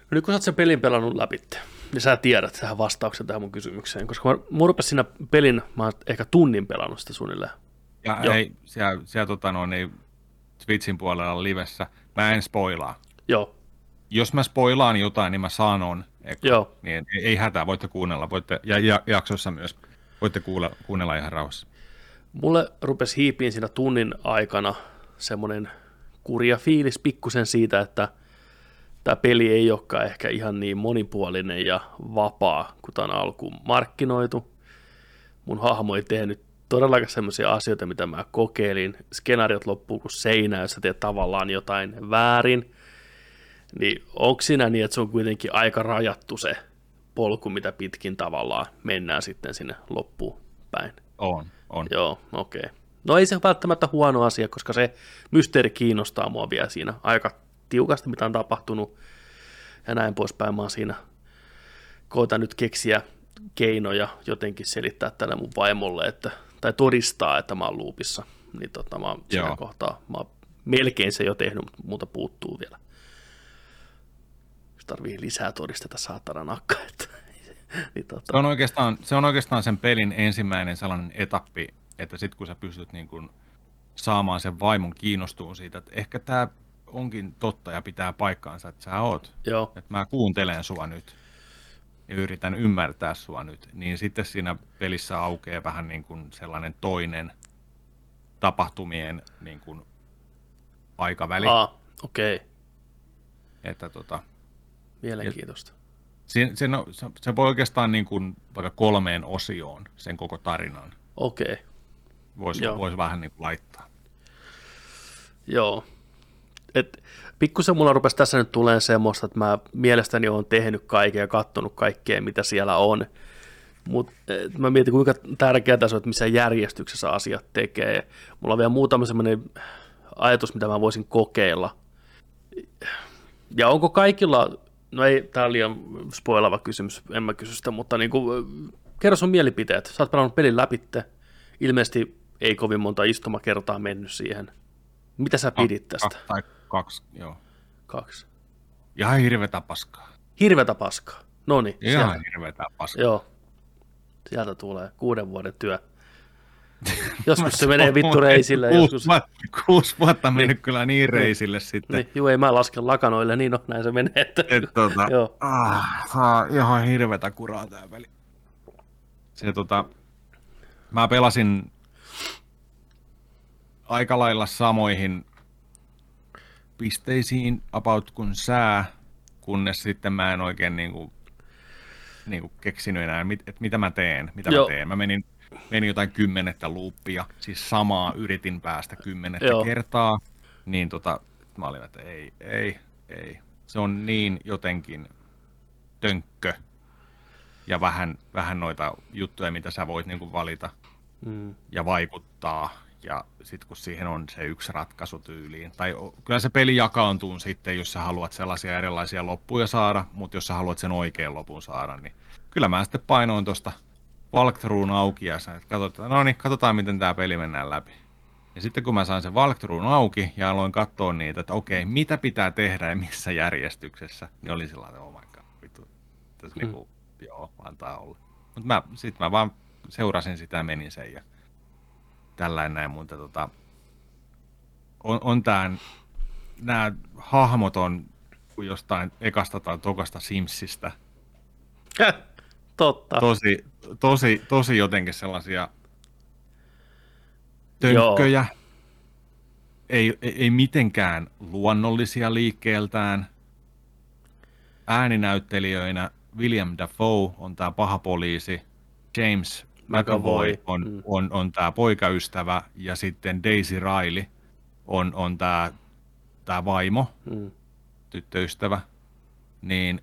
No nyt kun sä oot sen pelin pelannut läpi, niin sä tiedät tähän vastauksen tähän mun kysymykseen, koska mä, mä siinä pelin, mä oon ehkä tunnin pelannut sitä suunnilleen. Ja Joo. ei, siellä, siellä tota noin, ei Twitchin puolella livessä, mä en spoilaa. Joo. Jos mä spoilaan jotain, niin mä sanon. Eka. Joo. Niin ei, ei hätää, voitte kuunnella. Voitte, ja, ja jaksossa myös voitte kuulla, kuunnella ihan rauhassa. Mulle rupesi hiipiin siinä tunnin aikana semmoinen kurja fiilis pikkusen siitä, että tämä peli ei olekaan ehkä ihan niin monipuolinen ja vapaa, kuin tämä on alkuun markkinoitu. Mun hahmo ei tehnyt todellakaan semmoisia asioita, mitä mä kokeilin. Skenaariot loppuu kuin seinä, jos sä teet tavallaan jotain väärin. Niin onko siinä niin, että se on kuitenkin aika rajattu se polku, mitä pitkin tavallaan mennään sitten sinne loppuun päin? On, on. Joo, okei. Okay. No ei se ole välttämättä huono asia, koska se mysteeri kiinnostaa mua vielä siinä aika tiukasti, mitä on tapahtunut ja näin poispäin. Mä oon siinä koitan nyt keksiä keinoja jotenkin selittää tälle mun vaimolle, että, tai todistaa, että mä oon luupissa. Niin tota, mä oon siinä kohtaa, mä oon melkein se jo tehnyt, mutta muuta puuttuu vielä. Tarvii lisää todisteta saatana nakka, (laughs) että niin tota, Se on, oikeastaan, se on oikeastaan sen pelin ensimmäinen sellainen etappi, että sitten kun sä pystyt niin kun saamaan sen vaimon kiinnostuun siitä, että ehkä tämä onkin totta ja pitää paikkaansa, että sä oot. Joo. Että mä kuuntelen sua nyt ja yritän ymmärtää sua nyt. Niin sitten siinä pelissä aukeaa vähän niin kuin sellainen toinen tapahtumien niin kuin aikaväli. Aa, okei, okay. Että tota, mielenkiintoista. se, se, no, se, se voi oikeastaan niin kuin vaikka kolmeen osioon sen koko tarinan. Okei. Okay. Voisi vois vähän niin kuin laittaa. Joo. Et pikkusen mulla rupesi tässä nyt tulee semmoista, että mä mielestäni olen tehnyt kaiken ja katsonut kaikkea, mitä siellä on. Mutta mä mietin, kuinka tärkeää se on, että missä järjestyksessä asiat tekee. Mulla on vielä muutama semmoinen ajatus, mitä mä voisin kokeilla. Ja onko kaikilla, no ei, tää on liian spoilava kysymys, en mä kysy sitä, mutta niin kuin, kerro sun mielipiteet. Sä oot pelannut pelin läpitte, ilmeisesti ei kovin monta istumakertaa mennyt siihen. Mitä sä pidit tästä? Kaksi tai kaksi, joo. Kaksi. Ihan hirvetä paskaa. Hirvetä paskaa. No niin. Ihan hirvetä paskaa. Joo. Sieltä tulee kuuden vuoden työ. Joskus se menee vittu reisille. Kuusi, Joskus... vuotta, kuusi vuotta mennyt kyllä niin reisille sitten. Niin, juu, ei mä laske lakanoille, niin no, näin se menee. Että... Et, tota, Joo. ah, saa ihan hirvetä kuraa tää väli. Se tota, mä pelasin aika lailla samoihin pisteisiin about kuin sää, kunnes sitten mä en oikein niinku, niinku keksinyt enää, mit, että mitä mä teen, mitä Joo. mä teen. Mä menin, menin jotain kymmenettä luuppia, siis samaa yritin päästä kymmenettä Joo. kertaa, niin tota, mä olin, että ei, ei, ei. Se on niin jotenkin tönkkö ja vähän, vähän noita juttuja, mitä sä voit niinku valita Mm. ja vaikuttaa. Ja sitten kun siihen on se yksi ratkaisu tyyliin. Tai kyllä se peli jakaantuu sitten, jos sä haluat sellaisia erilaisia loppuja saada, mutta jos sä haluat sen oikean lopun saada, niin kyllä mä sitten painoin tuosta walkthroughin auki ja sanoin, että katsotaan, no niin, katsotaan miten tämä peli mennään läpi. Ja sitten kun mä sain sen walkthroughin auki ja aloin katsoa niitä, että okei, mitä pitää tehdä ja missä järjestyksessä, niin oli sellainen, oh my god, vittu, tässä Mm. niinku, joo, antaa olla. Mutta mä, sit mä vaan seurasin sitä ja menin sen ja tällainen näin, mutta tota, on, on tää, nämä hahmot on jostain ekasta tai tokasta Simsistä. (laughs) Totta. Tosi, tosi, tosi jotenkin sellaisia tönkköjä. Ei, ei, ei mitenkään luonnollisia liikkeeltään. Ääninäyttelijöinä William Dafoe on tämä paha poliisi, James McAvoy on, mm. on, on tämä poikaystävä ja sitten Daisy Riley on, on tämä tää vaimo, Mm. tyttöystävä. Niin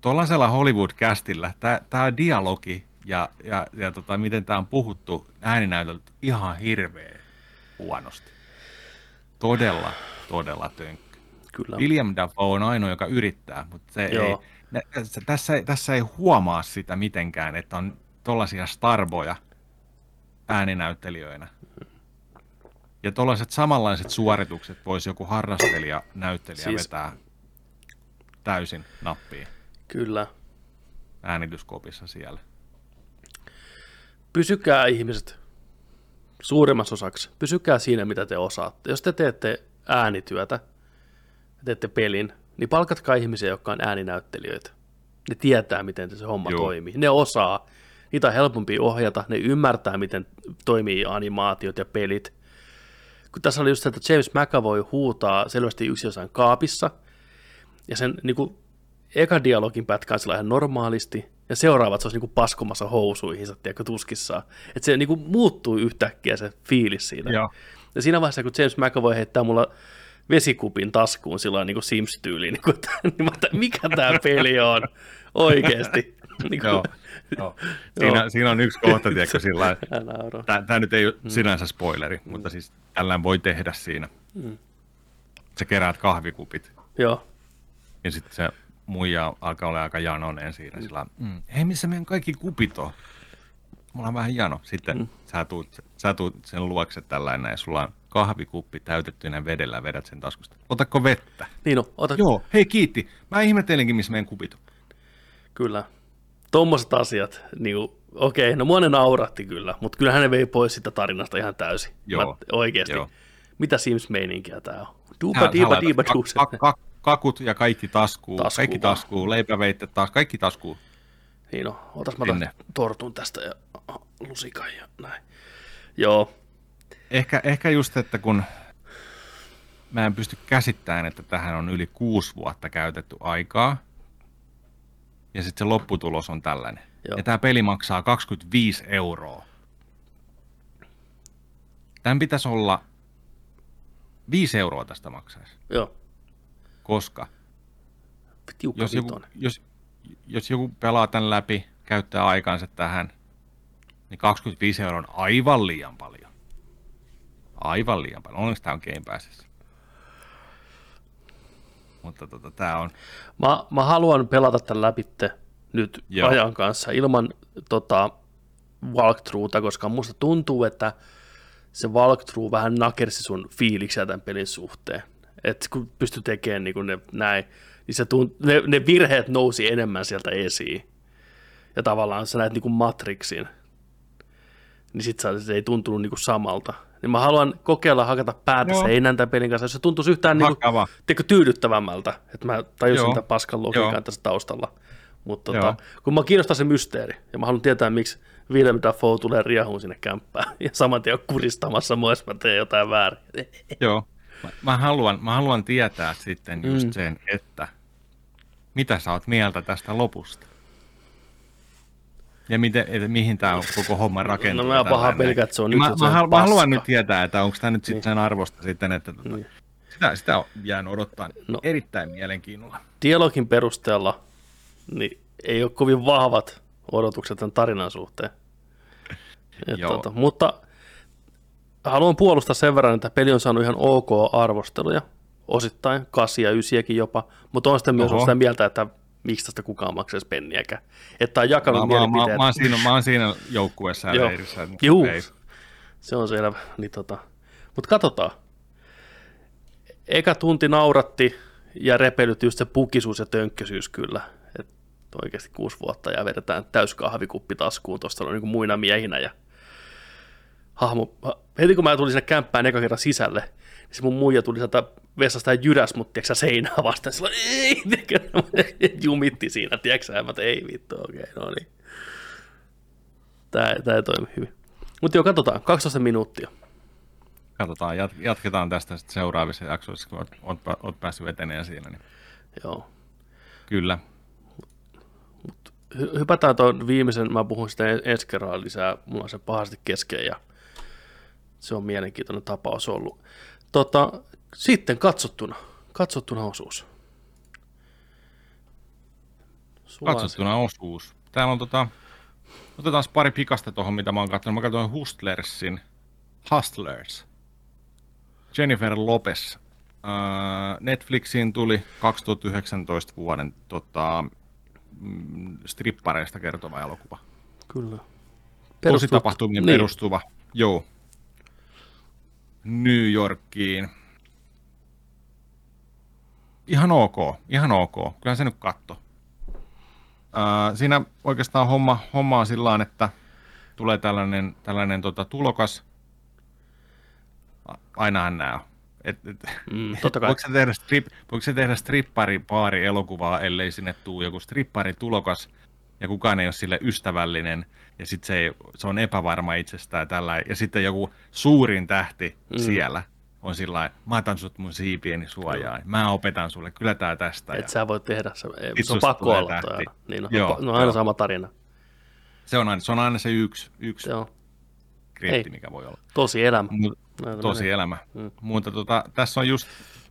tuollaisella Hollywood-kästillä tämä dialogi ja, ja, ja tota, miten tämä on puhuttu ääninäytöltä ihan hirveä huonosti. Todella, todella tönkkä. Kyllä. William Dafoe on ainoa, joka yrittää, mutta se ei, ne, tässä, ei, tässä ei huomaa sitä mitenkään, että on tollaisia starboja ääninäyttelijöinä. Ja tuollaiset samanlaiset suoritukset voisi joku harrastelija näyttelijä siis... vetää täysin nappiin. Kyllä. Äänityskopissa siellä. Pysykää ihmiset suurimmassa osaksi. Pysykää siinä, mitä te osaatte. Jos te teette äänityötä, teette pelin, niin palkatkaa ihmisiä, jotka on ääninäyttelijöitä. Ne tietää, miten se homma Joo. toimii. Ne osaa. Niitä on helpompi ohjata. Ne ymmärtää, miten toimii animaatiot ja pelit. Kun tässä oli just se, että James McAvoy huutaa selvästi yksi jossain kaapissa, ja sen niin kuin, eka dialogin pätkä on ihan normaalisti, ja seuraavat se olisi niin kuin paskomassa housuihinsa, tiedätkö, tuskissaan. Että se niin kuin, muuttuu yhtäkkiä se fiilis siinä. Joo. Ja siinä vaiheessa, kun James McAvoy heittää mulla vesikupin taskuun sillä niin Sims-tyyliin, niin, kuin, (laughs) niin mä mikä tämä peli on oikeasti. (laughs) Niin kuin, joo, (laughs) joo. Siinä, siinä, on yksi kohta, tiedätkö, sillä tämä nyt ei ole mm. sinänsä spoileri, mm. mutta siis tällään voi tehdä siinä. Mm. Sä keräät kahvikupit. Joo. Ja sitten se muija alkaa olla aika janonen siinä. Mm. Sillä, mm. hei, missä meidän kaikki kupit on? Mulla on vähän jano. Sitten mm. sä, tuut, sä tuut sen luokse tällainen ja sulla on kahvikuppi täytettynä vedellä vedät sen taskusta. Otako vettä? Niin on, ota. Joo, hei kiitti. Mä ihmettelinkin, missä meidän kupit on. Kyllä. Tuommoiset asiat, niin okei, okay, no mua ne nauratti kyllä, mutta kyllä hän vei pois sitä tarinasta ihan täysin. Joo. Mä, oikeasti. Joo. Mitä Sims-meininkiä tää on? Duupa, diipa, diipa, kakut ja kaikki taskuu, taskuu kaikki taskuu, leipäveitte taas, kaikki taskuu. Niin no, otas mä tämän tortun tästä ja lusikan ja näin. Joo, ehkä, ehkä just, että kun mä en pysty käsittämään, että tähän on yli kuusi vuotta käytetty aikaa, ja sitten se lopputulos on tällainen. Joo. Ja tämä peli maksaa 25 euroa. Tämän pitäisi olla 5 euroa tästä maksaisi. Joo. Koska Tiukka jos joku, jos, jos joku pelaa tämän läpi, käyttää aikansa tähän, niin 25 euroa on aivan liian paljon. Aivan liian paljon. Onneksi tämä on Game Passissa. Mutta tota, tämä on... Mä, mä haluan pelata tämän läpi nyt Joo. ajan kanssa ilman tota, walkthroughta, koska musta tuntuu, että se walkthrough vähän nakersi sun fiiliksiä tämän pelin suhteen. Että kun pystyy tekemään niin ne näin, niin se tunt, ne, ne virheet nousi enemmän sieltä esiin. Ja tavallaan sä näet niin kuin Matrixin, niin sit se ei tuntunut niin kuin samalta niin mä haluan kokeilla hakata päätä Joo. seinän tämän pelin kanssa, jos se tuntuisi yhtään niin kuin, teikö, tyydyttävämmältä, että mä tajusin Joo. tämän paskan logiikan tässä taustalla. Mutta tota, kun mä kiinnostaa se mysteeri, ja mä haluan tietää, miksi Willem Dafoe tulee riehuun sinne kämppään, (laughs) ja saman tien kuristamassa mua, jos mä teen jotain väärin. Joo, mä, mä, haluan, mä haluan tietää sitten just mm. sen, että mitä sä oot mieltä tästä lopusta. Ja miten, että mihin tämä koko homma rakentuu. No mä paha pelkää, että se on nyt mä, mä, mä haluan nyt tietää, että onko tämä nyt sitten niin. sen arvosta sitten, että tota, niin. sitä, sitä on jäänyt odottaa no, erittäin mielenkiinnolla. Dialogin perusteella niin ei ole kovin vahvat odotukset tämän tarinan suhteen. Joo. Tota, mutta haluan puolustaa sen verran, että peli on saanut ihan ok arvosteluja, osittain, kasia, ysiäkin jopa, mutta on sitten myös sitä mieltä, että miksi tästä kukaan maksaisi penniäkään. Että on jakanut mä, mielipiteet. Mä, mä, mä, siinä, mä oon siinä joukkueessa ja leirissä. Juu, se on selvä. Niin tota. Mutta katsotaan. Eka tunti nauratti ja repeilyt just se pukisuus ja tönkköisyys kyllä. Et oikeasti kuusi vuotta ja vedetään täys kahvikuppi taskuun tuosta niin muina miehinä ja hahmo, heti kun mä tulin sinne kämppään eka kerran sisälle, niin se mun muija tuli sieltä vessasta ja jyräs mut, tiiäksä, seinää vastaan. Sillä ei, (laughs) jumitti siinä, tiiäksä, mä ei vittu, okei, okay, no niin. Tää, tää ei toimi hyvin. Mutta joo, katsotaan, 12 minuuttia. Katsotaan, jat- jatketaan tästä sitten seuraavissa jaksoissa, kun oot, oot, oot päässyt eteneen siinä. Niin. Joo. Kyllä. Mut hypätään tuon viimeisen, mä puhun sitä ensi kerralla lisää, mulla on se pahasti kesken ja se on mielenkiintoinen tapaus ollut. Tota, sitten katsottuna, katsottuna osuus. Suosi. katsottuna osuus. Täällä on tota, otetaan pari pikasta tuohon, mitä mä oon katsonut. Mä katsoin Hustlersin, Hustlers. Jennifer Lopez. Uh, Netflixiin tuli 2019 vuoden tota, mm, strippareista kertova elokuva. Kyllä. Tosi tapahtumien niin. perustuva. Joo. New Yorkiin. Ihan ok, ihan ok. Kyllä se nyt katto. Ää, siinä oikeastaan homma, homma on sillä että tulee tällainen, tällainen tota, tulokas. Ainahan nämä. Et, et, Mm, totta kai. voiko, se tehdä strip, voiko se tehdä strippari-paari elokuvaa, ellei sinne tule joku strippari-tulokas ja kukaan ei ole sille ystävällinen ja sitten se, ei- se on epävarma itsestään tällä ja sitten joku suurin tähti Mm. siellä on sillä lailla, mä otan sut mun siipieni suojaan, mä opetan sulle, kyllä tää tästä. Et ja sä voi tehdä, se, ei- se on pakko aloittaa. tähti. aina. Niin on, Joo, no, aina joo. sama tarina. se, on aina, se on aina se yksi, yksi Joo. kriitti, Ei. mikä voi olla. Tosi elämä. Mut, Näin tosi menee. elämä. Mm. Mutta tota, tässä on just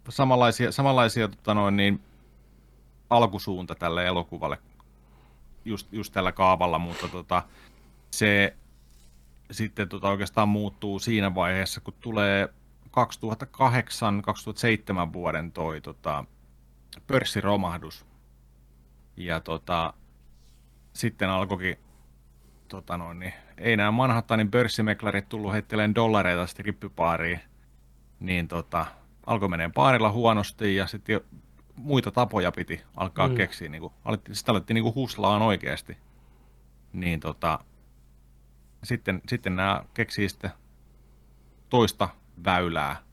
samanlaisia, samanlaisia tota noin, niin, alkusuunta tälle elokuvalle just, just tällä kaavalla, mutta tota, se sitten tota oikeastaan muuttuu siinä vaiheessa, kun tulee 2008-2007 vuoden toi tota, pörssiromahdus. Ja tota, sitten alkoikin, tota noin, niin, ei nämä Manhattanin pörssimeklarit tullut heitteleen dollareita strippypaariin, niin tota, alkoi menee baarilla huonosti ja sitten muita tapoja piti alkaa Mm. keksiä. Niin kuin, alettiin, sitten alettiin niin kuin huslaan oikeasti. Niin tota, sitten, sitten nämä keksii sitten toista väylää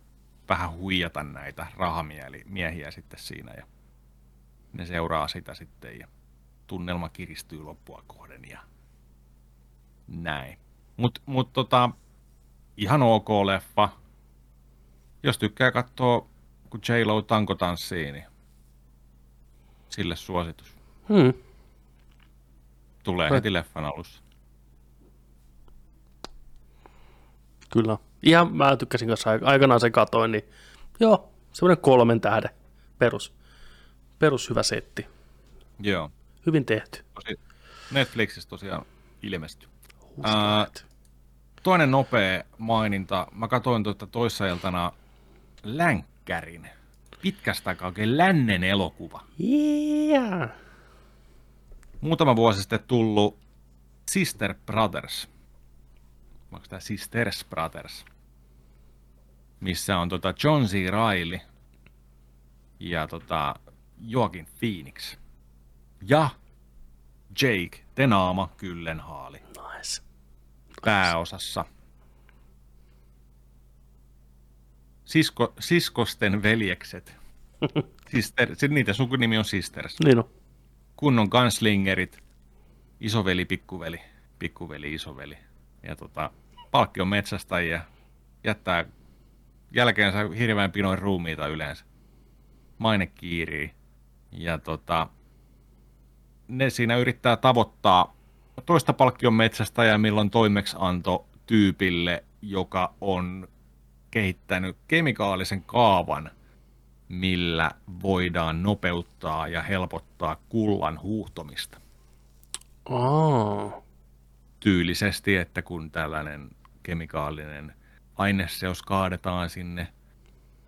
vähän huijata näitä rahamiehiä sitten siinä ja ne seuraa sitä sitten ja tunnelma kiristyy loppua kohden ja näin. Mutta mut tota, ihan ok leffa. Jos tykkää katsoa, kun J-Lo tanko tanssii, niin sille suositus. Hmm. Tulee Vai- heti leffan alussa. Kyllä. Ihan mä tykkäsin kanssa aik- aikanaan sen katoin, niin joo, semmoinen kolmen tähden perus, perus hyvä setti. Joo. Hyvin tehty. Tosi, Netflixissä tosiaan ilmestyi. Hustlerit. toinen nopea maininta. Mä katsoin tuota toissa iltana Länkkärin. Pitkästä aikaa oikein lännen elokuva. Yeah. Muutama vuosi sitten tullut Sister Brothers. Onko tämä Sisters Brothers? Missä on tota John C. Reilly ja tota Joaquin Phoenix. Ja Jake Tenaama Kyllenhaali Nice. pääosassa. Sisko, siskosten veljekset. (laughs) Sister, niitä sukunimi on Sisters. Niin on. Kunnon gunslingerit. Isoveli, pikkuveli, pikkuveli, isoveli. Ja tota, palkkion metsästäjiä. Jättää jälkeensä hirveän pinoin ruumiita yleensä. Maine kiirii. Ja tota, ne siinä yrittää tavoittaa toista palkkion metsästäjää, milloin toimeksianto tyypille, joka on kehittänyt kemikaalisen kaavan, millä voidaan nopeuttaa ja helpottaa kullan huuhtomista. Aa. Tyylisesti, että kun tällainen kemikaalinen aineseos kaadetaan sinne,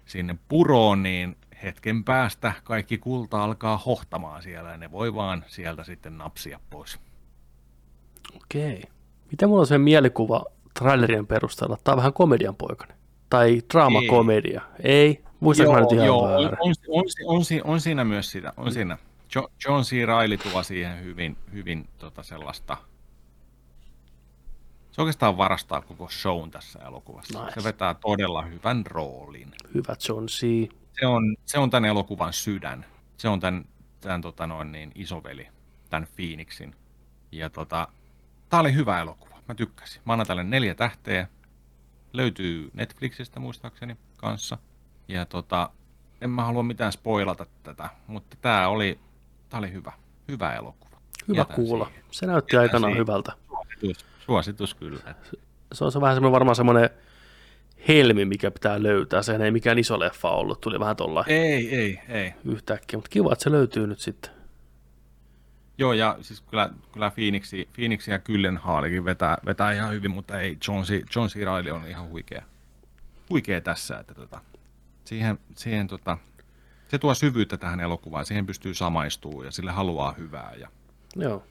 sinne puroon, niin hetken päästä kaikki kulta alkaa hohtamaan siellä ja ne voi vaan sieltä sitten napsia pois. Okei. Miten mulla on se mielikuva trailerien perusteella? Tämä on vähän komedian poikainen. Tai draamakomedia. Ei. Muistanko mä nyt ihan joo, on, on, on, si- on, siinä myös sitä, on siinä. Jo, John C. Reilly tuo siihen hyvin, hyvin tota sellaista, se oikeastaan varastaa koko shown tässä elokuvassa. Nice. Se vetää todella hyvän roolin. Hyvä John C. Se on, se on tämän elokuvan sydän. Se on tämän, tämän tota noin niin, isoveli, tämän Phoenixin. Ja tota, tää oli hyvä elokuva. Mä tykkäsin. Mä annan tälle neljä tähteä. Löytyy Netflixistä muistaakseni kanssa. Ja tota, en mä halua mitään spoilata tätä, mutta tää oli, tää oli hyvä. Hyvä elokuva. Hyvä Jätän kuulla. siihen. Se näytti Jätän aikanaan siihen. hyvältä. Suositus, suositus kyllä. Se on se vähän semmoinen varmaan semmoinen helmi, mikä pitää löytää. Sehän ei mikään iso leffa ollut. Tuli vähän tuolla Ei, ei, ei. yhtäkkiä. Mutta kiva, että se löytyy nyt sitten. Joo, ja siis kyllä, kyllä Phoenixi, Phoenixi ja Kyllenhaalikin vetää, vetää ihan hyvin, mutta ei, John, C, John C. Reilly on ihan huikea, huikea tässä, että tota, siihen, siihen tota, se tuo syvyyttä tähän elokuvaan, siihen pystyy samaistumaan ja sille haluaa hyvää. Ja, Joo.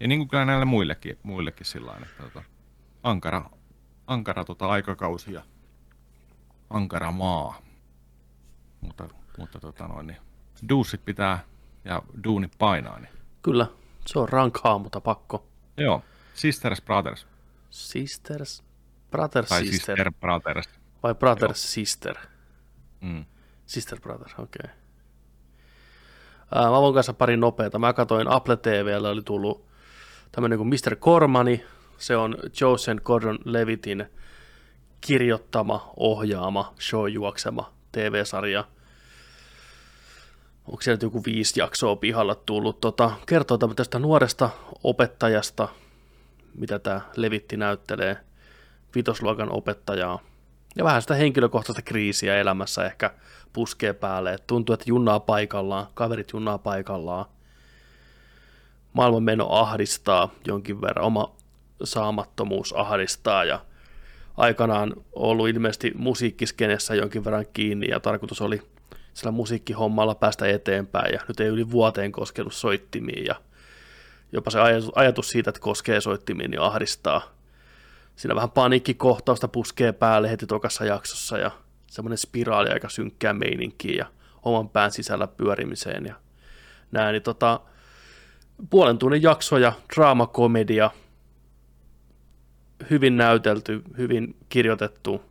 Ja niin kuin kyllä näille muillekin, muillekin sillä että tota, ankara, ankara tota aikakausi ja ankara maa. Mutta, mutta tota noin, niin duussit pitää ja duunit painaa. Niin. Kyllä, se on rankhaa, mutta pakko. Joo, Sisters Brothers. Sisters, Brother Tai Sister. Sister Brothers. Vai Brother Sister? Mm. Sister Brother, okei. Okay. Ää, mä voin kanssa pari nopeata. Mä katsoin Apple TVllä, oli tullut tämmöinen kuin Mr. Cormani. Se on Joseph Gordon-Levitin kirjoittama, ohjaama, show juoksema TV-sarja. Onko siellä joku viisi jaksoa pihalla tullut? Tota, kertoo tästä nuoresta opettajasta, mitä tämä Levitti näyttelee, vitosluokan opettajaa. Ja vähän sitä henkilökohtaista kriisiä elämässä ehkä puskee päälle. Et tuntuu, että junnaa paikallaan, kaverit junnaa paikallaan. Maailman meno ahdistaa jonkin verran, oma saamattomuus ahdistaa ja aikanaan ollut ilmeisesti musiikkiskenessä jonkin verran kiinni ja tarkoitus oli sillä musiikkihommalla päästä eteenpäin ja nyt ei yli vuoteen koskenut soittimiin ja jopa se ajatus siitä, että koskee soittimiin, niin ahdistaa. Siinä vähän paniikkikohtausta puskee päälle heti tokassa jaksossa ja semmoinen spiraali aika synkkää meininkiä ja oman pään sisällä pyörimiseen ja näin, niin tota, puolen tunnin jaksoja, draamakomedia, hyvin näytelty, hyvin kirjoitettu.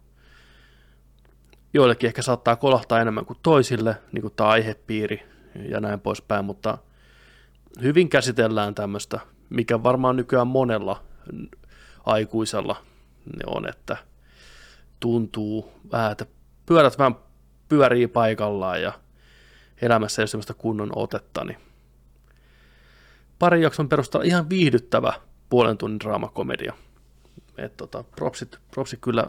Joillekin ehkä saattaa kolahtaa enemmän kuin toisille, niin kuin tämä aihepiiri ja näin poispäin, mutta hyvin käsitellään tämmöistä, mikä varmaan nykyään monella aikuisella ne on, että tuntuu vähän, että pyörät vähän pyörii paikallaan ja elämässä ei ole semmoista kunnon otetta, niin pari jakson perusteella ihan viihdyttävä puolen tunnin draamakomedia. Et tota, propsit, propsit kyllä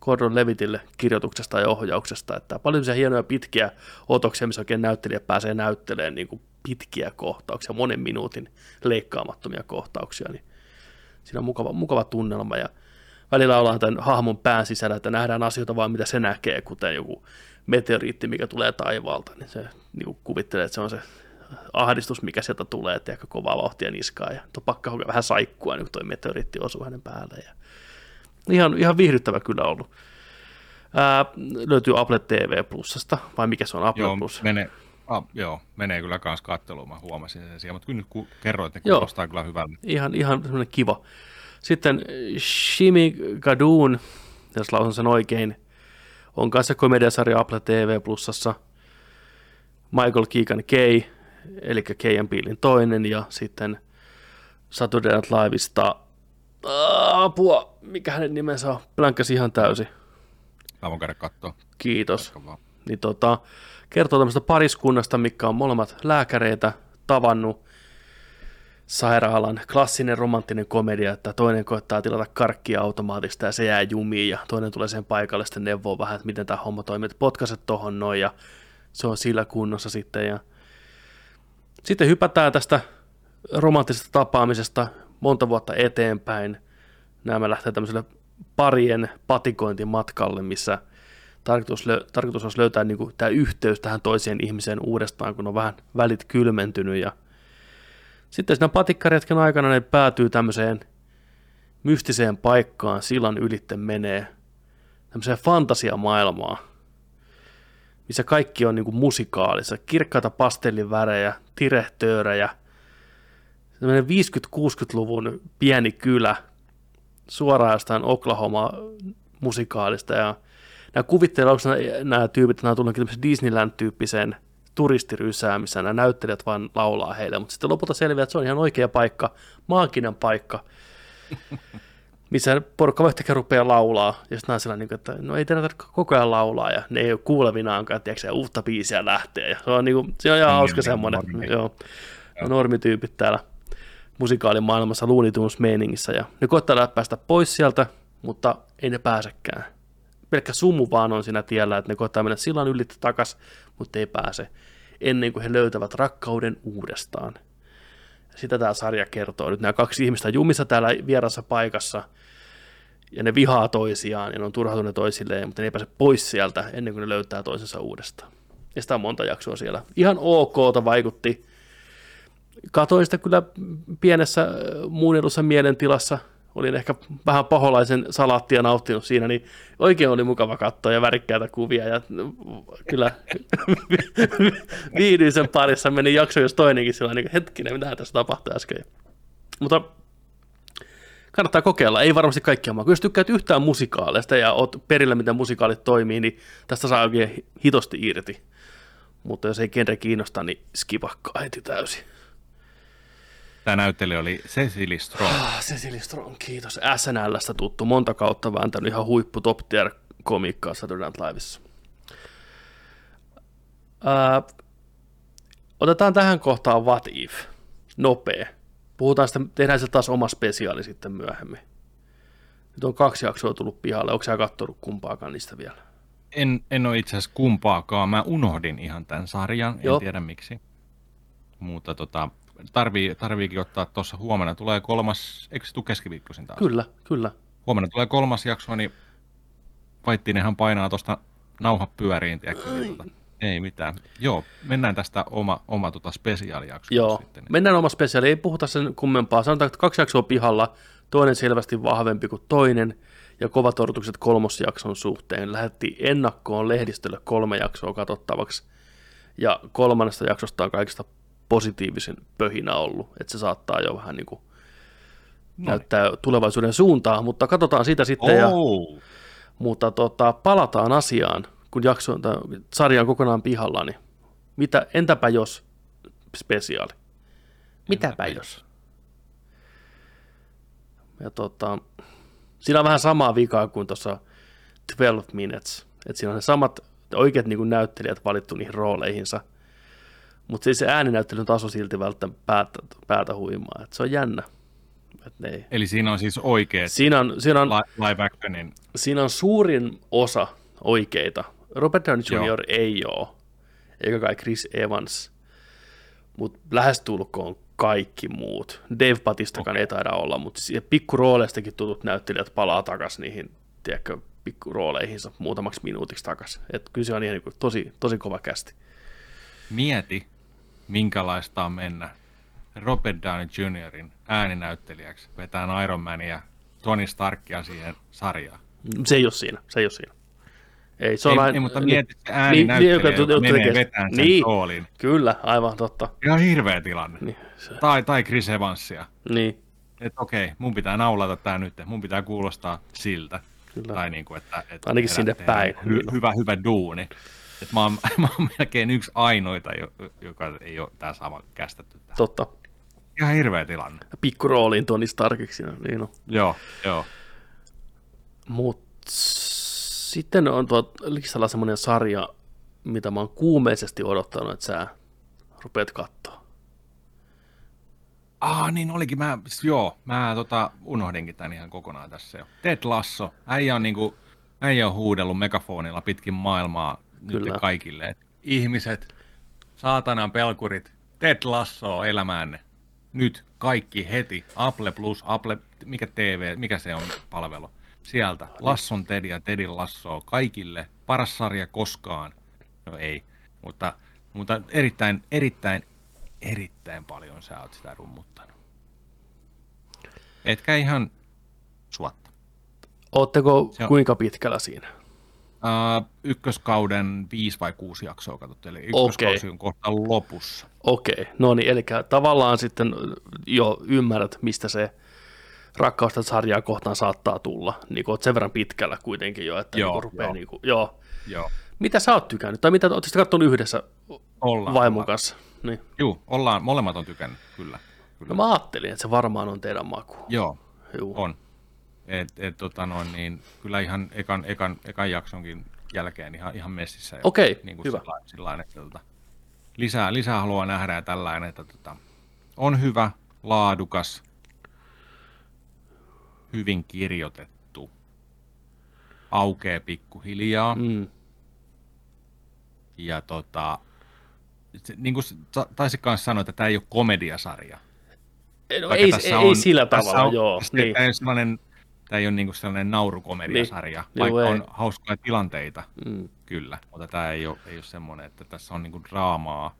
Gordon Levitille kirjoituksesta ja ohjauksesta, että paljon se hienoja pitkiä otoksia, missä oikein näyttelijä pääsee näyttelemään niin kuin pitkiä kohtauksia, monen minuutin leikkaamattomia kohtauksia, niin siinä on mukava, mukava tunnelma ja välillä ollaan tämän hahmon pään sisällä, että nähdään asioita vaan mitä se näkee, kuten joku meteoriitti, mikä tulee taivaalta, niin se niin kuvittelee, että se on se ahdistus, mikä sieltä tulee, että aika kovaa vauhtia niskaa ja tuo pakka vähän saikkua, niin kun tuo meteoriitti osuu hänen päälle. Ja ihan, ihan viihdyttävä kyllä ollut. Ää, löytyy Apple TV Plusasta, vai mikä se on Apple Joo, Plus? menee, ah, joo, menee kyllä kans katteluun, mä huomasin sen siellä, mutta kyllä nyt kun kerroit, Joo. kuulostaa kyllä hyvältä. Ihan, ihan semmoinen kiva. Sitten Shimi Gadoon, jos lausun sen oikein, on kanssa komediasarja Apple TV Plusassa. Michael Keegan Kay, eli Kay and Peelin toinen, ja sitten Saturday Night Liveista apua, mikä hänen nimensä on, blankkasi ihan täysin. Mä voin käydä katsoa. Kiitos. Niin tota, kertoo tämmöistä pariskunnasta, mikä on molemmat lääkäreitä tavannut sairaalan klassinen romanttinen komedia, että toinen koettaa tilata karkkia automaatista ja se jää jumiin ja toinen tulee sen paikalle sitten neuvoo vähän, että miten tämä homma toimii, että potkaset tohon noin ja se on sillä kunnossa sitten ja sitten hypätään tästä romanttisesta tapaamisesta monta vuotta eteenpäin. Nämä lähtee tämmöiselle parien patikointimatkalle, missä tarkoitus, lö- tarkoitus olisi löytää niin tämä yhteys tähän toiseen ihmiseen uudestaan, kun on vähän välit kylmentynyt. Ja sitten siinä patikkaretken aikana ne päätyy tämmöiseen mystiseen paikkaan, sillan ylitte menee, tämmöiseen fantasiamaailmaan, missä kaikki on niin kuin musikaalissa, kirkkaita pastellivärejä, tirehtöörejä, tämmöinen 50-60-luvun pieni kylä, suoraan jostain Oklahoma musikaalista. Ja nämä kuvittelee, onko nämä, tyypit, nämä tullut Disneyland-tyyppiseen turistirysään, missä nämä näyttelijät vaan laulaa heille, mutta sitten lopulta selviää, että se on ihan oikea paikka, maaginen paikka, (laughs) missä porukka voi yhtäkkiä rupeaa laulaa, ja sitten sellainen, että no ei teidän tarvitse koko ajan laulaa, ja ne ei ole kuulevinaankaan, tiedätkö, ja uutta biisiä lähtee, ja se on, niin kuin, se on ihan Niin, hauska niin, semmoinen, normi. joo, no, normityypit täällä musikaalimaailmassa Looney Tunes meiningissä, ja ne koittaa päästä pois sieltä, mutta ei ne pääsekään. Pelkkä sumu vaan on siinä tiellä, että ne koittaa mennä sillan ylittä takas, mutta ei pääse, ennen kuin he löytävät rakkauden uudestaan. Sitä tämä sarja kertoo. Nyt nämä kaksi ihmistä jumissa täällä vierassa paikassa, ja ne vihaa toisiaan, ja ne on turhautuneet toisilleen, mutta ne ei pääse pois sieltä ennen kuin ne löytää toisensa uudestaan. Ja sitä on monta jaksoa siellä. Ihan ok vaikutti. Katoin sitä kyllä pienessä äh, muunnellussa mielentilassa. Olin ehkä vähän paholaisen salaattia nauttinut siinä, niin oikein oli mukava katsoa ja värikkäitä kuvia. Ja kyllä (laughs) viihdyin sen parissa. Meni jakso jos toinenkin sillä niin hetkinen, mitä tässä tapahtui äsken. Mutta kannattaa kokeilla. Ei varmasti kaikkia maa. Jos tykkäät yhtään musikaaleista ja oot perillä, miten musikaalit toimii, niin tästä saa oikein hitosti irti. Mutta jos ei genre kiinnosta, niin skipakkaa heti täysin. Tämä näyttelijä oli Cecily Strong. Ah, Cecily Strong, kiitos. SNLstä tuttu, monta kautta vääntänyt ihan huippu top tier komiikkaa Saturday Night Liveissa. Äh, otetaan tähän kohtaan What If, nopea. Puhutaan sitten, tehdään se taas oma spesiaali sitten myöhemmin. Nyt on kaksi jaksoa tullut pihalle, onko sä kattonut kumpaakaan niistä vielä? En, en ole itse asiassa kumpaakaan, mä unohdin ihan tämän sarjan, en Joo. tiedä miksi. Mutta tota, tarvii, tarviikin ottaa tuossa huomenna. Tulee kolmas, eikö se tule keskiviikkoisin taas? Kyllä, kyllä. Huomenna tulee kolmas jakso, niin Vaittinenhan painaa tuosta nauha pyöriin, tiedätkö, tota, ei mitään. Joo, mennään tästä oma, oma tota spesiaalijakso. Joo, sitten. Mennään oma spesiaali, ei puhuta sen kummempaa. Sanotaan, että kaksi jaksoa pihalla, toinen selvästi vahvempi kuin toinen, ja kovat odotukset kolmosjakson suhteen. Lähetti ennakkoon lehdistölle kolme jaksoa katsottavaksi, ja kolmannesta jaksosta on kaikista positiivisen pöhinä ollut, että se saattaa jo vähän niin kuin näyttää tulevaisuuden suuntaa, mutta katsotaan sitä sitten. Oh. Ja, mutta tota, palataan asiaan, kun jakso, sarja on kokonaan pihalla, niin mitä, entäpä jos spesiaali? Mitäpä entäpä jos? Ja tota, siinä on vähän samaa vikaa kuin tuossa 12 Minutes, että siinä on ne samat oikeat niin näyttelijät valittu niihin rooleihinsa – mutta siis se ääninäyttelyn taso silti välttämättä päätä, päätä huimaa. Et se on jännä. Et ne ei. Eli siinä on siis oikeat siinä on, siinä on, live actionin. Siinä on suurin osa oikeita. Robert Downey Jr. Joo. ei ole, eikä kai Chris Evans, mutta lähestulkoon kaikki muut. Dave Batistakaan okay. ei taida olla, mutta pikkurooleistakin tutut näyttelijät palaa takaisin niihin, tiedätkö, pikkurooleihinsa muutamaksi minuutiksi takaisin. Et kyllä se on ihan niin kuin tosi, tosi kova kästi. Mieti, minkälaista on mennä Robert Downey Jr.in ääninäyttelijäksi, vetää Iron Mania ja Tony Starkia siihen sarjaan. Se ei ole siinä, se ei ole siinä. Ei, se on ei, aina, ei, mutta mieti se ääninäyttelijä, niin, joka, joka menee vetämään sen niin, roolin. Kyllä, aivan totta. Ihan hirveä tilanne. Niin, se... tai, tai Chris Evansia. Niin. Että okei, mun pitää naulata tämä nyt, mun pitää kuulostaa siltä. Kyllä. Tai niin kuin, että, että Ainakin sinne päin. Hy, hyvä, hyvä duuni. Et mä, oon, (laughs) mä oon melkein yksi ainoita, joka ei ole tämä sama kästetty. Tähän. Totta. Ihan hirveä tilanne. Pikku rooliin Tony Starkiksi. Niin on. Joo, joo. Mut sitten on tuo listalla semmoinen sarja, mitä mä oon kuumeisesti odottanut, että sä rupeat katsoa. Ah, niin olikin. Mä, joo, mä tota, unohdinkin tämän ihan kokonaan tässä jo. Ted Lasso. Äijä on, niinku, äijä on huudellut megafonilla pitkin maailmaa Kyllä. nyt kaikille. Et ihmiset, saatanan pelkurit, Ted Lasso elämäänne. Nyt kaikki heti. Apple Plus, Apple, mikä TV, mikä se on palvelu. Sieltä. Lasson Ted ja Tedin Lasso kaikille. Paras sarja koskaan. No ei, mutta, mutta erittäin, erittäin, erittäin paljon sä oot sitä rummuttanut. Etkä ihan suotta. Ootteko kuinka pitkällä siinä? Uh, ykköskauden viisi vai kuusi jaksoa katsottu, eli ykköskausi okay. on kohta lopussa. Okei, okay. no niin, eli tavallaan sitten jo ymmärrät, mistä se rakkausta sarjaa kohtaan saattaa tulla. Niin oot sen verran pitkällä kuitenkin jo, että joo, niin rupeaa joo. Niin kuin, joo. joo. Mitä sä oot tykännyt, tai mitä oot katsonut yhdessä ollaan, vaimon ollaan. kanssa? Niin. Joo, ollaan, molemmat on tykännyt, kyllä. kyllä. No mä ajattelin, että se varmaan on teidän maku. Joo, Juu. on. Et, et, tota noin, niin, kyllä ihan ekan, ekan, ekan jaksonkin jälkeen ihan, ihan messissä. Okei, okay, niin hyvä. Sillain, sillain, että, tota, lisää, lisää haluaa nähdä ja tällainen, että tota, on hyvä, laadukas, hyvin kirjoitettu, aukee pikkuhiljaa. Mm. Ja tota, se, niin kuin taisi myös sanoa, että tämä ei ole komediasarja. No, Vaikka ei, ei, on- ei sillä tavalla, on, joo. Niin. Tämä ei ole sellainen, tämä ei ole niin kuin sellainen naurukomediasarja, Niin. vaikka Joo, on hauskoja tilanteita, Mm. kyllä. Mutta tämä ei ole, ei ole semmoinen, että tässä on niin kuin draamaa.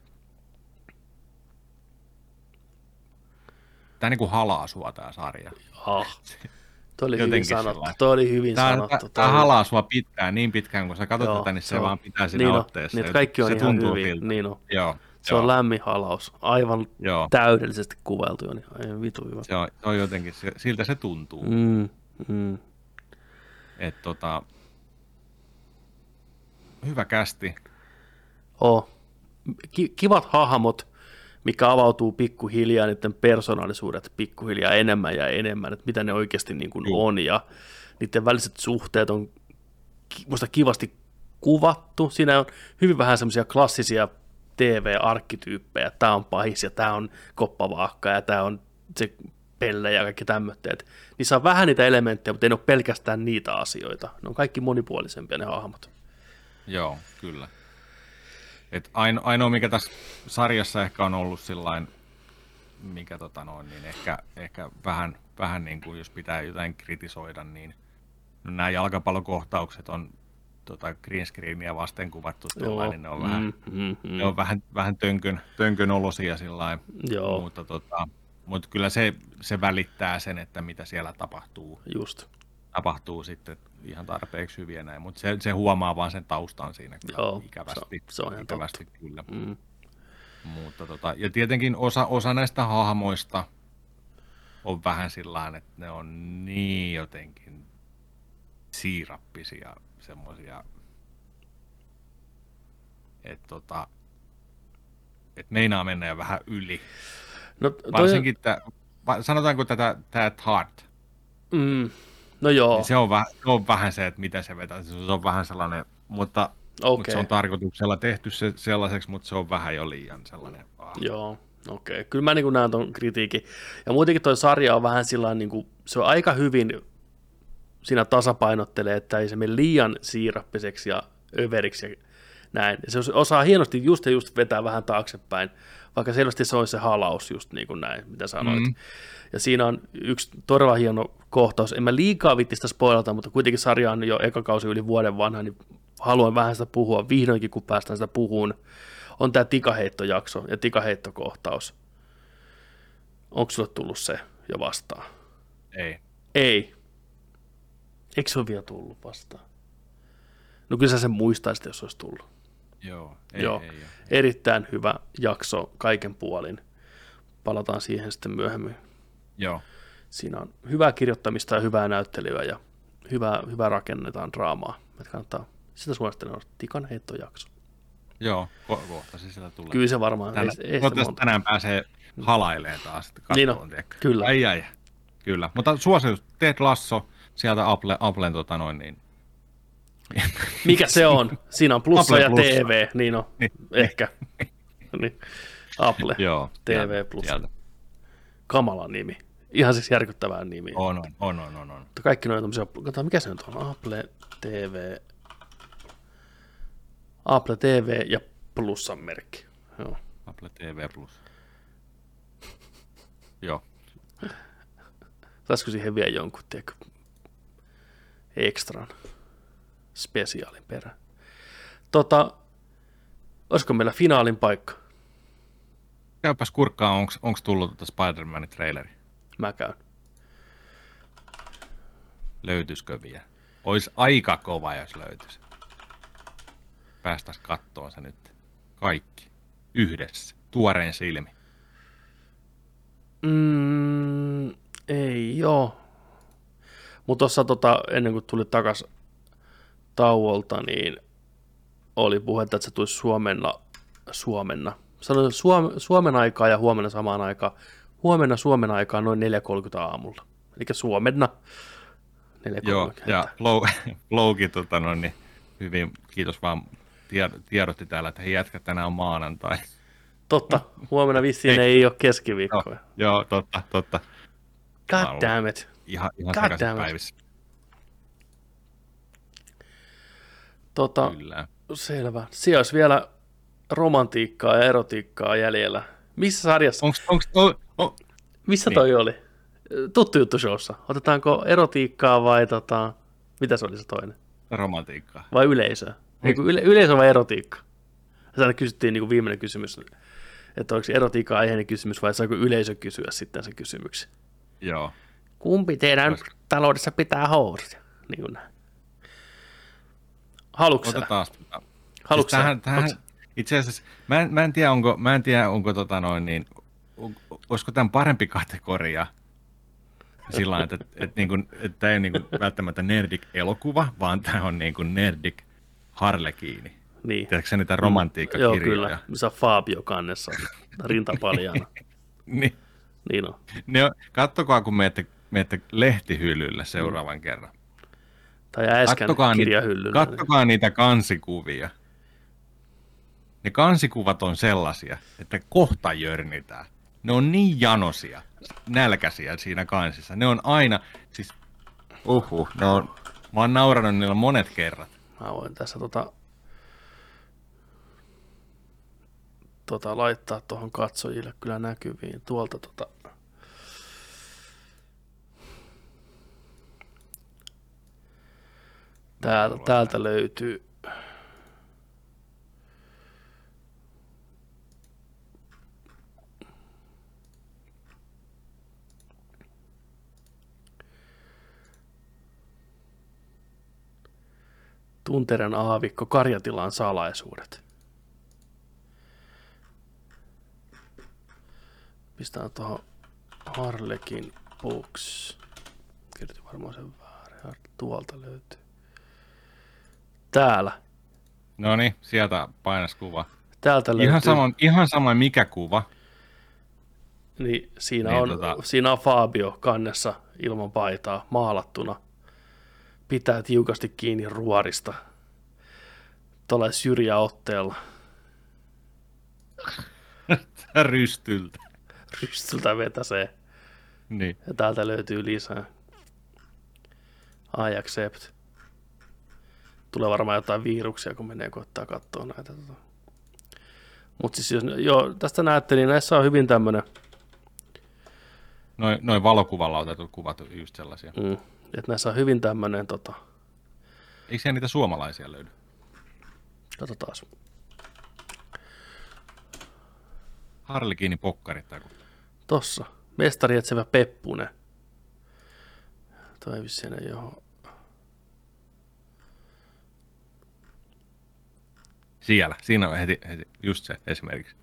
Tämä niin kuin halaa sua tämä sarja. Ah, (laughs) toi oli hyvin sanottu. Toi oli hyvin Tämä, sanottu. tämä, tämä halaa sua pitkään, niin pitkään, kun sä katsot Joo, tätä, niin se, se on- vaan pitää siinä niin otteessa. niin, kaikki on se ihan tuntuu hyvin, siltä. niin on. Joo, Se joo. on lämmin halaus. Aivan Joo. täydellisesti kuvailtu. Niin aivan vitu hyvä. Se on, se on jotenkin, se, siltä se tuntuu. Mm, mm. Et tota, hyvä kästi. Oh. Ki- kivat hahmot, mikä avautuu pikkuhiljaa, niiden persoonallisuudet pikkuhiljaa enemmän ja enemmän, että mitä ne oikeasti niin kuin on, ja niiden väliset suhteet on musta kivasti kuvattu. Siinä on hyvin vähän semmoisia klassisia TV-arkkityyppejä, tämä on pahis ja tämä on koppavaakka ja tämä on se pelle ja kaikki tämmöitteet. Niissä on vähän niitä elementtejä, mutta ei ne ole pelkästään niitä asioita. Ne on kaikki monipuolisempia ne hahmot. Joo, kyllä. Et aino, ainoa, mikä tässä sarjassa ehkä on ollut sillain, mikä tota noin, niin ehkä, ehkä vähän, vähän niin kuin jos pitää jotain kritisoida, niin no nämä jalkapallokohtaukset on tota green screenia vasten kuvattu tuolla, niin ne on vähän, Mm, mm, mm. ne on vähän, vähän tönkön, tönkön olosia sillä Joo. mutta, tota, mutta kyllä se, se välittää sen, että mitä siellä tapahtuu. Just. Tapahtuu sitten ihan tarpeeksi hyviä näin, mutta se, se huomaa vaan sen taustan siinä kyllä Joo, ikävästi. se- se on ihan ikävästi kyllä. Mm. Mutta tota, ja tietenkin osa, osa näistä hahmoista on vähän sillä että ne on niin jotenkin siirappisia semmoisia, että tota, et meinaa mennä jo vähän yli. No, toi- Varsinkin, va- sanotaanko tätä, tämä Heart, Mm. No joo. niin se on, vähän, se on vähän se, että miten se vetää. Se on vähän sellainen, mutta, mutta Okei. se on tarkoituksella tehty se sellaiseksi, mutta se on vähän jo liian sellainen. Ah. Joo, okei. Okay. Kyllä mä niin näen ton kritiikin. Ja muutenkin toi sarja on vähän sillä niin kuin, se on aika hyvin siinä tasapainottelee, että ei se mene liian siirappiseksi ja överiksi ja näin. Se osaa hienosti just ja just vetää vähän taaksepäin, vaikka selvästi se on se halaus just niin kuin näin, mitä sanoit. Mm. Mm. Ja siinä on yksi todella hieno kohtaus. En mä liikaa vitti sitä spoilata, mutta kuitenkin sarja on jo eka kausi yli vuoden vanha, niin haluan vähän sitä puhua. Vihdoinkin, kun päästään sitä puhuun, on tämä tikaheittojakso ja tikaheittokohtaus. Onko sulle tullut se jo vastaan? Ei. Ei. Eikö se ole vielä tullut vastaan? No kyllä sä sen muistaisit, jos olisi tullut. Joo, ei, Joo. ei, ei, Erittäin hyvä jakso kaiken puolin. Palataan siihen sitten myöhemmin. Joo. Siinä on hyvää kirjoittamista ja hyvää näyttelyä ja hyvää, hyvää rakennetaan draamaa. Että kannattaa sitä suosittelen, tikan heittojakso. Joo, ko- kohta se sieltä tulee. Kyllä se varmaan, Tänä, ei- ei tänään pääsee halailemaan taas. Niin on, kyllä. Ai, ai. Kyllä, mutta suositus, Ted Lasso sieltä Apple, Applen tota noin, niin (laughs) Mikä se on? Siinä on plussa Apple ja Plussa. TV, niin on, ehkä. (laughs) niin. Apple, Joo, TV Plus. sieltä. Kamala nimi. Ihan siis järkyttävää nimi. On, on, on, on, on, on. Mutta kaikki noin tämmöisiä, katsotaan mikä se nyt on, Apple TV, Apple TV ja plussan merkki. Joo. Apple TV Plus. Joo. Saisiko siihen vielä jonkun, tiedätkö, ekstran, spesiaalin perään. Tota, olisiko meillä finaalin paikka? Käypäs kurkkaa, onko tullut tuota Spider-Manin traileri. Mä käyn. Löytyisikö vielä? Olisi aika kova, jos löytyisi. Päästäis kattoon se nyt. Kaikki. Yhdessä. Tuoreen silmi. Mm, ei joo. Mutta tuossa tota, ennen kuin tuli takas tauolta, niin oli puhetta, että se tulisi Suomenna, Suomenna. Sanoin Suom, Suomen aikaa ja huomenna samaan aikaan. Huomenna Suomen aikaa noin 4.30 aamulla. Eli Suomenna 4.30. Joo, ja Flowkin (laughs) tota, no, niin hyvin, kiitos vaan, tied- tiedotti täällä, että hei jätkä, tänään on maanantai. Totta, huomenna vissiin ei, ei ole keskiviikkoa. Joo, joo, totta, totta. God damn it. Ihan, ihan God damn it. päivissä. Tota, Kyllä. selvä. Siellä olisi vielä romantiikkaa ja erotiikkaa jäljellä. Missä sarjassa? Onks, onks, on, on, Missä Niin. toi oli? Tuttu juttu showssa. Otetaanko erotiikkaa vai tota, mitä se oli se toinen? Romantiikkaa. Vai yleisöä? Ei, kun yle, yleisö vai erotiikka? Siinä kysyttiin niin kuin viimeinen kysymys, että se erotiikka aiheinen kysymys vai saako yleisö kysyä sitten sen kysymyksen. Joo. Kumpi teidän Olis- taloudessa pitää housuja? Niin kuin näin. Haluatko? Otetaan. Haluatko sä? tähän, tähän, itse asiassa, mä en, mä en tiedä, onko, mä en tiedä, onko tota noin, niin, on- olisiko tämän parempi kategoria sillä että, että, että, niin kuin, että tämä ei ole niin kuin välttämättä nerdik-elokuva, vaan tämä on niin kuin nerdik harlekiini. Niin. Tiedätkö niitä Joo, romantiikkakirjoja? kyllä. Missä Fabio kannessa rintapaljana. (laughs) niin. niin on. Ne on, kattokaa, kun menette, menette lehtihyllylle seuraavan kerran. Tai äsken Kattokaa, kirjahyllyllä. kattokaa niitä kansikuvia. Ne kansikuvat on sellaisia, että kohta jörnitään. Ne on niin janosia, nälkäisiä siinä kansissa. Ne on aina, siis uhu, ne on, mä oon nauranut niillä monet kerrat. Mä voin tässä tota, tota laittaa tuohon katsojille kyllä näkyviin. Tuolta tota, täältä, täältä löytyy Tunteren aavikko Karjatilan salaisuudet. Pistään tuohon Harlekin Books. Kirjoitin varmaan sen väärin. Tuolta löytyy. Täällä. No niin, sieltä painas kuva. Täältä löytyy. Ihan sama, ihan sama mikä kuva. Niin siinä, Niin, on, tota- siinä on Fabio kannessa ilman paitaa maalattuna. Pitää tiukasti kiinni ruorista. Tuolla syrjäotteella. (laughs) Rystyltä. Rystyltä vetäsee. Niin. Ja täältä löytyy lisää. I accept. Tulee varmaan jotain viruksia, kun menee koittaa katsoa näitä. Tota. Mutta siis jos, joo, tästä näette, niin näissä on hyvin tämmöinen, Noin noi valokuvalla otetut kuvat on just sellaisia. mm, että näissä on hyvin tämmöinen, tota, Eikö siellä niitä suomalaisia löydy? katsotaan. Harlekiini pokkarit tai kun... Tossa, mestari etsevä Peppunen. Toi vissiin ei ole. Siellä, siinä on heti, heti just se esimerkiksi.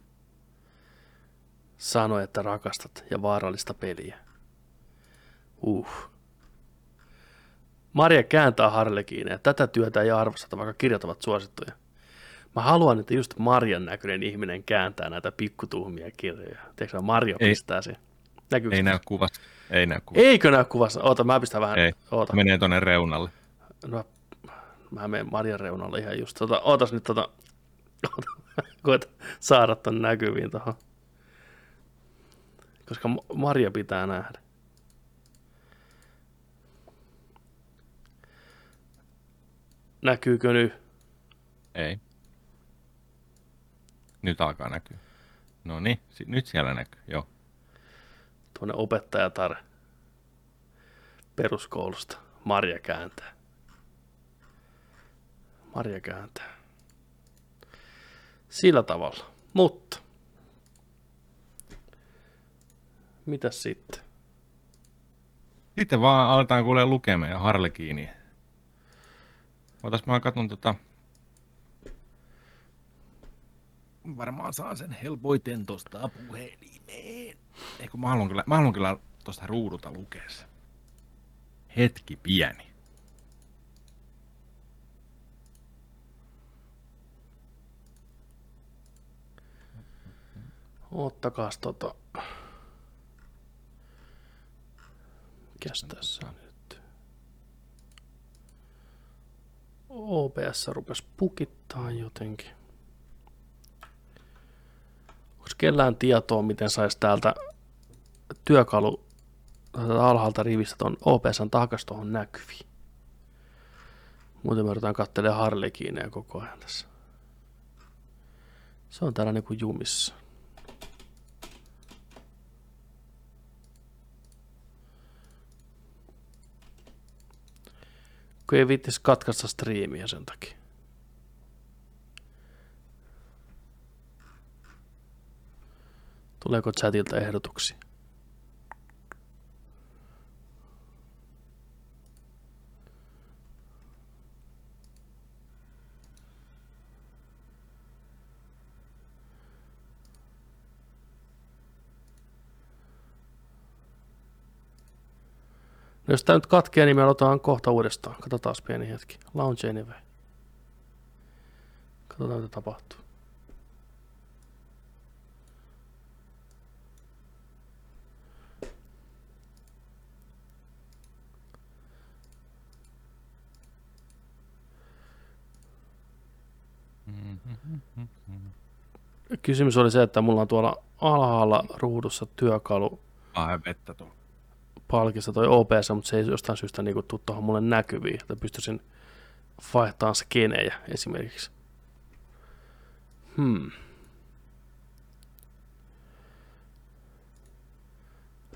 Sano, että rakastat ja vaarallista peliä. Uh. Maria kääntää Harlekiineja. Tätä työtä ei arvosteta, vaikka kirjat ovat suosittuja. Mä haluan, että just Marjan näköinen ihminen kääntää näitä pikkutuhmia kirjoja. Tiedätkö, Marja Ei. pistää sen. Näkyykö Ei näy kuvassa. Ei näy kuvassa. Eikö näy kuvassa? Oota, mä pistän vähän. Ei. Oota. Menee tonne reunalle. No, mä menen Marjan reunalle ihan just. Tota, ootas nyt tota, (laughs) koeta saada ton näkyviin tohon. Koska Ma- Marja pitää nähdä. Näkyykö nyt? Ei. Nyt alkaa näkyä. No niin, nyt siellä näkyy, joo. Tuonne opettajatar peruskoulusta. Marja kääntää. Marja kääntää. Sillä tavalla. Mutta. Mitäs sitten? Sitten vaan aletaan kuulee lukemaan ja Harlekiini. Otas mä katson tota... Varmaan saan sen helpoiten tosta puhelimeen. Eikö mä haluan kyllä, mä haluan kyllä tosta ruudulta lukea sen. Hetki pieni. Ottakaas tota... Mikäs tässä on nyt? OBS rupes pukittaa jotenkin. Onko kellään tietoa, miten saisi täältä työkalu täältä alhaalta rivistä tuon OBSn takas tuohon näkyviin? Muuten me yritetään katselemaan Harlekiineja koko ajan tässä. Se on täällä niinku jumissa. Kun ei viittis katkaista striimiä sen takia. Tuleeko chatilta ehdotuksia? Jos tää nyt katkeaa, niin me aloitetaan kohta uudestaan. Katsotaan pieni hetki. Launch anyway. Katsotaan mitä tapahtuu. Kysymys oli se, että mulla on tuolla alhaalla ruudussa työkalu Ai vettä tuo. Palkissa toi OPS, mutta se ei jostain syystä niin tuu tuohon mulle näkyviin, että pystyisin vaihtamaan skenejä esimerkiksi. Hmm.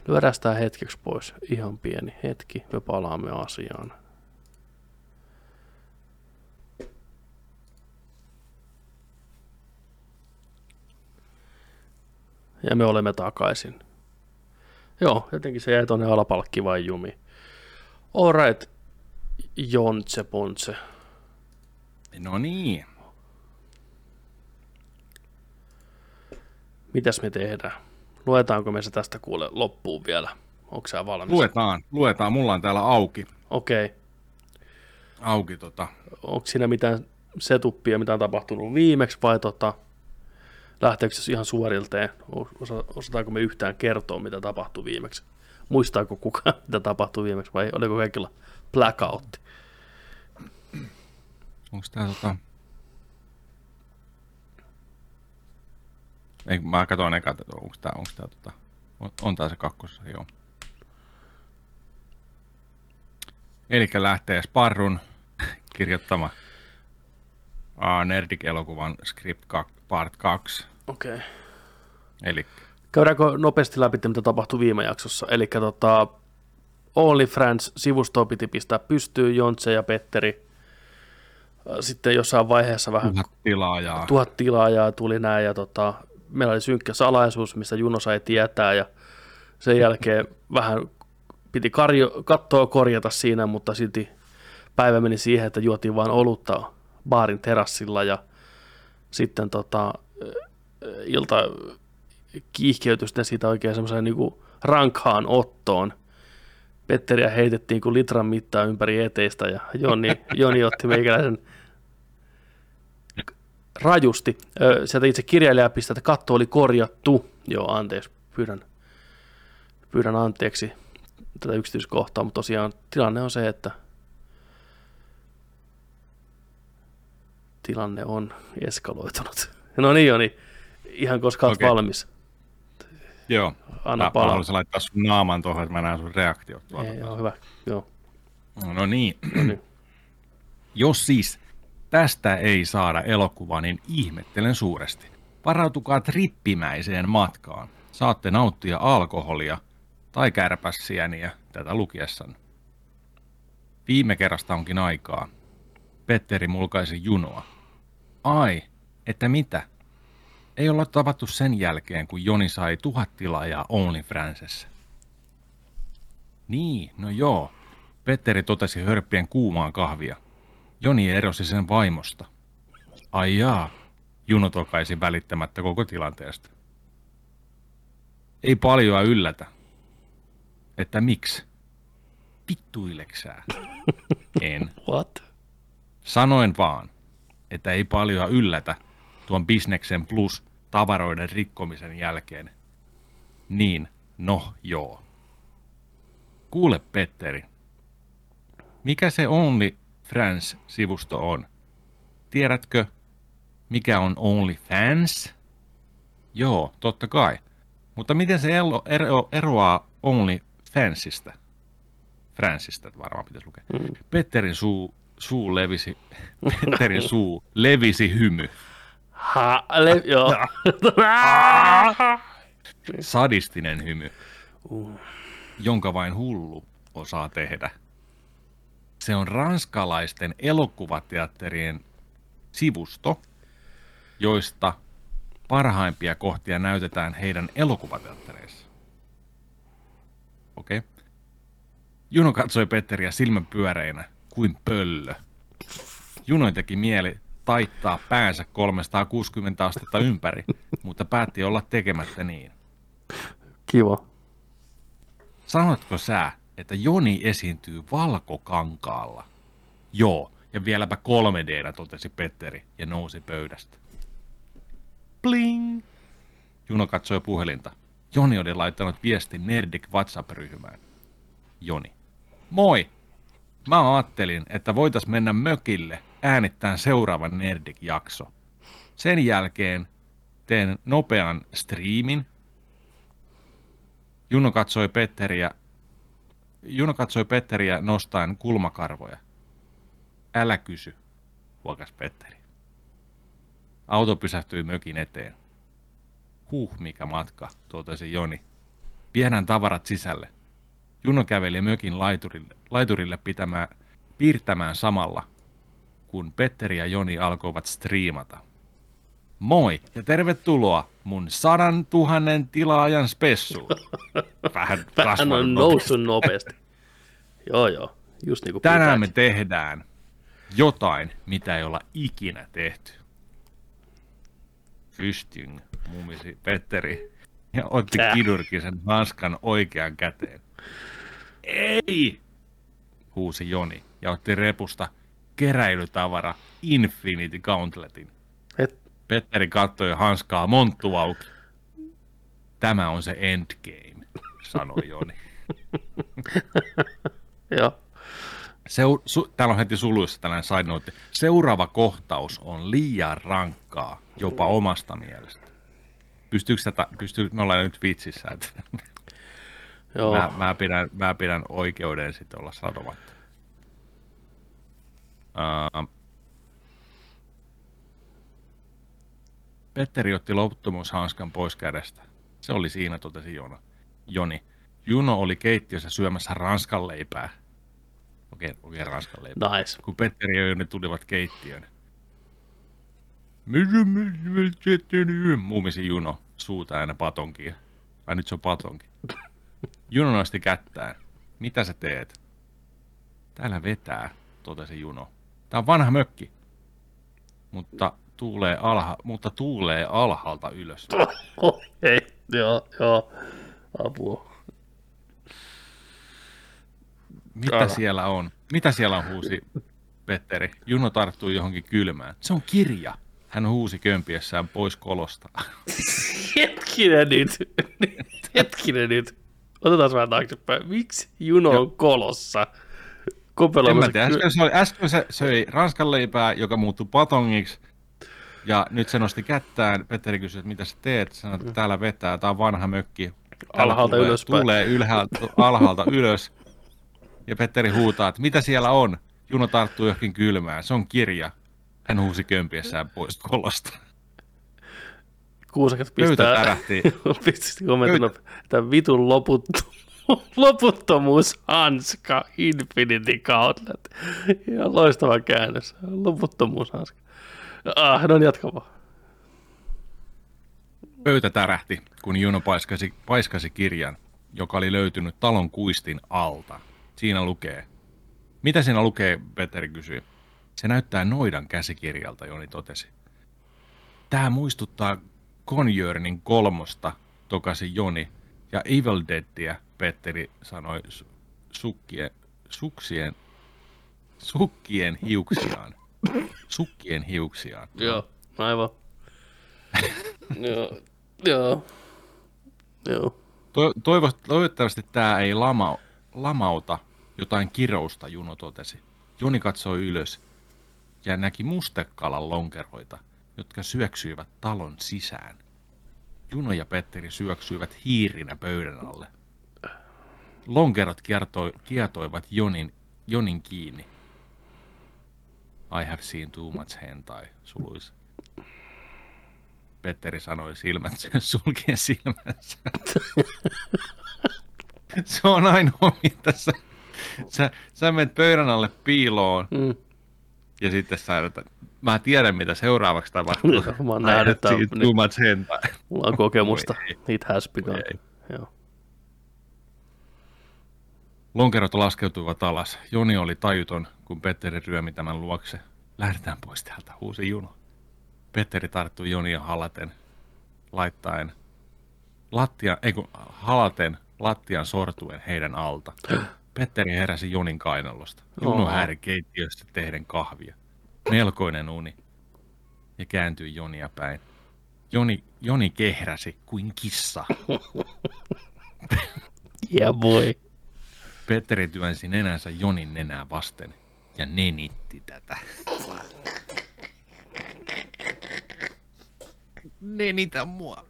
Lyödään tää hetkeksi pois. Ihan pieni hetki. Me palaamme asiaan. Ja me olemme takaisin. Joo, jotenkin se jäi tonne alapalkki vai jumi. Alright, Jontse Pontse. No niin. Mitäs me tehdään? Luetaanko me se tästä kuule loppuun vielä? Onko sä valmis? Luetaan, luetaan. Mulla on täällä auki. Okei. Okay. Auki tota. Onko siinä mitään setuppia, mitä on tapahtunut viimeksi vai tota, lähteekö se ihan suorilteen? Osa, osataanko me yhtään kertoa, mitä tapahtui viimeksi? Muistaako kukaan, (laughs) mitä tapahtui viimeksi vai oliko kaikilla blackoutti? Onko tää tota... Ei, mä katson eka, että onko tää, onko tää tota... On, on tää se kakkossa, joo. Eli lähtee Sparrun kirjoittama Nerdik-elokuvan Script 2, Part 2. Okei. Okay. Eli Käydäänkö nopeasti läpi, mitä tapahtui viime jaksossa? Eli tota, Only Friends-sivustoa piti pistää pystyyn, Jontse ja Petteri. Sitten jossain vaiheessa vähän... Tuhat tilaajaa. Tuhat tilaajaa tuli näin, ja tota, meillä oli synkkä salaisuus, missä Juno sai tietää, ja sen jälkeen (laughs) vähän piti karjo, kattoa korjata siinä, mutta silti päivä meni siihen, että juotiin vain olutta baarin terassilla, ja sitten tota, ilta kiihkeytyi siitä oikein semmoiseen niin rankhaan ottoon. Petteriä heitettiin kuin litran mittaa ympäri eteistä ja Joni, Joni otti meikäläisen rajusti. Sieltä itse kirjailija pistää, että katto oli korjattu. Joo, anteeksi, pyydän, pyydän anteeksi tätä yksityiskohtaa, mutta tosiaan tilanne on se, että tilanne on eskaloitunut. (laughs) No niin, Joni, ihan koska olet okay. valmis. Joo. Anna mä, palaa. mä haluaisin laittaa sun naaman tuohon, että mä näen sun reaktiot. Ei, joo, hyvä. Joo. No niin. (clears throat) No niin. Jos siis tästä ei saada elokuvaa, niin ihmettelen suuresti. Varautukaa trippimäiseen matkaan. Saatte nauttia alkoholia tai kärpässiäniä tätä lukiessanne. Viime kerrasta onkin aikaa. Petteri mulkaisi junoa. Ai, että mitä? Ei olla tavattu sen jälkeen, kun Joni sai tuhat tilaajaa OnlyFransessa. Niin, no joo. Petteri totesi hörppien kuumaan kahvia. Joni erosi sen vaimosta. Ai jaa, Juno tokaisi välittämättä koko tilanteesta. Ei paljoa yllätä. Että miksi? Vittuileksää. (laughs) En. What? Sanoin vaan, että ei paljoa yllätä tuon bisneksen plus tavaroiden rikkomisen jälkeen. Niin, no joo. Kuule Petteri, mikä se Only Friends-sivusto on? Tiedätkö, mikä on Only Fans? Joo, totta kai. Mutta miten se ero, ero, eroaa Only Fansista? Fransista varmaan pitäisi lukea. Mm. Petterin suu, suu levisi, (laughs) Petterin suu levisi hymy. Ha, le, joo. (laughs) Sadistinen hymy, uh. jonka vain hullu osaa tehdä. Se on ranskalaisten elokuvateatterien sivusto, joista parhaimpia kohtia näytetään heidän elokuvateattereissa. Okei. Okay. Juno katsoi Petteriä silmän pyöreinä kuin pöllö. Juno teki mieli taittaa päänsä 360 astetta ympäri, mutta päätti olla tekemättä niin. Kiva. Sanotko sä, että Joni esiintyy valkokankaalla? Joo, ja vieläpä 3 d totesi Petteri ja nousi pöydästä. Bling! Juno katsoi puhelinta. Joni oli laittanut viestin Nerdik WhatsApp-ryhmään. Joni. Moi! Mä ajattelin, että voitais mennä mökille äänittämään seuraavan Nerdik-jakso. Sen jälkeen teen nopean striimin. Juno katsoi Petteriä, Juno katsoi Petteriä nostaen kulmakarvoja. Älä kysy, huokas Petteri. Auto pysähtyi mökin eteen. Huh, mikä matka, totesi Joni. Viedään tavarat sisälle. Juno käveli mökin laiturille, laiturille pitämään, piirtämään samalla, kun Petteri ja Joni alkoivat striimata. Moi ja tervetuloa mun sadan tuhannen tilaajan spessuun. (laughs) Vähän, Vähän on noussut nopeasti. joo, joo. Just niin kuin Tänään me tehdään jotain, mitä ei olla ikinä tehty. Fystyng, mumisi Petteri, ja otti Tää. kidurkisen hanskan oikean käteen. Ei! huusi Joni ja otti repusta keräilytavara Infinity Gauntletin. Et. Petteri katsoi hanskaa monttu auki. Tämä on se endgame, sanoi Joni. (laughs) Joo. Seu, su, täällä on heti suluissa tällainen side note. Seuraava kohtaus on liian rankkaa, jopa omasta mielestä. Pystyykö tätä, pystyy, me ollaan nyt vitsissä, että Joo. mä, mä, pidän, mä pidän oikeuden sitten olla sanomatta. Uh, Petteri otti loputtomuushanskan pois kädestä. Se oli siinä, totesi Jona. Joni. Juno oli keittiössä syömässä ranskan leipää. Okei, okei, ranskan leipää. Nice. Kun Petteri ja Joni tulivat keittiöön. Muumisi Juno, suuta aina patonkia. Ai nyt se on patonki. Juno nosti kättään. Mitä sä teet? Täällä vetää, totesi Juno. Tää on vanha mökki. Mutta tuulee, alha, mutta tuulee alhaalta ylös. (laughs) Ei, joo, joo. Apua. Mitä Ala. siellä on? Mitä siellä on, huusi Petteri. Juno tarttui johonkin kylmään. Se on kirja. Hän huusi kömpiessään pois kolosta. (laughs) Hetkinen nyt. Hetkinen nyt. Otetaan vähän taaksepäin. Miksi Juno on kolossa? En mä tiedä, äsken, se, oli, äsken se söi ranskan leipää, joka muuttui patongiksi. Ja nyt se nosti kättään. Petteri kysyi, että mitä sä teet? Sanoit, että täällä vetää, tää on vanha mökki. Täällä Alhaalta tulee, ylöspäin. Tulee ylhäältä, alhaalta (laughs) ylös. Ja Petteri huutaa, että mitä siellä on? Juno tarttuu johonkin kylmään. Se on kirja. Hän huusi kömpiessään pois kolosta. Kuusakat pistää, tärähti. (laughs) pistää kommentin, että vitun loputtu, (laughs) loputtomuushanska Infinity Gauntlet. Ihan loistava käännös. Loputtomuushanska. Ah, no niin, jatka vaan. Pöytä tärähti, kun Juno paiskasi, paiskasi kirjan, joka oli löytynyt talon kuistin alta. Siinä lukee. Mitä siinä lukee, Petteri kysyi. Se näyttää noidan käsikirjalta, Joni totesi. Tämä muistuttaa Conjuring kolmosta, tokasi Joni, ja Evil Deadia, Petteri sanoi su- sukkien, suksien, sukkien hiuksiaan. Sukkien hiuksiaan. Joo, aivan. (laughs) joo, joo, joo. To- toivo- toivottavasti tämä ei lama- lamauta jotain kirousta, Juno totesi. Joni katsoi ylös ja näki mustekalan lonkeroita, jotka syöksyivät talon sisään. Juno ja Petteri syöksyivät hiirinä pöydän alle. Lonkerot kiertoi, kietoivat Jonin, Jonin kiinni. I have seen too much hentai, suluissa. Petteri sanoi silmät (laughs) sulkien silmänsä. (laughs) Se on ainoa, mitä tässä, sä, sä menet pöydän alle piiloon Mm. Ja sitten sä että mä tiedän mitä seuraavaksi tapahtuu. Mä oon nähnyt tämän too much hentai. Mulla on kokemusta. It has begun. Joo. Lonkerot laskeutuivat alas. Joni oli tajuton, kun Petteri ryömi tämän luokse. Lähdetään pois täältä, huusi Juno. Petteri tarttui Jonia halaten, laittaen lattia, ei kun halaten lattian sortuen heidän alta. (gasps) Petteri heräsi Jonin kainalosta. Juno Oo. hääri keittiöstä tehden kahvia. Melkoinen uni. Ja kääntyi Jonia päin. Joni, Joni kehräsi kuin kissa. (laughs) Yeah boy. Petteri työnsi nenänsä Jonin nenää vasten ja nenitti tätä. Nenitä mua.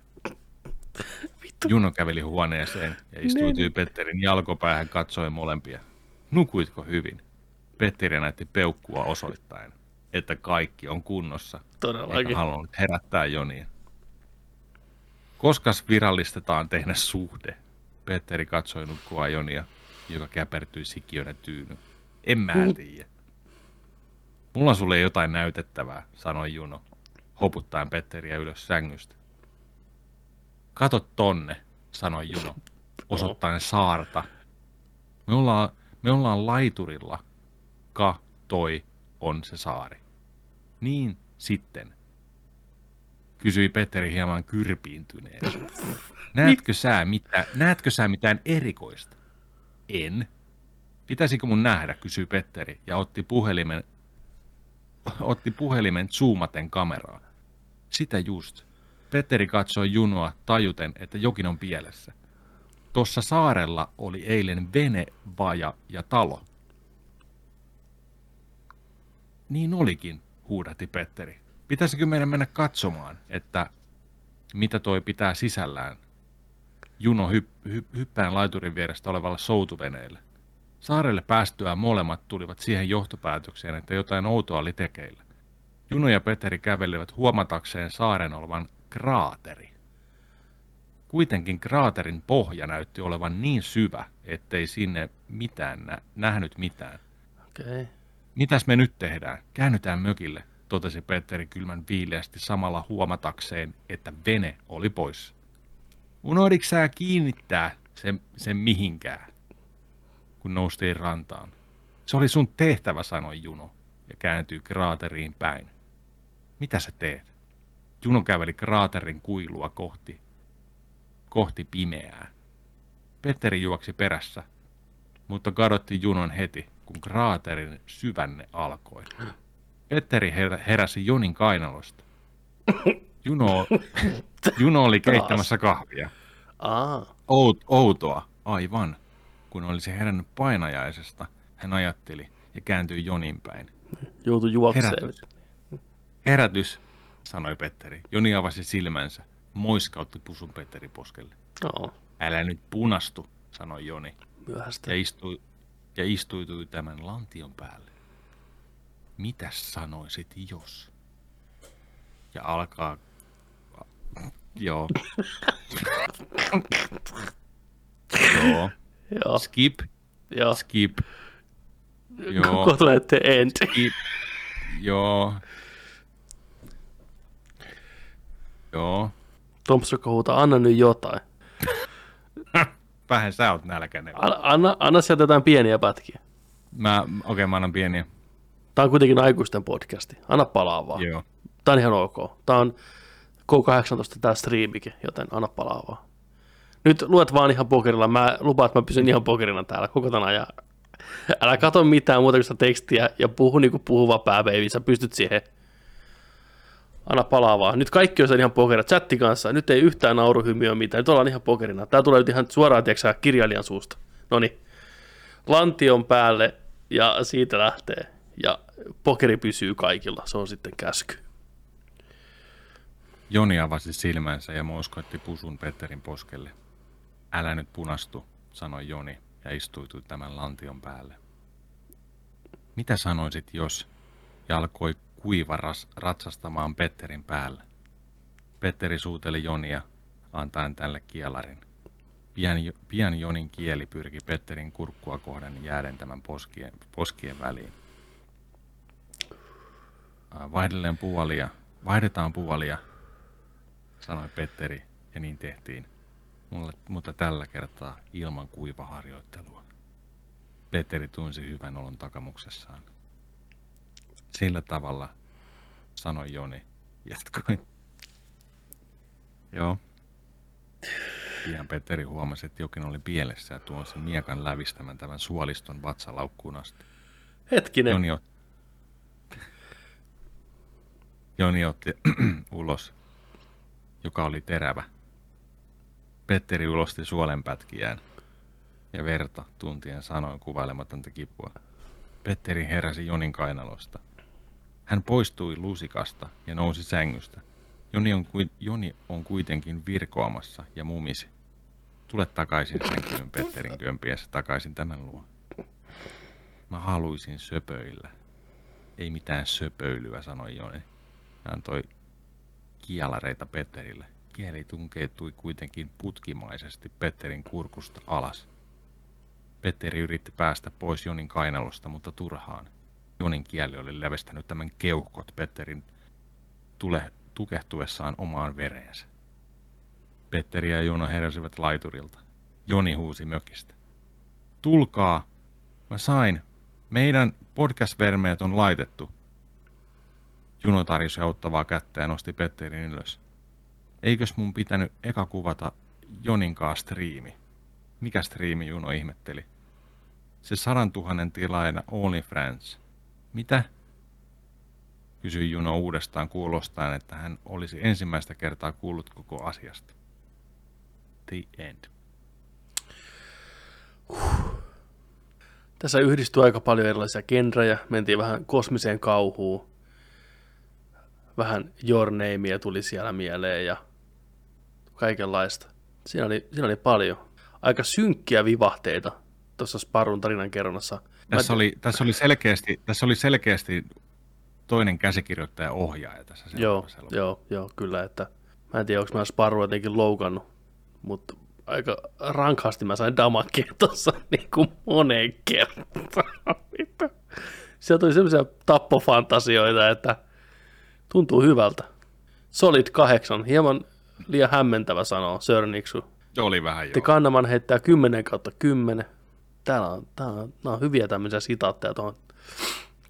Juno käveli huoneeseen ja istuutui Petterin jalkopäähän katsoen molempia. Nukuitko hyvin? Petteri näytti peukkua osoittaen, että kaikki on kunnossa. Todellakin. Eikä halunnut herättää Jonia. Koskas virallistetaan tehdä suhde? Petteri katsoi nukkua Jonia, joka käpertyi sikiönä tyyny. En mä tiedä. Mulla on sulle jotain näytettävää, sanoi Juno, hoputtaen Petteriä ylös sängystä. Kato tonne, sanoi Juno, osoittaen saarta. Me ollaan, me ollaan laiturilla. Ka, toi, on se saari. Niin sitten, kysyi Petteri hieman kyrpiintyneen. Näetkö sä, mitä, näetkö sä mitään erikoista? En. Pitäisikö mun nähdä, kysyi Petteri ja otti puhelimen, otti puhelimen zoomaten kameraan. Sitä just. Petteri katsoi Junoa tajuten, että jokin on pielessä. Tuossa saarella oli eilen vene, vaja ja talo. Niin olikin, huudatti Petteri. Pitäisikö meidän mennä katsomaan, että mitä toi pitää sisällään? Juno hyp- hy- hyppään laiturin vierestä olevalle soutuveneelle. Saarelle päästyään molemmat tulivat siihen johtopäätökseen, että jotain outoa oli tekeillä. Juno ja Petteri kävelivät huomatakseen saaren olevan kraateri. Kuitenkin kraaterin pohja näytti olevan niin syvä, ettei sinne mitään nä- nähnyt mitään. Okay. Mitäs me nyt tehdään? Käännytään mökille, totesi Petteri kylmän viileästi samalla huomatakseen, että vene oli pois. Unohditko sä kiinnittää sen, sen mihinkään, kun noustiin rantaan? Se oli sun tehtävä, sanoi Juno ja kääntyi kraateriin päin. Mitä sä teet? Juno käveli kraaterin kuilua kohti, kohti pimeää. Petteri juoksi perässä, mutta kadotti Junon heti, kun kraaterin syvänne alkoi. Petteri her- heräsi Jonin kainalosta. Juno, Juno oli keittämässä kahvia. Aa. Out, outoa, aivan. Kun olisi herännyt painajaisesta, hän ajatteli ja kääntyi Jonin päin. Joutui juokseen. Herätys. Herätys, sanoi Petteri. Joni avasi silmänsä. Moiskautti pusun Petteri poskelle. Oo. Älä nyt punastu, sanoi Joni. Myöhäistä. Ja, istui, ja istuitui tämän lantion päälle. Mitäs sanoisit jos? Ja alkaa... Joo. Joo. Joo. Skip. Joo. Skip. Joo. Koko tulee the end. Skip. Joo. Joo. Tompsakko huutaa, anna nyt jotain. (laughs) Vähän sä oot nälkäinen. Anna, anna, anna sieltä jotain pieniä pätkiä. Mä, okei, okay, mä annan pieniä. Tämä on kuitenkin aikuisten podcasti. Anna palaa vaan. Joo. Tämä on ihan ok. Tämä on K18 tämä striimikin, joten anna palaa vaan. Nyt luet vaan ihan pokerilla. Mä lupaan, että mä pysyn ihan pokerina täällä koko tämän ajan. Älä katso mitään muuta kuin sitä tekstiä ja puhu niin kuin puhuva pääveivi. Sä pystyt siihen. Anna palaa vaan. Nyt kaikki on ihan pokerina. Chatti kanssa. Nyt ei yhtään nauruhymiöä mitään. Nyt ollaan ihan pokerina. Tää tulee nyt ihan suoraan, tiedätkö, kirjailijan suusta. No niin. Lantion päälle ja siitä lähtee. Ja pokeri pysyy kaikilla. Se on sitten käsky. Joni avasi silmänsä ja moskoitti pusun Petterin poskelle. Älä nyt punastu, sanoi Joni ja istuitui tämän lantion päälle. Mitä sanoisit jos? Ja alkoi kuiva ras, ratsastamaan Petterin päälle. Petteri suuteli Jonia, antaen tälle kielarin. Pian, pian Jonin kieli pyrki Petterin kurkkua kohden jääden tämän poskien, poskien väliin. Vaihdelleen puolia, vaihdetaan puolia, sanoi Petteri, ja niin tehtiin. Mulle, mutta tällä kertaa ilman kuivaharjoittelua. Petteri tunsi hyvän olon takamuksessaan. Sillä tavalla, sanoi Joni, jatkoi. Joo. Pian Petteri huomasi, että jokin oli pielessä ja tuon sen miekan lävistämän tämän suoliston vatsalaukkuun asti. Hetkinen. Joni, ot... Joni otti (clears throat) ulos, joka oli terävä. Petteri ulosti suolenpätkiään ja verta tuntien sanoin kuvailematonta kipua. Petteri heräsi Jonin kainalosta. Hän poistui lusikasta ja nousi sängystä. Joni on, Joni on kuitenkin virkoamassa ja mumisi. Tule takaisin sänkyyn Petterin kömpiessä takaisin tämän luo. Mä haluaisin söpöillä. Ei mitään söpöilyä, sanoi Joni. Hän antoi kialareita Petterille. Kieli tunkeutui kuitenkin putkimaisesti Petterin kurkusta alas. Petteri yritti päästä pois Jonin kainalosta, mutta turhaan. Jonin kieli oli levestänyt tämän keuhkot Petterin tule, tukehtuessaan omaan vereensä. Petteri ja Juno heräsivät laiturilta. Joni huusi mökistä. Tulkaa! Mä sain. Meidän podcast-vermeet on laitettu. Juno tarjosi auttavaa kättä ja nosti Petterin ylös. Eikös mun pitänyt eka kuvata Joninkaa striimi? Mikä striimi Juno ihmetteli? Se sadan tuhannen tilaajana OnlyFans. Mitä? Kysyi Juno uudestaan kuulostaen, että hän olisi ensimmäistä kertaa kuullut koko asiasta. The end. Tässä yhdistyy aika paljon erilaisia genrejä. Mentiin vähän kosmiseen kauhuun. Vähän Your Namea tuli siellä mieleen ja kaikenlaista. Siinä oli, siinä oli paljon. Aika synkkiä vivahteita tuossa Sparun tarinan kerronnassa. Tässä oli, tässä, oli selkeästi, tässä oli selkeästi toinen käsikirjoittaja ohjaaja tässä Joo, joo, joo, kyllä. Että, mä en tiedä, onko mä Sparru jotenkin loukannut, mutta aika rankasti mä sain damakea tuossa (laughs) niin kuin moneen kertaan. (laughs) Sieltä tuli semmoisia tappofantasioita, että tuntuu hyvältä. Solid kahdeksan, hieman liian hämmentävä sanoa Sir Nixu. Oli vähän joo. Te Kannaman heittää 10 kautta 10. Täällä on, täällä on, nämä on hyviä tämmöisiä sitaatteja tuohon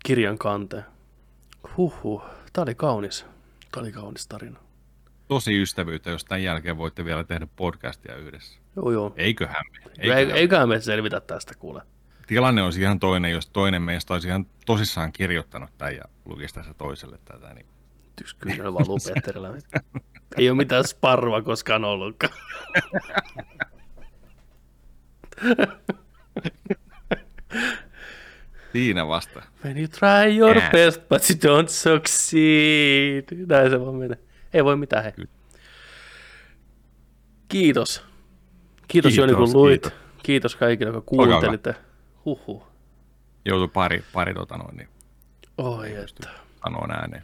kirjan kanteen. Huhhuh, tää oli kaunis. Tää oli kaunis tarina. Tosi ystävyyttä, jos tämän jälkeen voitte vielä tehdä podcastia yhdessä. Joo, joo. Eiköhän me. Eiköhän, Ei, eiköhän me selvitä tästä kuule. Tilanne on ihan toinen, jos toinen meistä olisi ihan tosissaan kirjoittanut tämän ja lukisi tässä toiselle tätä. Niin... Tyskyynä valuu Petterillä. (laughs) Ei ole mitään sparrua koskaan ollutkaan. (laughs) (laughs) Siinä vasta. When you try your yeah. best, but you don't succeed. Näin se vaan menee. Ei voi mitään he. Kiitos. Kiitos, Kiitos Joni, kun luit. Kiitos, kiitos kaikille, jotka kuuntelitte. Huhhuh. Joutui pari, pari tota noin, niin Oi, että. Sanoa ääneen.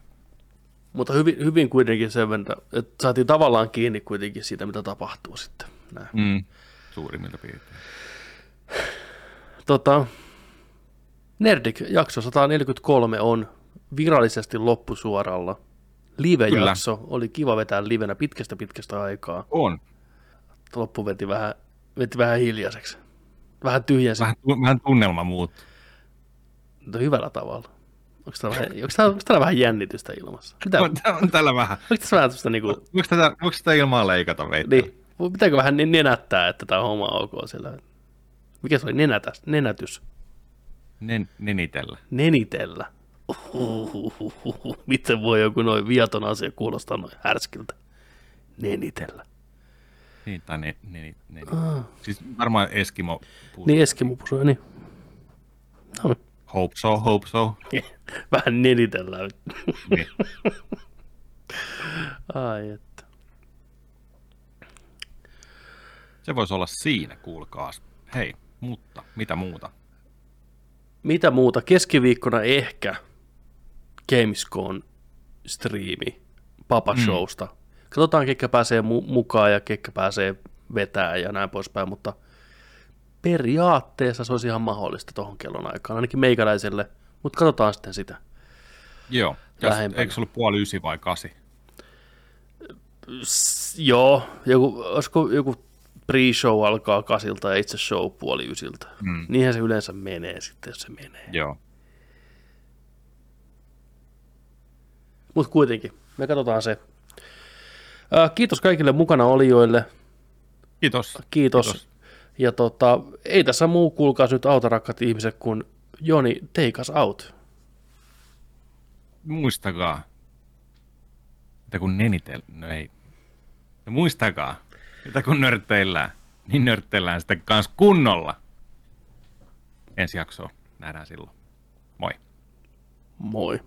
Mutta hyvin, hyvin kuitenkin sen verran, että saatiin tavallaan kiinni kuitenkin siitä, mitä tapahtuu sitten. Näin. Mm, suurimmilta piirtein. Tota, Nerdik jakso 143 on virallisesti loppusuoralla. Live-jakso Kyllä. oli kiva vetää livenä pitkästä pitkästä aikaa. On. Loppu veti vähän, veti vähän hiljaiseksi. Vähän tyhjäsi. Vähän, vähän tunnelma muut. Mutta hyvällä tavalla. Onko täällä, vähän, onko täällä, onko täällä vähän jännitystä ilmassa? Mitä? On, on täällä vähän. Onko tässä vähän tästä niinku... Onko tätä, onko tätä ilmaa leikata meitä? Niin. Pitääkö vähän nenättää, että tämä on homma ok siellä? Mikä se oli? Nenätä, nenätys. Nen, nenitellä. Nenitellä. Uhuhuhuhu. Miten voi joku noin viaton asia kuulostaa noin härskiltä? Nenitellä. Niin, tai ne, ne, ne, ah. Siis varmaan Eskimo pusu. Niin, Eskimo pusu, niin. No. Hope so, hope so. (laughs) Vähän nenitellään. Niin. (laughs) Ai että. Se voisi olla siinä, kuulkaas. Hei, mutta mitä muuta? Mitä muuta? Keskiviikkona ehkä Gamescon striimi Papa mm. Showsta. Katsotaan, ketkä pääsee mu- mukaan ja ketkä pääsee vetää ja näin poispäin, mutta periaatteessa se olisi ihan mahdollista tuohon kellon aikaan, ainakin meikäläiselle, mutta katsotaan sitten sitä. Joo, Lähempänä. eikö se ollut puoli ysi vai kasi? S- joo, joku, olisiko joku pre-show alkaa kasilta ja itse show puoli ysiltä. Mm. Niinhän se yleensä menee sitten, jos se menee. Joo. Mutta kuitenkin, me katsotaan se. Ää, kiitos kaikille mukana olijoille. Kiitos. Kiitos. Kiitos. Ja tota, ei tässä muu kuulkaas nyt auta rakkaat ihmiset, kun Joni, take us out. Muistakaa, että kun nenitel... No ei. Ja muistakaa, että kun nörtteillään, niin nörtteillään sitten kans kunnolla. Ensi jaksoa nähdään silloin. Moi. Moi.